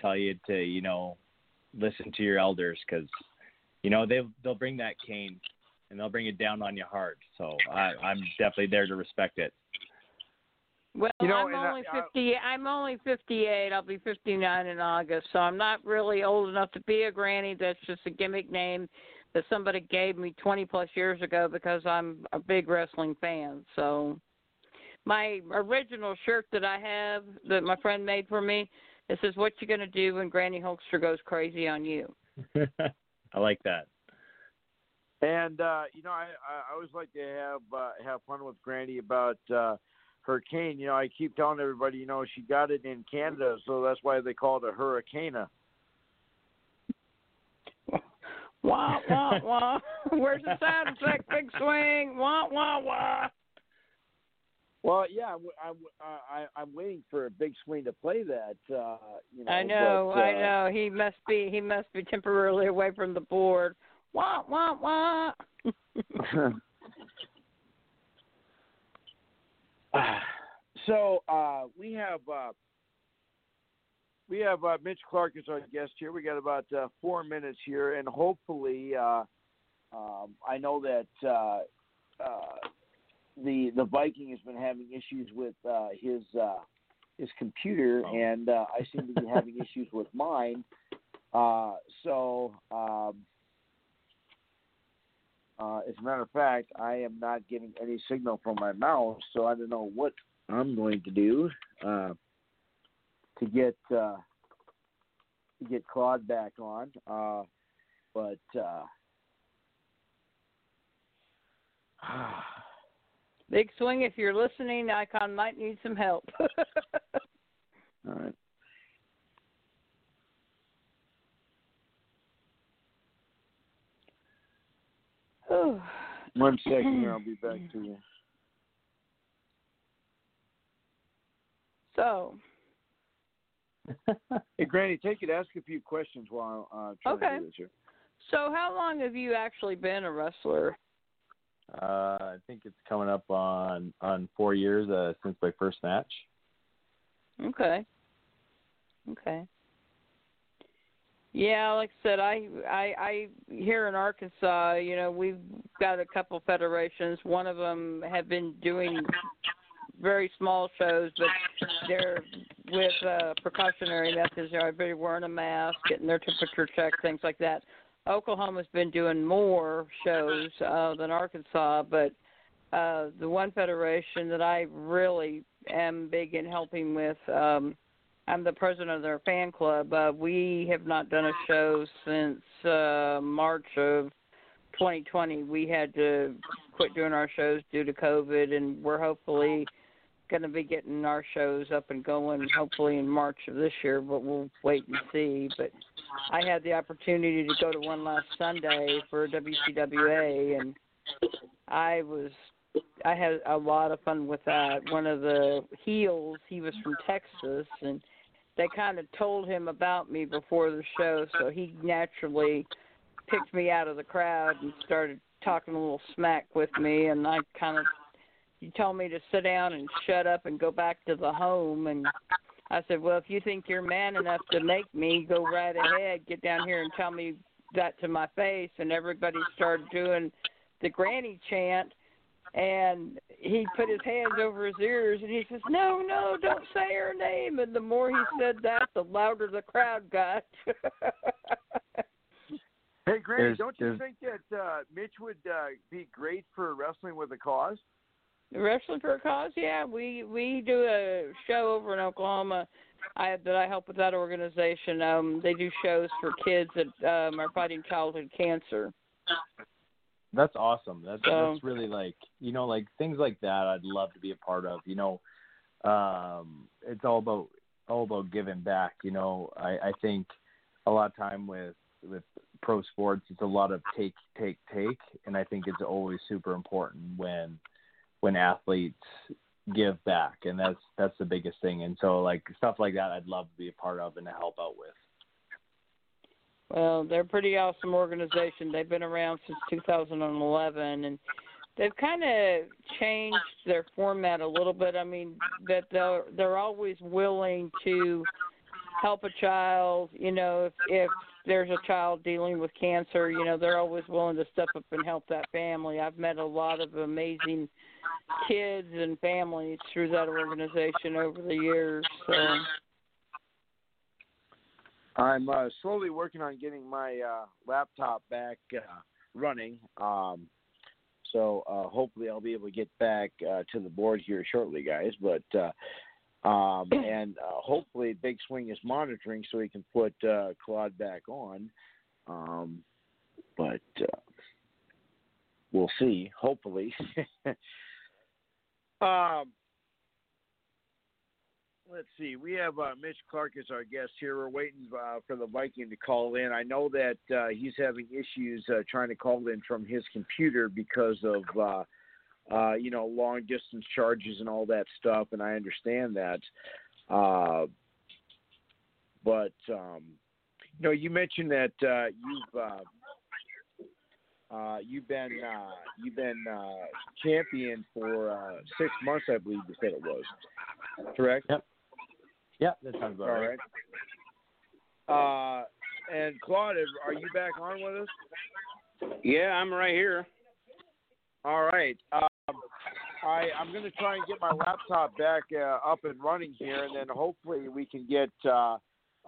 tell you to, you know, listen to your elders because, you know, they they'll bring that cane and they'll bring it down on you hard. So I, I'm definitely there to respect it. Well, You know, I'm and I- only I- fifty. I'm only fifty-eight. I'll be fifty-nine in August, so I'm not really old enough to be a granny. That's just a gimmick name that somebody gave me twenty plus years ago because I'm a big wrestling fan. So, my original shirt that I have that my friend made for me, it says, "What you gonna do when Granny Hulkster goes crazy on you?" (laughs) I like that. And uh, you know, I, I always like to have uh, have fun with Granny about uh, her cane. You know, I keep telling everybody, you know, she got it in Canada, so that's why they call it a hurricane. (laughs) Wah wah wah. (laughs) Where's the sound effect? Big swing. Wah wah wah. Well, yeah, I'm, I'm, I, I'm waiting for a big swing to play that. Uh, you know, I know, but, uh, I know. He must be he must be temporarily away from the board. Wah wah wah. (laughs) (sighs) so uh, we have uh, we have uh, Mitch Clarke as our guest here. We got about uh, four minutes here, and hopefully, uh, um, I know that uh, uh, the the Viking has been having issues with uh, his uh, his computer, and uh, I seem to be having issues with mine. Uh, so. Um, uh, as a matter of fact, I am not getting any signal from my mouse, so I don't know what I'm going to do uh, to get uh, to get Claude back on. Uh, but uh, (sighs) Big swing. If you're listening, Icon might need some help. (laughs) all right. Whew. One second here, I'll be (clears throat) back to you. so (laughs) Hey, Granny, take it. Ask a few questions while I'm uh, trying Okay. to do this here. so how long have you actually been a wrestler? Uh, I think it's coming up on on four years uh, since my first match. Okay. Okay. Yeah, like I said, I I I here in Arkansas, you know, we've got a couple federations. One of them have been doing very small shows, but they're with uh, precautionary methods. Everybody wearing a mask, getting their temperature checked, things like that. Oklahoma's been doing more shows uh, than Arkansas, but uh, the one federation that I really am big in helping with, um, I'm the president of their fan club. Uh, we have not done a show since uh, March of 2020. We had to quit doing our shows due to COVID, and we're hopefully going to be getting our shows up and going hopefully in March of this year, but we'll wait and see. But I had the opportunity to go to one last Sunday for WCWA, and I was I had a lot of fun with that. One of the heels, he was from Texas, and they kind of told him about me before the show, so he naturally picked me out of the crowd and started talking a little smack with me, and I kind of he told me to sit down and shut up and go back to the home and I said, Well, if you think you're man enough to make me, go right ahead, get down here and tell me that to my face and everybody started doing the granny chant and he put his hands over his ears and he says, No, no, don't say her name and the more he said that the louder the crowd got. (laughs) Hey, Granny, There's- don't you there's- think that uh, Mitch would uh, be great for wrestling with a cause? Wrestling for a cause, yeah. We we do a show over in Oklahoma. I that I help with that organization. Um, they do shows for kids that um, are fighting childhood cancer. That's awesome. That's So- that's really like you know like things like that. I'd love to be a part of. You know, um, it's all about all about giving back. You know, I, I think a lot of time with with pro sports, it's a lot of take, take, take, and I think it's always super important when when athletes give back, and that's that's the biggest thing. And so, like stuff like that, I'd love to be a part of and to help out with. Well, they're a pretty awesome organization. They've been around since 2011, and they've kind of changed their format a little bit. I mean, that they're they're always willing to help a child. You know, if if there's a child dealing with cancer, you know, they're always willing to step up and help that family. I've met a lot of amazing kids and families through that organization over the years. So. I'm uh, slowly working on getting my uh, laptop back uh, running. Um, so uh, hopefully I'll be able to get back uh, to the board here shortly, guys. But uh, um, (clears throat) and uh, hopefully Big Swing is monitoring so he can put uh, Claude back on. Um, but uh, we'll see. Hopefully. (laughs) let's see. We have uh, Mitch Clarke as our guest here. We're waiting uh, for the Viking to call in. I know that uh, he's having issues uh, trying to call in from his computer because of uh, uh, you know long distance charges and all that stuff, and I understand that. But um, you know, you mentioned that you've. You've been you've been champion for six months, I believe you said it was. Correct. Yep. Yeah, that sounds about All right. right. Uh, and Claude, are you back on with us? Yeah, I'm right here. All right. Um, I I'm going to try and get my laptop back uh, up and running here, and then hopefully we can get uh,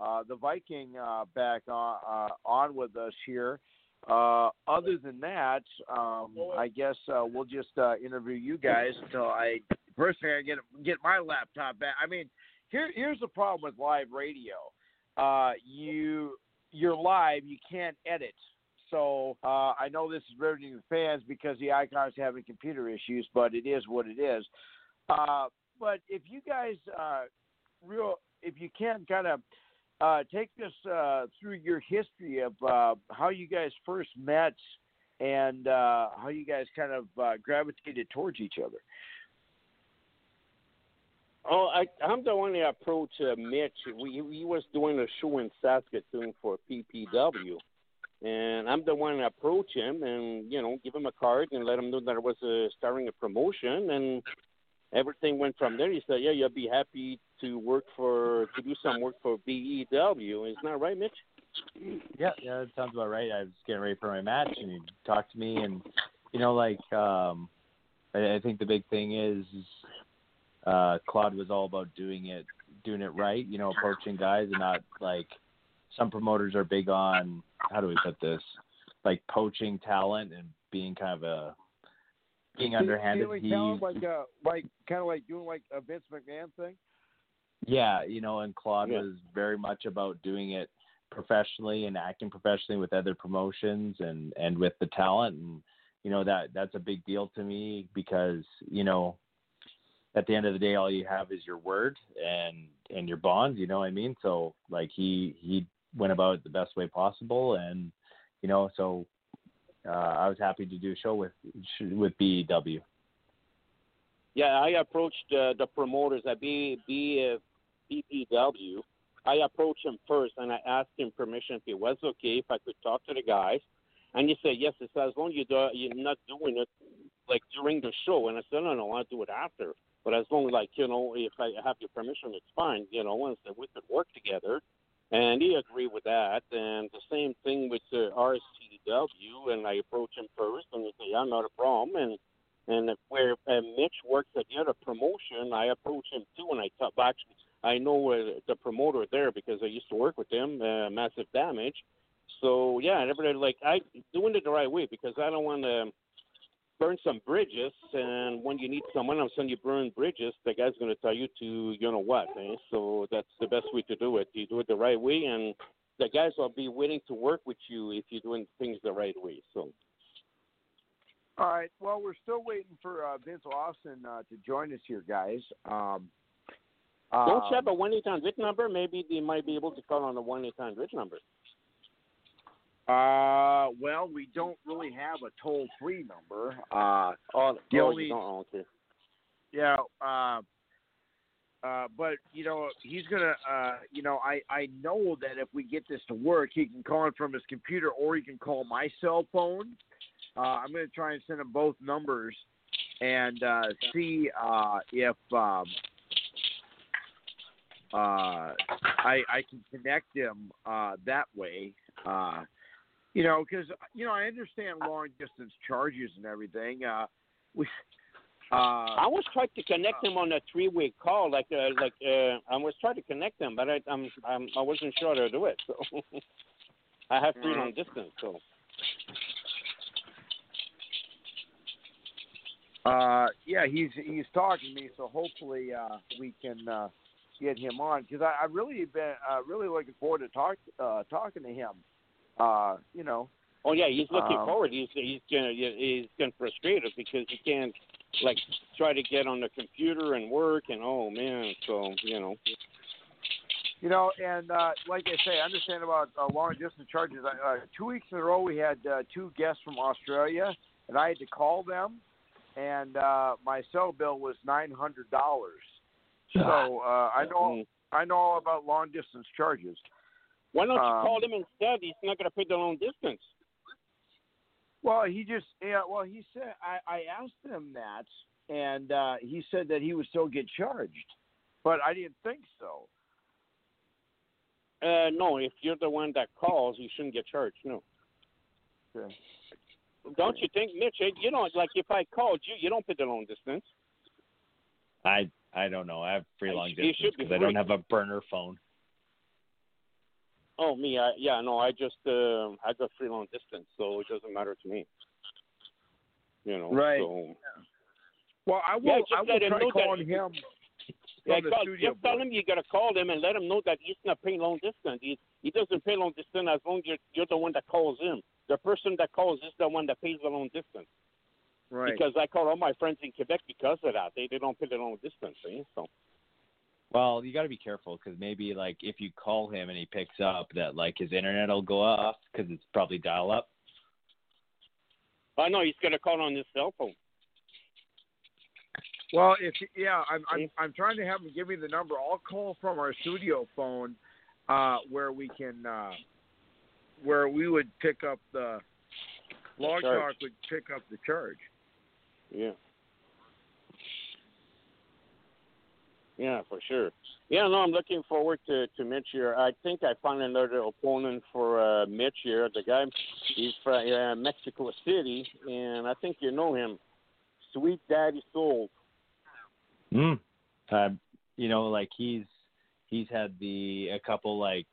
uh, the Viking uh, back on uh, on with us here. Uh, other than that, um, I guess uh, we'll just uh, interview you guys until I personally I get get my laptop back. I mean, here here's the problem with live radio. Uh, you you're live, you can't edit. So uh, I know this is riveting to fans because the Icon's having computer issues, but it is what it is. Uh, but if you guys uh, real, if you can kind of uh, take us uh, through your history of how you guys first met and how you guys kind of gravitated towards each other. Oh, I, I'm the one that approached uh, Mitch. We he was doing a show in Saskatoon for PPW, and I'm the one that approached him and you know give him a card and let him know that I was uh, starting a promotion, and everything went from there. He said, "Yeah, you'll be happy to work for to do some work for BEW." Isn't that right, Mitch? Yeah, yeah, that sounds about right. I was getting ready for my match, and he talked to me, and you know, like, um, I, I think the big thing is, uh, Claude was all about doing it, doing it right. You know, approaching guys and not like some promoters are big on how do we put this, like poaching talent and being kind of a being underhanded. Stealing He- talent, like uh, like kind of like doing like a Vince McMahon thing. Yeah, you know, and Claude Yeah. was very much about doing it professionally and acting professionally with other promotions and and with the talent and you know that that's a big deal to me because you know at the end of the day all you have is your word and and your bonds you know what i mean so like he he went about it the best way possible and you know so uh i was happy to do a show with with bew Yeah, I approached uh, the promoters at B, B, BPW. I approached him first, and I asked him permission if it was okay if I could talk to the guys. And he said yes. He said as long as you do, you're not doing it like during the show. And I said no, no, I want to do it after. But as long as like you know, if I have your permission, it's fine. You know, and so we could work together. And he agreed with that. And the same thing with uh, RCW. And I approached him first, and he said yeah, not a problem. And and if where Mitch works at the other promotion, I approach him too, and I talk back. I know uh, the promoter there because I used to work with him. Uh, massive damage. So yeah, and everybody like I doing it the right way because I don't want to burn some bridges. And when you need someone else and you burn bridges, the guy's going to tell you to you know what. Eh? So that's the best way to do it. You do it the right way, and the guys will be willing to work with you if you're doing things the right way. So. All right. Well, we're still waiting for uh, Vince Austin uh, to join us here, guys. Um, Don't you Um, have a one eight hundred number? Maybe they might be able to call on the one eight hundred number. Uh, well, we don't really have a toll free number. Uh, Oh, The oh, only- you don't. oh, okay. yeah. Uh, uh, but you know, he's gonna. Uh, you know, I I know that if we get this to work, he can call in from his computer, or he can call my cell phone. Uh, I'm gonna try and send him both numbers, and uh, see uh, if um, uh, I I can connect him uh, that way. Uh, you know, because you know I understand long distance charges and everything. Uh, we. Uh, I was trying to connect him on a three way call, like uh, like uh, I was trying to connect him, but I I'm, I'm I wasn't sure how to do it. So (laughs) I have free long distance. So Uh, yeah, he's he's talking to me, so hopefully uh, we can uh, get him on because I, I really been uh, really looking forward to talk uh, talking to him. Uh, you know, oh yeah, he's looking Um, forward. He's he's gonna he's getting frustrated because he can't like try to get on the computer and work and oh man, so you know. you know, and uh, like I say, I understand about uh, long distance charges. Uh, two weeks in a row, we had uh, two guests from Australia, and I had to call them, and uh, my cell bill was nine hundred dollars. So uh, I know Mm. I know all about long distance charges. Why don't you Um, call him instead? He's not gonna pay the long distance. Well, he just yeah. Well, he said I, I asked him that, and uh, he said that he would still get charged, but I didn't think so. Uh, no, if you're the one that calls, you shouldn't get charged. No. Okay. Don't you think, Mitch? eh, You know, like if I called you, you don't pay the long distance. I I don't know. I have free long sh- distance because I don't have a burner phone. Oh, me? I, yeah, no, I just uh, I got free long distance, so it doesn't matter to me. You know, Right. So, Well, I will. Yeah, I will try know that- him (laughs) yeah, call, studio. just tell him you gotta call him and let him know that he's not paying long distance. He he doesn't pay long distance as long as you're, you're the one that calls him. The person that calls is the one that pays the long distance. Right. Because I call all my friends in Quebec because of that. They they don't pay the long distance. See? So Well, you got to be careful because maybe like if you call him and he picks up, that like his internet will go off because it's probably dial up. I know he's gonna call on his cell phone. Well, if yeah, I'm I'm I'm trying to have him give me the number. I'll call from our studio phone, uh, where we can, uh, where we would pick up the Log charge. Talk would pick up the charge. Yeah. Yeah, for sure. Yeah, no, I'm looking forward to to Mitch here. I think I found another opponent for uh, Mitch here. The guy, he's from uh, Mexico City, and I think you know him. Sweet Daddy Soul. Hmm. Uh, you know, like he's he's had the a couple like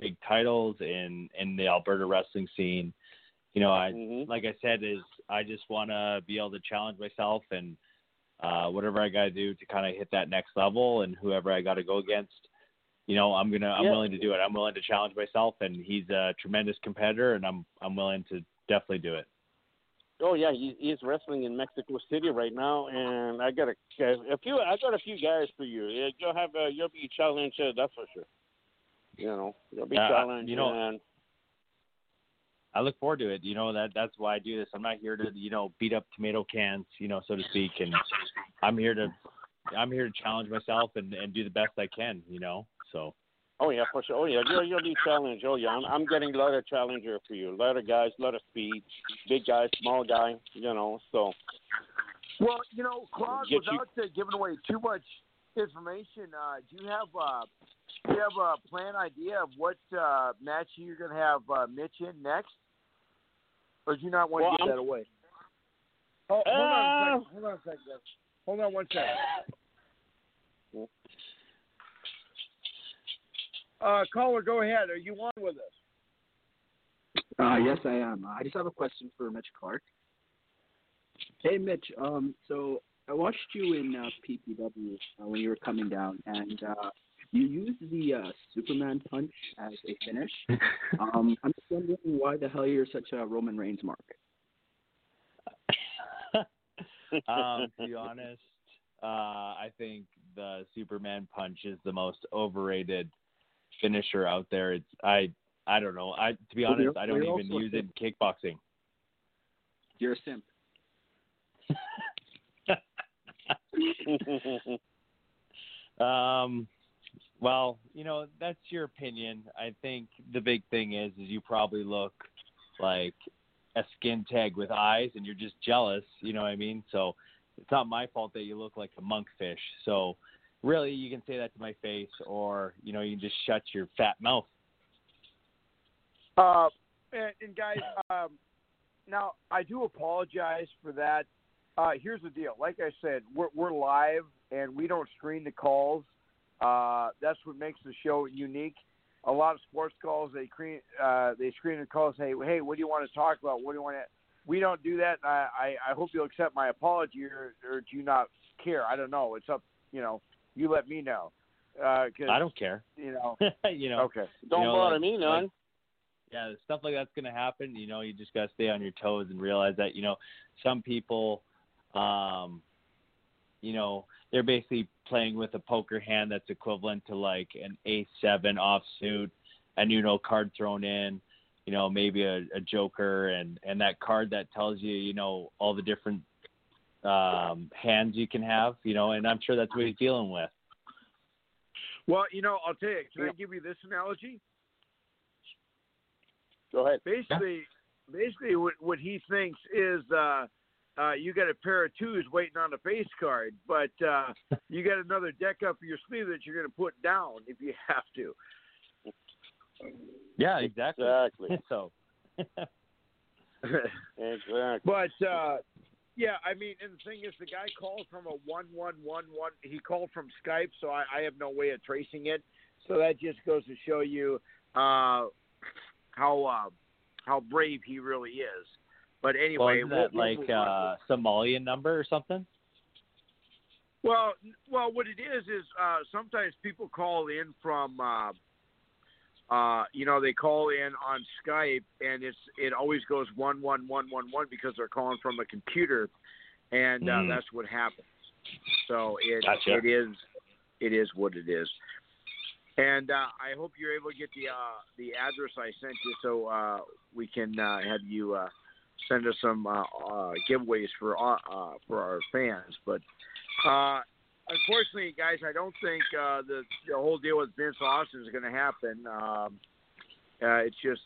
big titles in in the Alberta wrestling scene. You know, I Mhm. like I said is I just want to be able to challenge myself and uh whatever I got to do to kind of hit that next level and whoever I got to go against. You know, I'm gonna I'm Yeah. willing to do it. I'm willing to challenge myself, and he's a tremendous competitor, and I'm I'm willing to definitely do it. Oh yeah, he, he's wrestling in Mexico City right now, and I got a, a few. I got a few guys for you. You'll have a, you'll be challenged. Uh, that's for sure. You know, you'll be I- challenged. you know, and I look forward to it. You know that that's why I do this. I'm not here to you know beat up tomato cans, you know, so to speak. And I'm here to I'm here to challenge myself and and do the best I can. You know, so Oh yeah, for sure. Oh yeah, you'll you'll be challenged. Oh yeah, I'm I'm getting a lot of challenger for you. A lot of guys, a lot of speed, big guy, small guy. You know, so Well, you know, Claude, Get you- without uh, giving away too much information, uh, do you have uh, do you have a plan idea of what uh, match you're going to have uh, Mitch in next, or do you not want Well, to give I'm- that away? Oh, hold on a second. Hold on a second. guys. Hold on one second. Uh, caller, go ahead. Are you on with us? Uh, yes, I am. I just have a question for Mitch Clarke. Hey, Mitch. Um, so I watched you in uh, PPW uh, when you were coming down, and uh, you use the uh, Superman punch as a finish. (laughs) um, I'm just wondering why the hell you're such a Roman Reigns mark. (laughs) um, (laughs) to be honest, uh, I think the Superman punch is the most overrated finisher out there. It's I I don't know. I to be Well, honest, you're- I don't even use it in kickboxing. You're a simp. um, well, you know that's your opinion. I think the big thing is, is you probably look like a skin tag with eyes, and you're just jealous. You know what I mean? So it's not my fault that you look like a monkfish. So really, you can say that to my face, or you know, you can just shut your fat mouth. Uh, and, guys, um, now I do apologize for that. Uh, here's the deal. Like I said, we're, we're live and we don't screen the calls. Uh, that's what makes the show unique. A lot of sports calls they screen uh, they screen the calls. Hey, hey, what do you want to talk about? What do you want to? We don't do that. I, I, I hope you'll accept my apology, or, or do you not care? I don't know. It's up. You know, you let me know. Uh 'cause I don't care. You know. (laughs) you know. Okay. Don't you know, bother like- me none. like- yeah, stuff like that's gonna happen. You know, you just gotta stay on your toes and realize that you know some people, um, you know, they're basically playing with a poker hand that's equivalent to like an ace seven offsuit, and you know, card thrown in, you know, maybe a, a joker, and and that card that tells you, you know, all the different um hands you can have, you know, and I'm sure that's what he's dealing with. Well, you know, I'll tell you. Can I give you this analogy? Go ahead. Basically, basically, what what he thinks is uh, uh, you got a pair of twos waiting on the face card, but uh, (laughs) you got another deck up your sleeve that you're going to put down if you have to. Yeah, exactly. Exactly. (laughs) so. (laughs) Exactly. But uh, yeah, I mean, and the thing is, the guy called from a one one one one. He called from Skype, so I, I have no way of tracing it. So that just goes to show you uh, how uh, how brave he really is. But Well, anyway, we'll- that we'll like on. uh Somalian number or something? Well, well, what it is is uh, sometimes people call in from, uh, uh, you know, they call in on Skype, and it's it always goes one one one one one because they're calling from a computer, and uh, Mm. that's what happens. So it Gotcha. it is it is what it is. And uh, I hope you're able to get the uh, the address I sent you, so uh, we can uh, have you uh, send us some uh, uh, giveaways for uh, uh, for our fans. But uh, unfortunately, guys, I don't think uh, the the whole deal with Vince Austin is going to happen. Um, it's just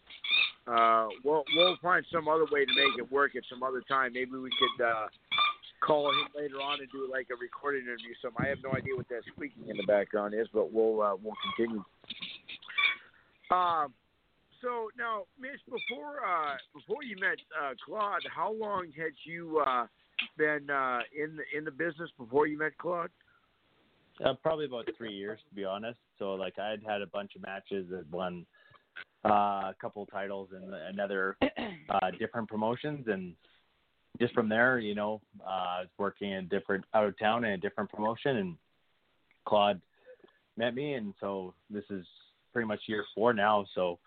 we'll we'll find some other way to make it work at some other time. Maybe we could call him later on and do like a recorded interview. So I have no idea what that squeaking in the background is, but we'll we'll continue. Um. So now, Mitch, before uh, before you met uh, Claude, how long had you uh, been uh, in the in the business before you met Claude? Uh, probably about three years, to be honest. So like I'd had a bunch of matches that won uh, a couple titles and another (clears throat) uh, different promotions, and just from there, you know, uh, I was working in different out of town in a different promotion, and Claude met me, and so this is pretty much year four now. So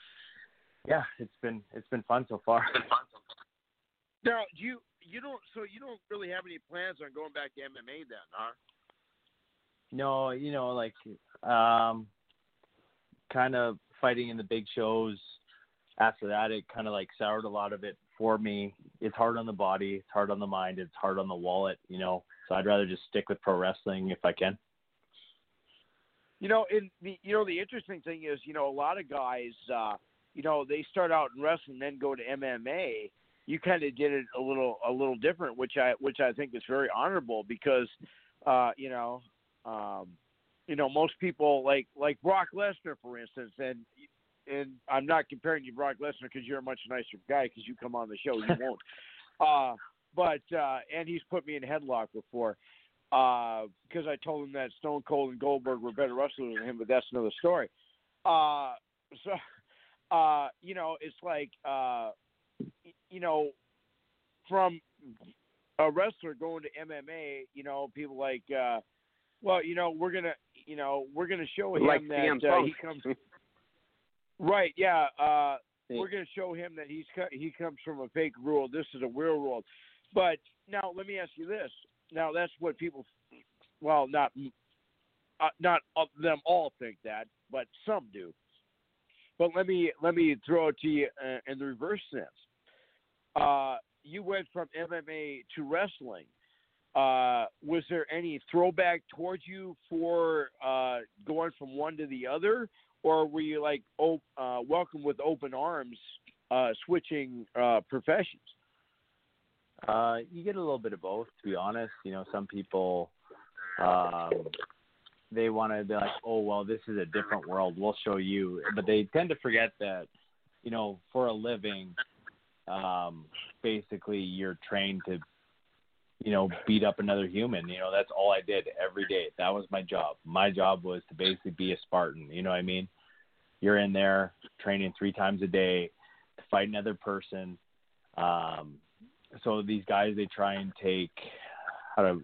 yeah, it's been it's been fun so far. Now, do you you don't so you don't really have any plans on going back to MMA then, huh? No, you know, like um kind of fighting in the big shows after that it kind of like soured a lot of it for me. It's hard on the body, it's hard on the mind, it's hard on the wallet, you know. So I'd rather just stick with pro wrestling if I can. You know, in the you know the interesting thing is, you know, a lot of guys, uh, you know, they start out in wrestling, then go to MMA. You kind of did it a little a little different, which I which I think is very honorable because, uh, you know, um, you know, most people like like Brock Lesnar, for instance, and and I'm not comparing you to Brock Lesnar because you're a much nicer guy because you come on the show, you won't. (laughs) Uh, but uh, and he's put me in headlock before uh, because I told him that Stone Cold and Goldberg were better wrestlers than him, but that's another story. Uh, so, uh, you know, it's like, uh, you know, from a wrestler going to MMA, you know, people like, uh, well, you know, we're gonna, you know, we're gonna show him Like that uh, he comes. (laughs) Right. Yeah. Uh, we're going to show him that he's he comes from a fake world. This is a real world. But now let me ask you this. Now that's what people well, not uh, not uh, them all think that, but some do. But let me let me throw it to you uh, in the reverse sense. Uh, you went from MMA to wrestling. Uh, was there any throwback towards you for uh, going from one to the other, or were you like op- uh, welcome with open arms, uh, switching professions? You get a little bit of both, to be honest. You know, some people um, they want to be like, oh well, this is a different world. We'll show you, but they tend to forget that, you know, for a living, um, basically you're trained to, you know, beat up another human. You know, that's all I did every day. That was my job. My job was to basically be a Spartan. You know what I mean? You're in there training three times a day to fight another person. Um, so these guys, they try and take how to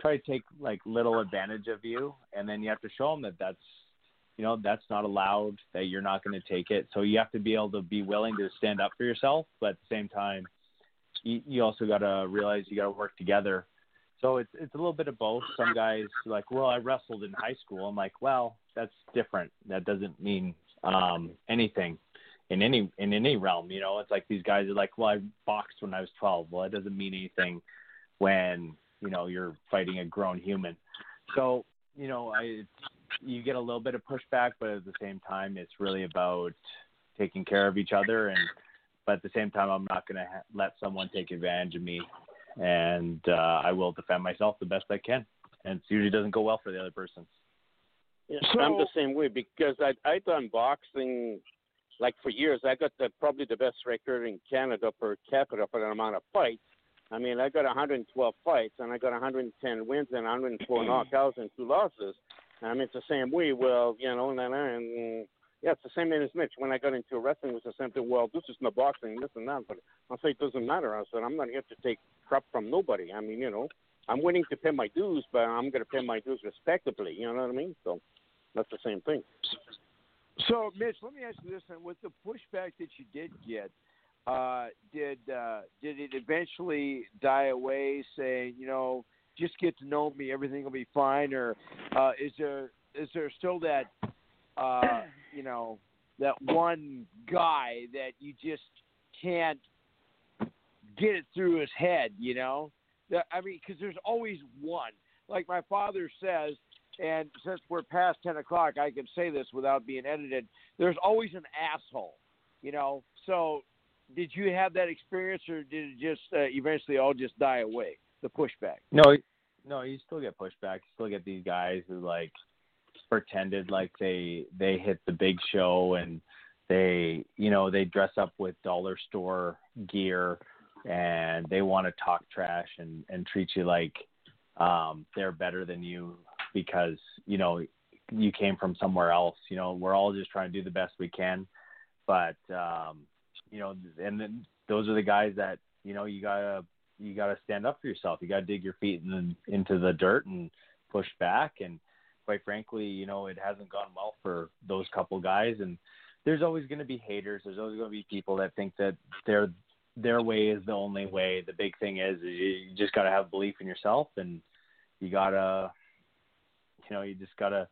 try to take like little advantage of you, and then you have to show them that that's you know that's not allowed, that you're not going to take it. So you have to be able to be willing to stand up for yourself, but at the same time, you, you also got to realize you got to work together. So it's it's a little bit of both. Some guys like, well, I wrestled in high school. I'm like, well, that's different. That doesn't mean um, anything in any in any realm. You know, it's like these guys are like, well, I boxed when I was 12. Well, it doesn't mean anything when you know you're fighting a grown human. So you know, I you get a little bit of pushback, but at the same time, it's really about taking care of each other. And but at the same time, I'm not going to ha- let someone take advantage of me, and uh, I will defend myself the best I can. And it usually doesn't go well for the other person. Yeah, I'm the same way because I I done boxing like for years. I got the probably the best record in Canada per capita for the amount of fights. I mean, I got 112 fights and I got 110 wins and 104 (clears throat) knockouts and two losses. I mean, it's the same way. Well, you know, and, and yeah, it's the same thing as Mitch. When I got into wrestling, it was the same thing. Well, this is not boxing, this and that. But I say it doesn't matter. I said I'm not here to take crap from nobody. I mean, you know, I'm willing to pay my dues, but I'm going to pay my dues respectably. You know what I mean? So that's the same thing. So, Mitch, let me ask you this: and with the pushback that you did get, uh, did uh, did it eventually die away? Saying, you know, just get to know me, everything will be fine, or uh, is there is there still that, uh, you know, that one guy that you just can't get it through his head? You know, that, I mean, because there's always one. Like my father says, and since we're past 10 o'clock, I can say this without being edited. There's always an asshole, you know. So, did you have that experience, or did it just uh, eventually all just die away? The pushback. No, no, you still get pushback. You still get these guys who like pretended like they they hit the big show and they you know they dress up with dollar store gear and they want to talk trash and and treat you like um they're better than you because you know you came from somewhere else. You know, we're all just trying to do the best we can, but um, you know, and then those are the guys that you know you gotta you gotta stand up for yourself. You gotta dig your feet in, into the dirt and push back. And quite frankly, you know, it hasn't gone well for those couple guys. And there's always going to be haters. There's always going to be people that think that their their way is the only way. The big thing is, you just got to have belief in yourself and you gotta you know, you just gotta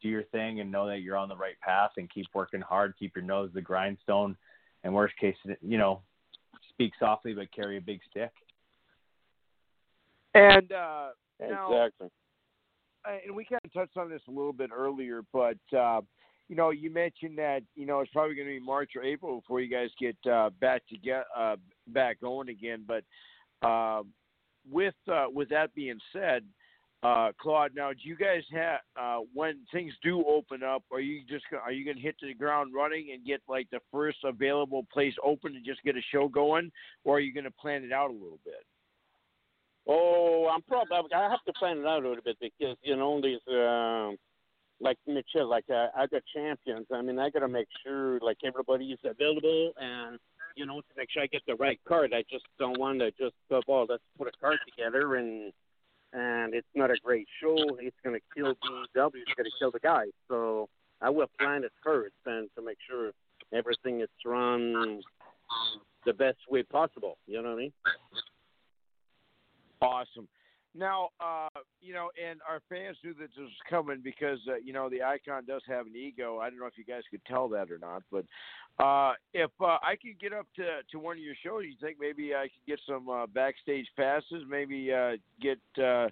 do your thing and know that you're on the right path and keep working hard, keep your nose to the grindstone, and worst case, you know, speak softly but carry a big stick. And uh, now, Exactly. uh, and we kind of touched on this a little bit earlier, but uh, you know, you mentioned that you know it's probably going to be March or April before you guys get uh, back to get uh, back going again. But uh, with uh, with that being said, uh, Claude, now do you guys have uh, when things do open up? Are you just are you going to hit the ground running and get like the first available place open and just get a show going, or are you going to plan it out a little bit? Oh, I'm probably I have to plan it out a little bit because you know these um like Mitchell, like uh, I got champions. I mean, I got to make sure like everybody is available and you know to make sure I get the right card. I just don't want to just go, oh, let's put a card together and and it's not a great show. It's gonna kill DW. It's gonna kill the guys. So I will plan it first and to make sure everything is run the best way possible. You know what I mean? Awesome. Now, uh, you know, and our fans knew that this was coming because uh, you know the icon does have an ego. I don't know if you guys could tell that or not, but uh, if uh, I could get up to to one of your shows, you think maybe I could get some uh, backstage passes? Maybe uh, get uh,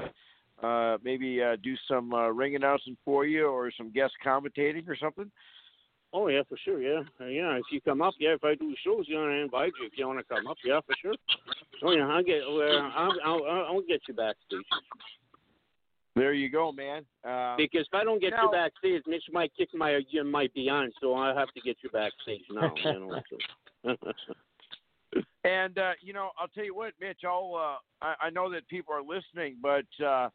uh, maybe uh, do some uh, ring announcing for you, or some guest commentating or something. Oh yeah, for sure. Yeah, uh, yeah. If you come up, yeah. If I do shows, you know, I invite you. If you want to come up, yeah, for sure. Oh yeah, I'll get. Well, I'll, I'll, I'll get you backstage. There you go, man. Uh, Because if I don't get now- you backstage, Mitch might kick my you might be on, so I have to get you backstage now. (laughs) You (laughs) know. And uh, you know, I'll tell you what, Mitch. I'll uh, I, I know that people are listening, but uh,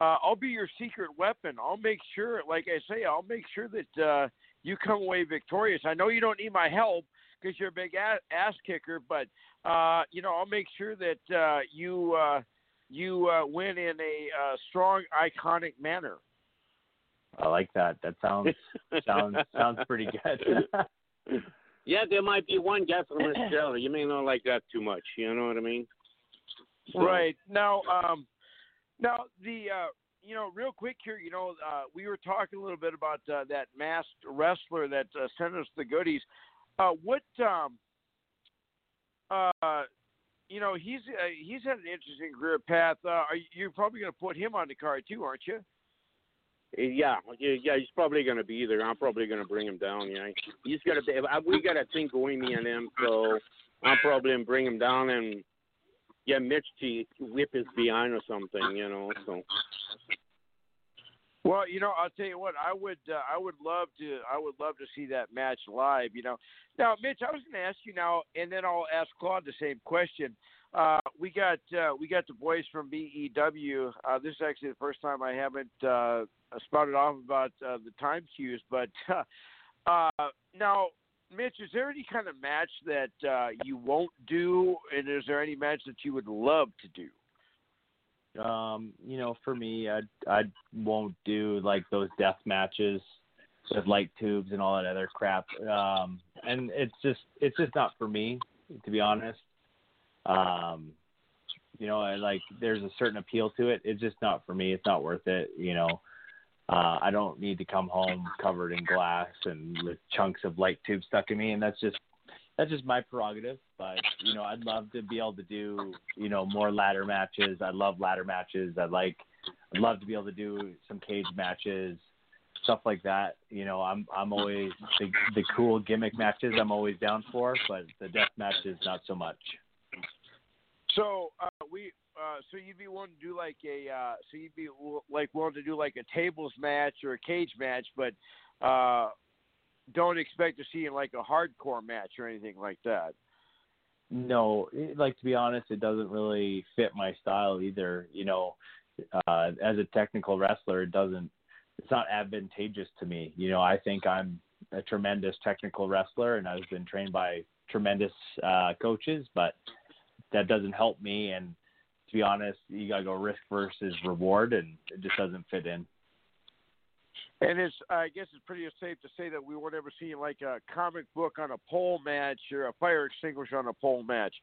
uh, I'll be your secret weapon. I'll make sure, like I say, I'll make sure that uh, you come away victorious. I know you don't need my help because you're a big ass, ass kicker, but uh, you know, I'll make sure that uh, you uh, you uh, win in a uh, strong, iconic manner. I like that. That sounds (laughs) sounds sounds pretty good. (laughs) yeah, there might be one guy from Australia. You may not like that too much. You know what I mean? So- Right now, um, now the uh, you know, real quick here, you know, uh, we were talking a little bit about uh, that masked wrestler that uh, sent us the goodies. Uh, what, um, uh, you know, he's uh, he's had an interesting career path. Uh, are you, you're probably going to put him on the card too, aren't you? Yeah, yeah. He's probably going to be there. I'm probably going to bring him down. Yeah, he's got to. We got a thing going, me and him. So I'm probably going to bring him down and get Mitch to whip his behind or something. You know. So Well, you know, I'll tell you what, I would, uh, I would love to, I would love to see that match live. You know, now, Mitch, I was going to ask you now, and then I'll ask Claude the same question. Uh, we got, uh, we got the boys from BEW. Uh, this is actually the first time I haven't uh, spouted off about uh, the time cues, but (laughs) uh, now, Mitch, is there any kind of match that uh, you won't do, and is there any match that you would love to do? um, you know, for me, I I won't do like those death matches with light tubes and all that other crap. Um, and it's just it's just not for me, to be honest. Um, you know, I like there's a certain appeal to it. It's just not for me. It's not worth it. You know, uh, I don't need to come home covered in glass and with chunks of light tube stuck in me, and that's just that's just my prerogative. But you know, I'd love to be able to do you know more ladder matches. I love ladder matches. I like I'd love to be able to do some cage matches, stuff like that. You know, I'm I'm always the the cool gimmick matches. I'm always down for, but the death matches not so much. So uh, we, uh, so you'd be willing to do like a, uh, so you'd be like willing to do like a tables match or a cage match, but uh, don't expect to see in like a hardcore match or anything like that. No, it- like to be honest, it doesn't really fit my style either. You know, uh, as a technical wrestler, it doesn't. It's not advantageous to me. You know, I think I'm a tremendous technical wrestler, and I've been trained by tremendous uh, coaches, but that doesn't help me. And to be honest, you gotta go risk versus reward, and it just doesn't fit in. And it's, I guess it's pretty safe to say that we weren't ever see like a comic book on a pole match or a fire extinguisher on a pole match.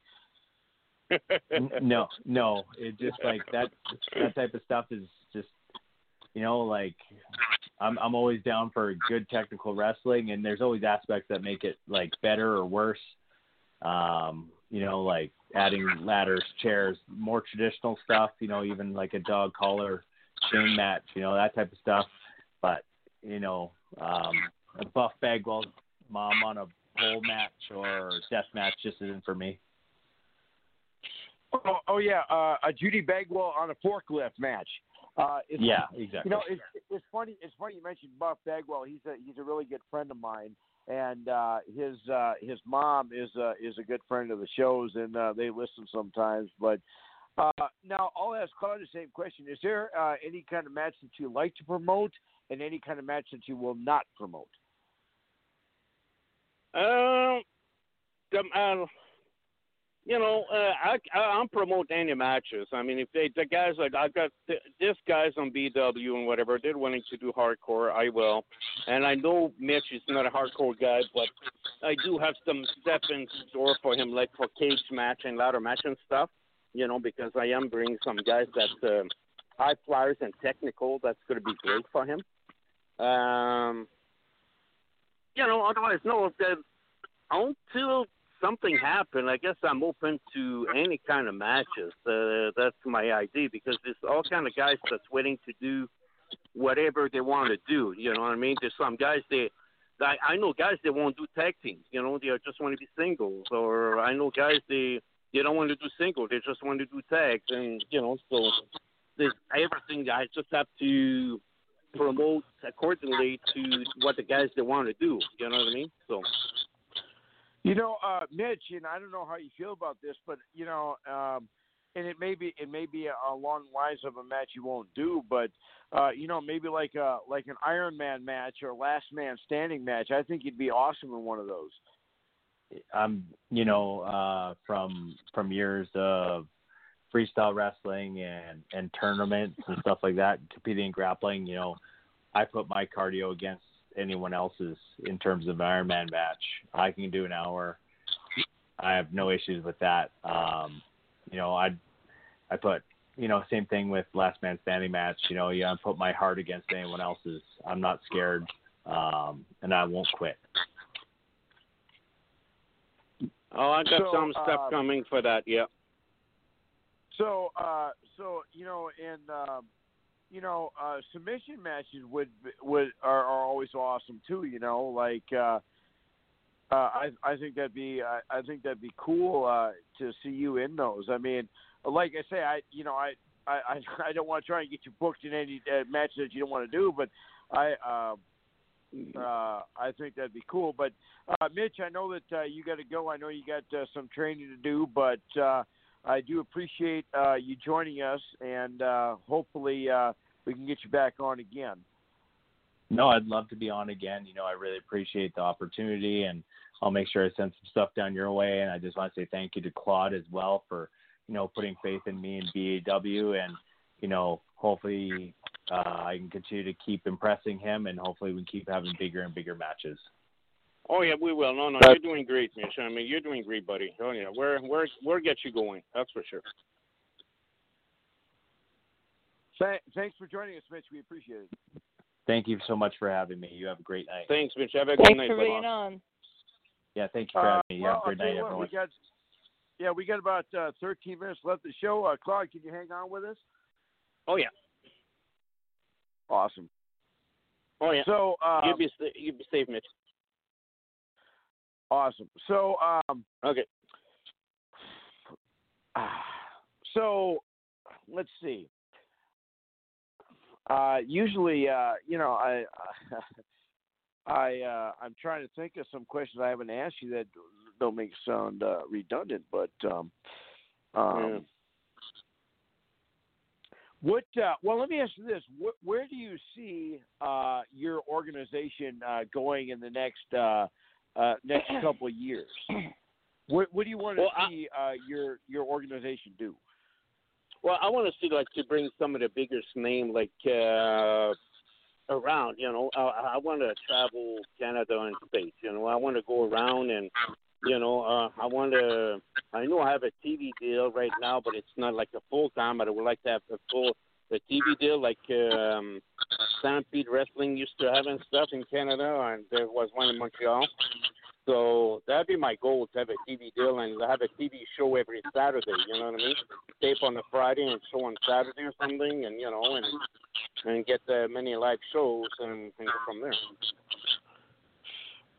No, no, (laughs) it just like that. That type of stuff is just, you know, like I'm I'm always down for good technical wrestling, and there's always aspects that make it like better or worse. Um, you know, like adding ladders, chairs, more traditional stuff. You know, even like a dog collar chain match. You know, that type of stuff. But you know, um, a Buff Bagwell mom on a pole match or death match just isn't for me. Oh, oh yeah, uh, a Judy Bagwell on a forklift match. Uh, it's, Yeah, exactly. You know, it's it's funny. It's funny you mentioned Buff Bagwell. He's a he's a really good friend of mine, and uh, his uh, his mom is uh, is a good friend of the shows, and uh, they listen sometimes. But uh, now I'll ask Claude the same question: Is there uh, any kind of match that you like to promote, and any kind of match that you will not promote? Um, uh, you know, uh, I, I I'm promote any matches. I mean, if they the guys like I've got th- this guys on BW and whatever, they're willing to do hardcore. I will, and I know Mitch is not a hardcore guy, but I do have some stuff in store for him, like for cage match and ladder match and stuff. You know, because I am bringing some guys that uh, high flyers and technical. That's going to be great for him. Um, you know, otherwise, no. If until something happens, I guess I'm open to any kind of matches. Uh, that's my idea because there's all kind of guys that's waiting to do whatever they want to do. You know what I mean? There's some guys they. I, I know guys that won't do tag teams. You know, they just want to be singles, or I know guys they they don't want to do single. They just want to do tags, and you know, so there's everything. I just have to promote accordingly to what the guys they want to do. You know what I mean? So. You know, uh, Mitch, and I don't know how you feel about this, but you know, um, and it may be it may be along the lines of a match you won't do, but uh, you know, maybe like a like an Iron Man match or Last Man Standing match. I think you'd be awesome in one of those. I'm, you know, uh, from from years of freestyle wrestling and and tournaments and stuff like that, competing in grappling. You know, I put my cardio against anyone else's in terms of Ironman match. I can do an hour. I have no issues with that. Um, you know, I I put you know same thing with last man standing match. You know, yeah, I put my heart against anyone else's. I'm not scared, um, and I won't quit. Oh, I got So, some stuff uh, coming for that. Yeah. So, uh, so you know, in um, you know, uh, submission matches would would are, are always awesome too. You know, like uh, uh, I I think that'd be I, I think that'd be cool uh, to see you in those. I mean, like I say, I you know I I I, (laughs) don't want to try and get you booked in any uh, matches that you don't want to do, but I. Uh, uh, I think that'd be cool, but uh, Mitch, I know that uh, you got to go. I know you got uh, some training to do, but uh, I do appreciate uh, you joining us, and uh, hopefully uh, we can get you back on again. No, I'd love to be on again. You know, I really appreciate the opportunity, and I'll make sure I send some stuff down your way. And I just want to say thank you to Claude as well for, you know, putting faith in me and BAW, and you know, hopefully uh, I can continue to keep impressing him, and hopefully we can keep having bigger and bigger matches. Oh yeah, we will. No, no, But- you're doing great, Mitch. I mean, you're doing great, buddy. Oh yeah, we're we're we're get you going. That's for sure. Th- thanks for joining us, Mitch. We appreciate it. Thank you so much for having me. You have a great night. Thanks, Mitch. Have a good Thanks night, for buddy. being on. Yeah, thank you for Uh, having me. You well, have a great I'll tell night, you what, everyone. we got, yeah, we got about uh, 13 minutes left of the show. Uh, Claude, can you hang on with us? Oh yeah. Awesome. Oh yeah. So, um, you be sa- you be safe, Mitch. Awesome. So, um, Okay. (sighs) so let's see. Uh, usually, uh, you know, I, (laughs) I, uh, I'm trying to think of some questions I haven't asked you that don't make it sound uh, redundant, but um, um, Yeah. what? Uh, well, let me ask you this: Wh- Where do you see uh, your organization uh, going in the next uh, next (clears throat) couple of years? What, what do you want to Well, I- see uh, your your organization do? Well, I want to see like to bring some of the biggest name like uh around. You know, I, I want to travel Canada and states. You know, I want to go around and you know, uh, I want to. I know I have a TV deal right now, but it's not like a full time. But I would like to have a full a TV deal like um, Stampede Wrestling used to have and stuff in Canada, and there was one in Montreal. So that'd be my goal to have a TV deal and have a TV show every Saturday. You know what I mean? Tape on a Friday and show on Saturday or something, and you know, and and get uh, many live shows and, go from there.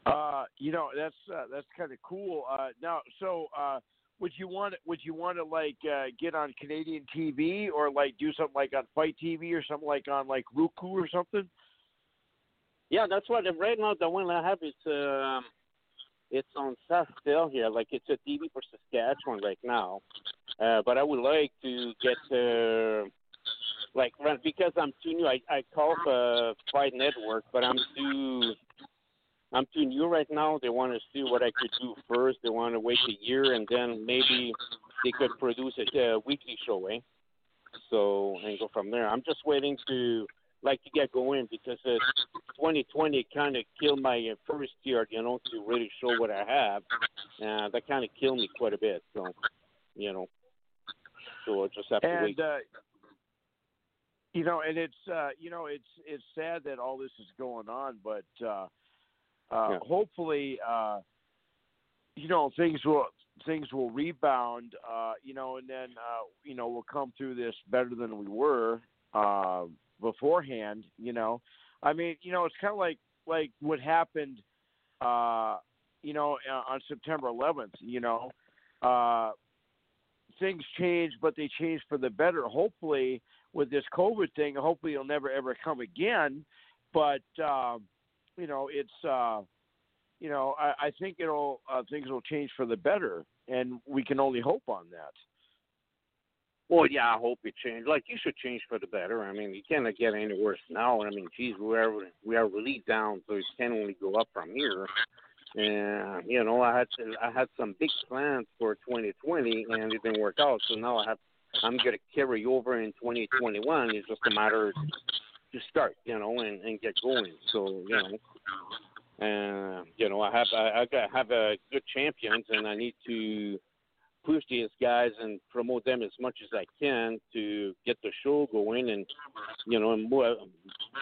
Uh, you know, that's uh, that's kind of cool. Uh, now, so uh, would you want would you want to like uh, get on Canadian TV or like do something like on Fight TV or something like on like Roku or something? Yeah, that's what right now the one I have is um it's on Saskville here, like it's a TV for Saskatchewan right now. Uh, but I would like to get uh, like because I'm too new. I I call for Fight Network, but I'm too I'm too new right now. They want to see what I could do first. They want to wait a year and then maybe they could produce a uh, weekly show, eh? So and go from there. I'm just waiting to like to get going because uh, 2020 kind of killed my uh, first year, you know, to really show what I have. Uh, that kind of killed me quite a bit. So, you know, so I just have to wait. And uh, you know, and it's uh, you know, it's it's sad that all this is going on, but uh, uh, Yeah. hopefully, uh, you know, things will things will rebound, uh, you know, and then uh, you know we'll come through this better than we were uh, beforehand. You know, I mean, you know, it's kind of like like what happened, uh, you know, uh, on September 11th. You know, uh, things changed, but they changed for the better. Hopefully, with this COVID thing, hopefully it'll never ever come again. But um, you know, it's uh, you know, I, I think it'll uh, things will change for the better, and we can only hope on that. Well, yeah, I hope it changes. Like you should change for the better. I mean, you cannot get any worse now. I mean, geez, we are we are really down, so it can only go up from here. And you know, I had to, I had some big plans for 2020, and it didn't work out. So now I have I'm gonna carry over in 2021. It's just a matter to start, you know, and and get going. So you know. And you know, I have I, I got have a good champions, and I need to push these guys and promote them as much as I can to get the show going and you know and more,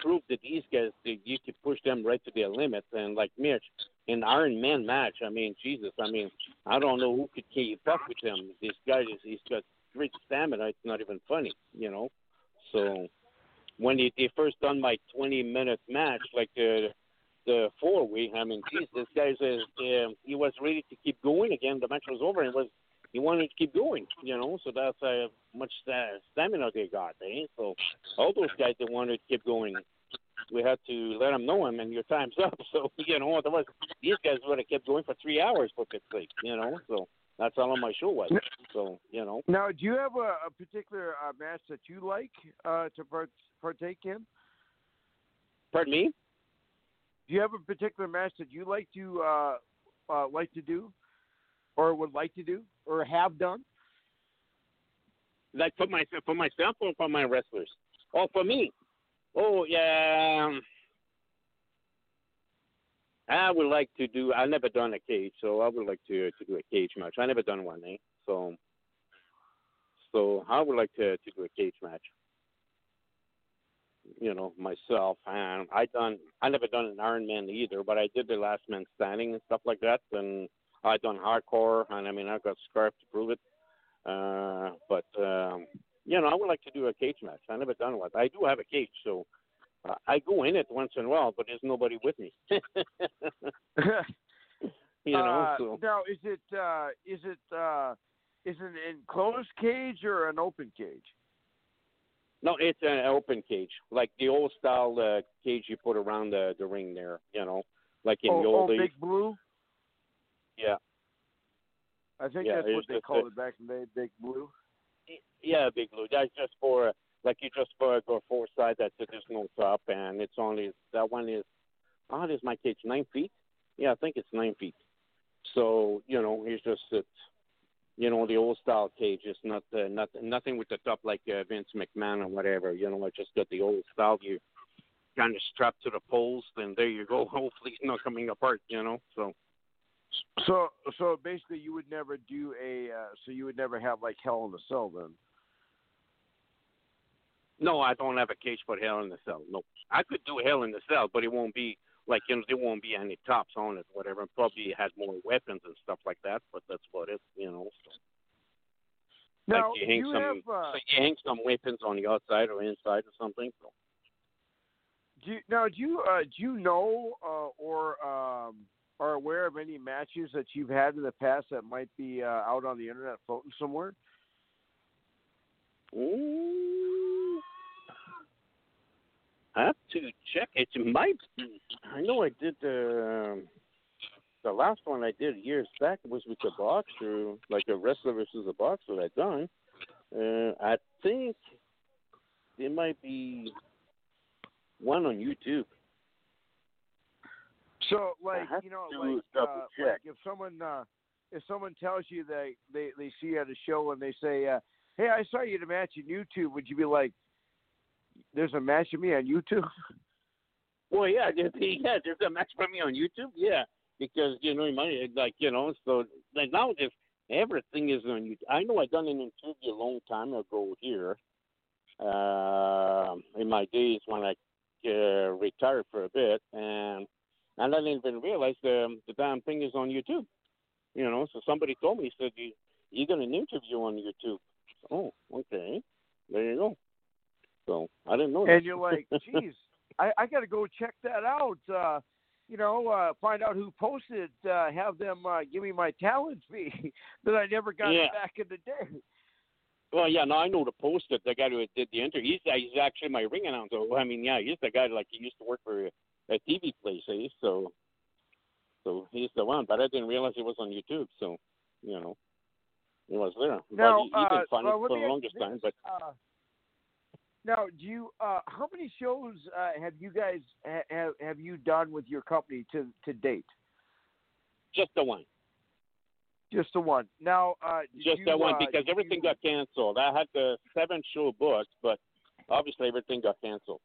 prove that these guys that you can push them right to their limits and like Mitch the Iron Man match I mean Jesus I mean I don't know who could keep up with him this guy is he's got great stamina it's not even funny you know so when they, they first done my 20 minute match like the the four way I mean geez this guy's uh, um, he was ready to keep going again the match was over and was he wanted to keep going, you know. So that's how much sta- stamina they got, eh? So all those guys that wanted to keep going, we had to let them know, him, and your time's (laughs) up. So you know, otherwise these guys would have kept going for three hours for God's sake, you know. So that's how long my show was. So you know, Now, do you have a, a particular uh, match that you like uh, to part- partake in? pardon me. Do you have a particular match that you like to uh, uh, like to do, or would like to do, or have done? Like for myself, for myself or for my wrestlers? Oh, for me. Oh yeah. I would like to do. I've never done a cage, so I would like to to do a cage match. I never done one, eh? So, so I would like to to do a cage match. You know, myself, and I done. I never done an Iron Man either, but I did the Last Man Standing and stuff like that, and I done hardcore, and I mean I got scars to prove it. Uh, but um, you know, I would like to do a cage match. I never done one. I do have a cage, so uh, I go in it once in a while, but there's nobody with me. (laughs) you know, Uh, so now, is it uh, is it uh, is it an enclosed cage or an open cage? no, it's an open cage, like the old style uh, cage you put around the the ring there. You know, like in oh, the old oh. Big Blue. Yeah, I think Yeah, that's what they called a- it back in the day, Big Blue. yeah, big blue. That's just for like you just go four side. That's it. There's no top, and it's only that one is. Oh, this is my cage nine feet. Yeah, I think it's nine feet. So you know, it's just that. You know, the old style cage is not uh, not nothing with the top like uh, Vince McMahon or whatever. You know, I just got the old style. You kind of strapped to the poles, and there you go. (laughs) Hopefully, it's not coming apart. You know, so. So so basically, you would never do a uh, so you would never have like Hell in the Cell then. No, I don't have a cage for Hell in the Cell. No, I could do Hell in the Cell, but it won't be like you know there won't be any tops on it, whatever. Probably has more weapons and stuff like that, but that's what it, you know. So, Now like you hang you some, have uh, so you hang some weapons on the outside or inside or something. So. do you, now do you uh, do you know uh, or um, are aware of any matches that you've had in the past that might be uh, out on the internet floating somewhere? Ooh. I have to check. It might. I know I did the the last one I did years back was with the boxer, like a wrestler versus a boxer. I done. Uh, I think there might be one on YouTube. So like you know like, uh, like if someone uh, if someone tells you they they they see you at a show and they say uh, hey I saw you at a match on YouTube would you be like there's a match of me on YouTube? (laughs) Well, yeah, there's, yeah, there's a match for me on YouTube. Yeah, because you know, my like you know, so like now this everything is on YouTube. I know I done an interview a long time ago here, uh, in my days when I uh, retired for a bit, and and I didn't even realize the the damn thing is on YouTube. You know, so somebody told me, said, you, "You got an interview on YouTube." Oh, okay, there you go. So I didn't know. And that. you're (laughs) like, geez, I, I got to go check that out. Uh, you know, uh, find out who posted. Uh, have them uh, give me my talent fee (laughs) that I never got Yeah. back in the day. Well, yeah, no, I know the post that the guy who did the interview. He's he's actually my ring announcer. I mean, yeah, he's the guy like he used to work for a, TV place, eh? So, so he's the one. But I didn't realize it was on YouTube. So, you know, it was there. Now, but he, uh, been funny well, for the longest you time. But uh, now, do you? Uh, how many shows uh, have you guys ha- have have you done with your company to to date? just the one, Just the one. Now, uh, just you, that one uh, because everything you- got canceled. I had the seven show booked, but obviously everything got canceled.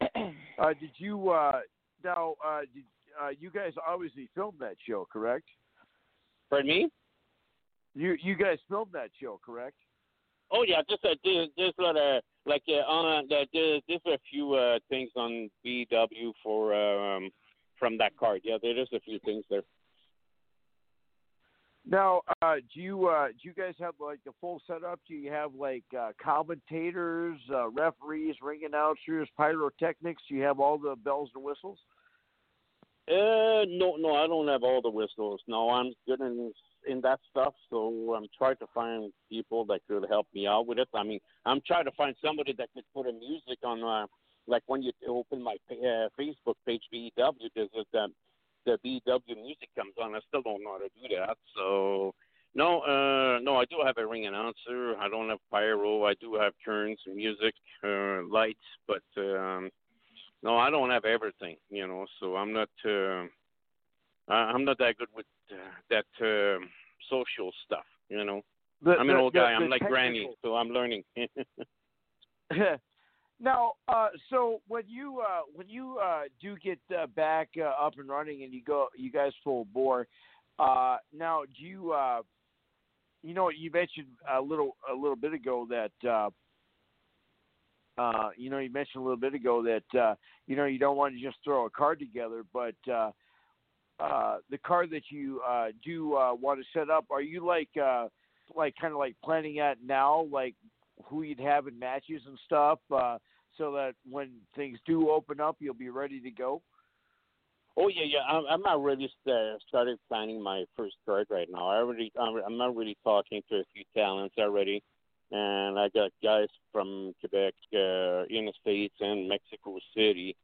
(clears throat) Uh, did you uh, now? Uh, did uh, you guys obviously filmed that show, correct? Pardon me? You you guys filmed that show, correct? Oh yeah, just uh, there's there's a lot of like uh, on uh, there's there's a few uh, things on BW for um from that card. Yeah, there is a few things there. Now, uh, do you uh, do you guys have like the full setup? Do you have like uh, commentators, uh, referees, ring announcers, pyrotechnics? Do you have all the bells and whistles? Uh, no, no, I don't have all the whistles. No, I'm good in in that stuff. So I'm trying to find people that could help me out with it. I mean, I'm trying to find somebody that could put a music on, uh, like when you open my uh, Facebook page, BW, there's a, the the BW music comes on. I still don't know how to do that. So. No, uh, no, I do have a ring announcer. I don't have pyro. I do have turns, music, uh, lights, but um, no, I don't have everything, you know. So I'm not, uh, I'm not that good with uh, that uh, social stuff, you know. The, I'm an the- old the- guy. I'm like Granny, so I'm learning. (laughs) (laughs) now, uh, so when you uh, when you uh, do get uh, back uh, up and running and you go, you guys full bore. Uh, now, do you uh, you know you mentioned a little a little bit ago that uh, uh, you know you mentioned a little bit ago that uh, you know you don't want to just throw a card together, but uh, the card that you uh, do uh, want to set up, are you like uh, like kind of like planning at now, like who you'd have in matches and stuff, uh, so that when things do open up, you'll be ready to go? oh yeah, yeah. I'm, I'm not really uh, started planning my first card right now. I already, I'm, I'm not really talking to a few talents already, and I got guys from Quebec, uh, in the states, and Mexico City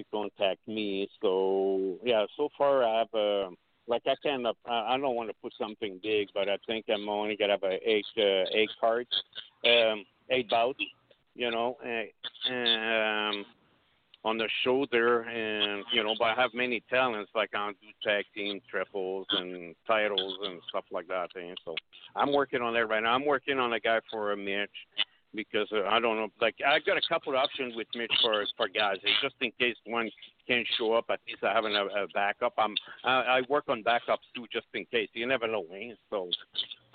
to contact me. So yeah, so far I have uh, like I kind of I don't want to put something big, but I think I'm only gonna have eight uh, eight cards, um, eight bouts, you know, and, um, on the shoulder, and you know, but I have many talents like I do tag team triples and titles and stuff like that. And so I'm working on that right now. I'm working on a guy for a Mitch because uh, I don't know. Like I got a couple of options with Mitch for for guys, just in case one can't show up, at least I have a, a backup. I'm I, I work on backups too, just in case. You never know, eh? So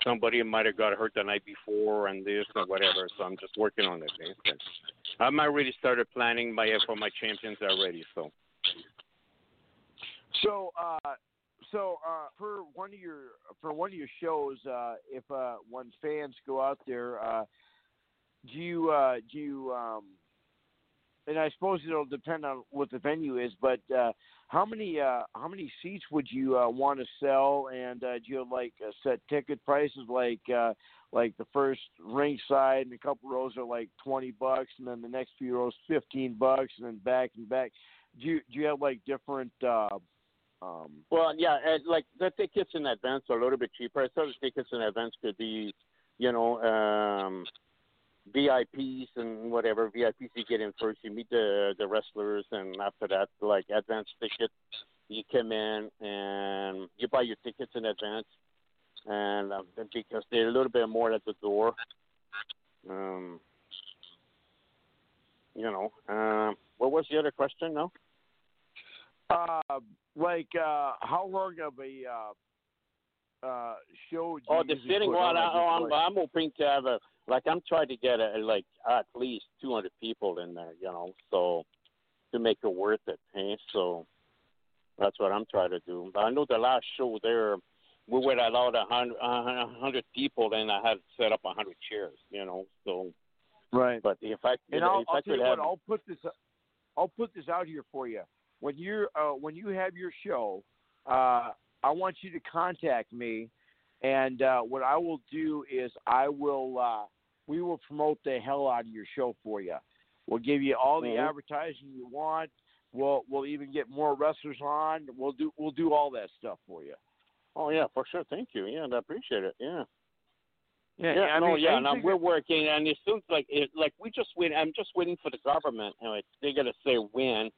somebody might have got hurt the night before and this or whatever. So I'm just working on it. Eh? I'm already started planning my for my champions already. So So, uh, so uh, for one of your for one of your shows, uh, if uh, when fans go out there, uh, do you uh, do you um, and I suppose it'll depend on what the venue is, but uh, how many uh, how many seats would you uh, want to sell, and uh, do you have like uh, set ticket prices, like uh, like the first ring side and a couple rows are like twenty bucks, and then the next few rows fifteen bucks, and then back and back. Do you do you have like different? Uh, um, Well, yeah, and like the tickets in advance are a little bit cheaper. I thought the tickets in advance could be, you know, um, VIPs and whatever. VIPs you get in first, you meet the the wrestlers, and after that, like advance ticket, you come in and you buy your tickets in advance, and um, because they're a little bit more at the door. Um, you know, um, what was the other question? No. uh, like uh, how long of a uh, uh, show? do Oh, you the sitting one. on? I, oh, I'm, I'm hoping to have a like. I'm trying to get a, like at least 200 people in there. You know, so to make it worth it. Hey, so that's what I'm trying to do. But I know the last show there, we were allowed a hundred, a hundred people, and I had set up a hundred chairs. You know, so right. but if I And I'll, I I'll tell could you have what, I'll put this, I'll put this out here for you. When you're, uh, when you have your show, uh, I want you to contact me, and uh, what I will do is I will, uh, we will promote the hell out of your show for you. We'll give you all the Mhm. advertising you want. We'll, we'll even get more wrestlers on. We'll do, we'll do all that stuff for you. Oh yeah, for sure. Thank you. Yeah, I appreciate it. Yeah. Yeah, Yeah, I no, yeah, we're working, and it seems like it, like we just wait. I'm just waiting for the government. You know, they're gonna say when.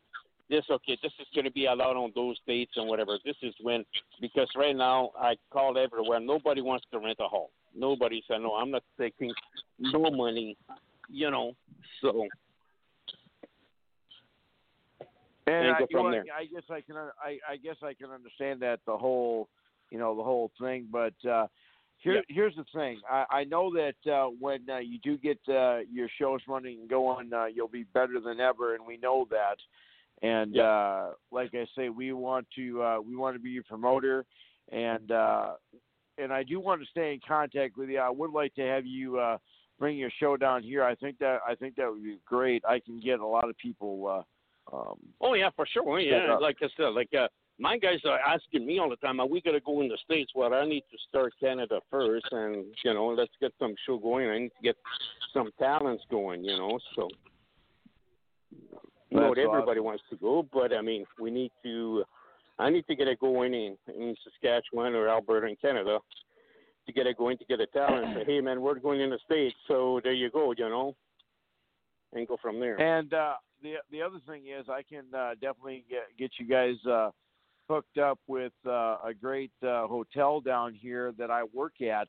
This okay? This is gonna be allowed on those dates and whatever. This is when because right now I called everywhere. Nobody wants to rent a hall. Nobody said no. I'm not taking no money. You know, so And I, go you know, from there. I guess I can I, I guess I can understand that the whole you know the whole thing, but uh, here Yeah. here's the thing. I, I know that uh, when uh, you do get uh, your shows running and going, uh, you'll be better than ever, and we know that. And Yeah. uh, like I say, we want to uh, we want to be your promoter, and uh, and I do want to stay in contact with you. I would like to have you uh, bring your show down here. I think that I think that would be great. I can get a lot of people. Uh, um, Oh yeah, for sure. Yeah, like I said, like uh, my guys are asking me all the time, "Are we gonna go in the states?" Well, I need to start Canada first, and you know, let's get some show going. I need to get some talents going. You know, so not That's everybody awesome. wants to go, but I mean, we need to. I need to get it going in in Saskatchewan or Alberta in Canada to get it going to get a talent. Say, hey man, we're going in the states, so there you go. You know, and go from there. And uh, the the other thing is, I can uh, definitely get get you guys uh, hooked up with uh, a great uh, hotel down here that I work at.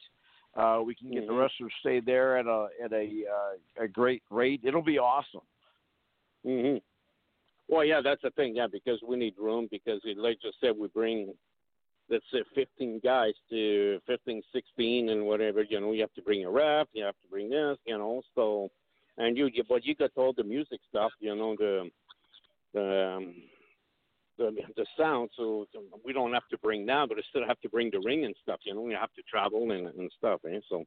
Uh, we can get the Mhm. wrestlers stay there at a at a uh, a great rate. It'll be awesome. hmm Well, yeah, that's the thing. Yeah, because we need room. Because like just said, we bring let's say 15 guys to 15, 16, and whatever. You know, you have to bring a ref. You have to bring this. You know, so and you, you but you got all the music stuff. You know the the. Um, the, the sound, so we don't have to bring that, but I still have to bring the ring and stuff. You know, we have to travel and and stuff. Eh? So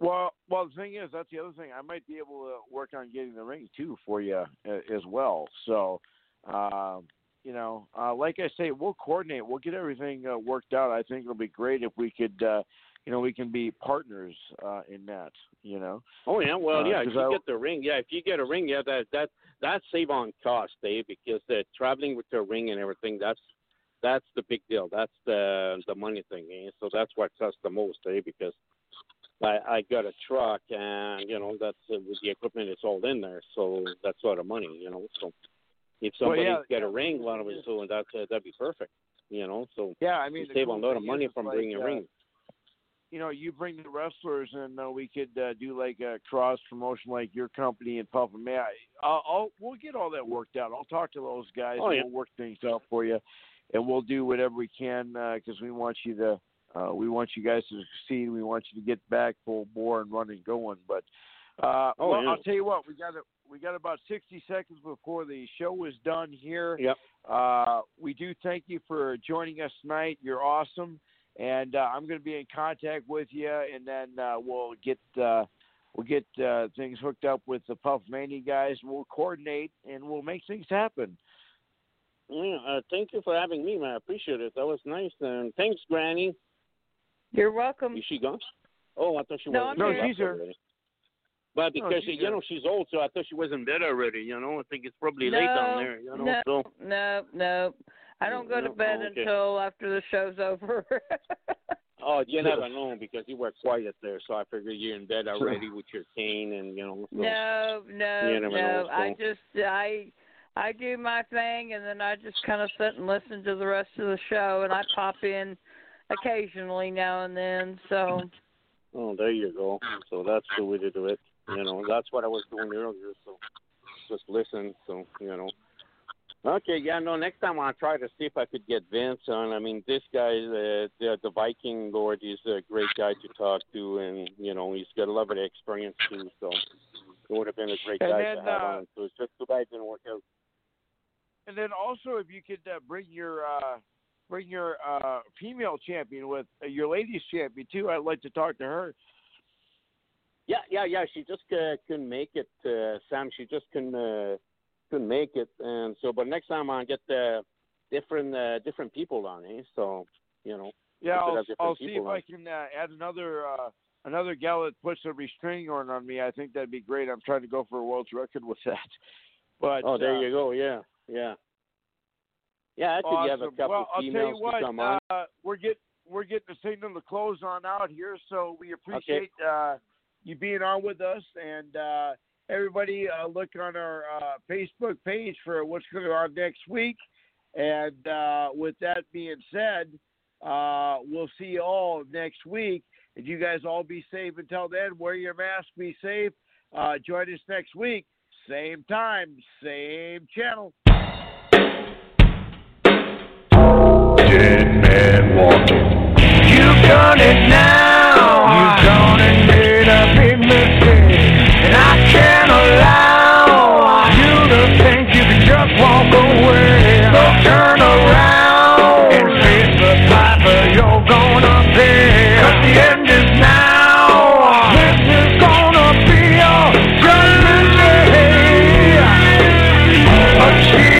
Well, well, the thing is, that's the other thing. I might be able to work on getting the ring too for you uh, as well. So, um, you know, uh, like I say, we'll coordinate. We'll get everything uh, worked out. I think it'll be great if we could, uh, you know, we can be partners uh, in that. You know. Oh yeah, well Uh, yeah, If you I- get the ring, yeah, if you get a ring, yeah, that that that save on cost, Dave, because the traveling with the ring and everything, that's that's the big deal. That's the the money thing, eh? so that's what costs the most, eh? Because I I got a truck and you know that's uh, with the equipment it's all in there, so that's a lot of money, you know. So if Well, somebody yeah, get yeah. a ring, one of it, so that's uh, that'd be perfect, you know. So Yeah, I mean, save cool a lot of money from like, bringing a uh, ring. You know, you bring the wrestlers, and uh, we could uh, do like a cross promotion, like your company and Puff Mania. I, I'll, I'll we'll get all that worked out. I'll talk to those guys, Oh, and yeah. we'll work things out for you, and we'll do whatever we can because we want you to. Uh, we want you guys to succeed. We want you to get back full bore and running going. But uh, Oh, well, yeah. I'll tell you what, we got a, we got about sixty seconds before the show is done here. Yep. Uh, we do thank you for joining us tonight. You're awesome, and uh, I'm going to be in contact with you, and then uh, we'll get uh, we'll get uh, things hooked up with the Puff Mania guys. We'll coordinate, and we'll make things happen. Yeah, uh, thank you for having me, man. I appreciate it. That was nice, and thanks, Granny. You're welcome. Is she gone? Oh, I thought she No, was. I'm No, here. she's here. Already. But No, because you know she's old, so I thought she was in bed already. You know, I think it's probably late down there. You know, no, so no, no. I don't go to No, bed okay. until after the show's over. (laughs) oh, you never know because you were quiet there, so I figured you're in bed already with your cane and you know. So. no, no, You no. know, I just I I do my thing and then I just kind of sit and listen to the rest of the show and I pop in occasionally now and then. So Oh, there you go. So that's the way to do it. You know, that's what I was doing earlier. So just listen. So you know. Okay, yeah, no. Next time I'll try to see if I could get Vince on. I mean, this guy, uh, the the Viking Lord, he's a great guy to talk to, and you know, he's got a lot of experience too. So it would have been a great And guy then, to have uh, on. So it's just too bad it didn't work out. And then also, if you could uh, bring your uh, bring your uh, female champion with uh, your ladies champion too, I'd like to talk to her. Yeah, yeah, yeah. She just uh, couldn't make it, uh, Sam. She just couldn't uh, couldn't make it, and so. But next time I'll get uh, different uh, different people on, eh? So you know. Yeah, I'll, I'll see if on. I can uh, add another uh, another gal that puts a restraining order on me. I think that'd be great. I'm trying to go for a world's record with that. But oh, there uh, you go. Yeah, yeah. Yeah, I think you have a Awesome. couple well, I'll females tell you to what, come on. Uh, we're get we're getting the signal to close on out here, so we appreciate uh, you being on with us, and uh, everybody uh, look on our uh, Facebook page for what's going to on next week. And uh, with that being said, uh, we'll see you all next week. And you guys all be safe until then. Wear your mask. Be safe. Uh, join us next week. Same time, same channel. Walking. You've done it now.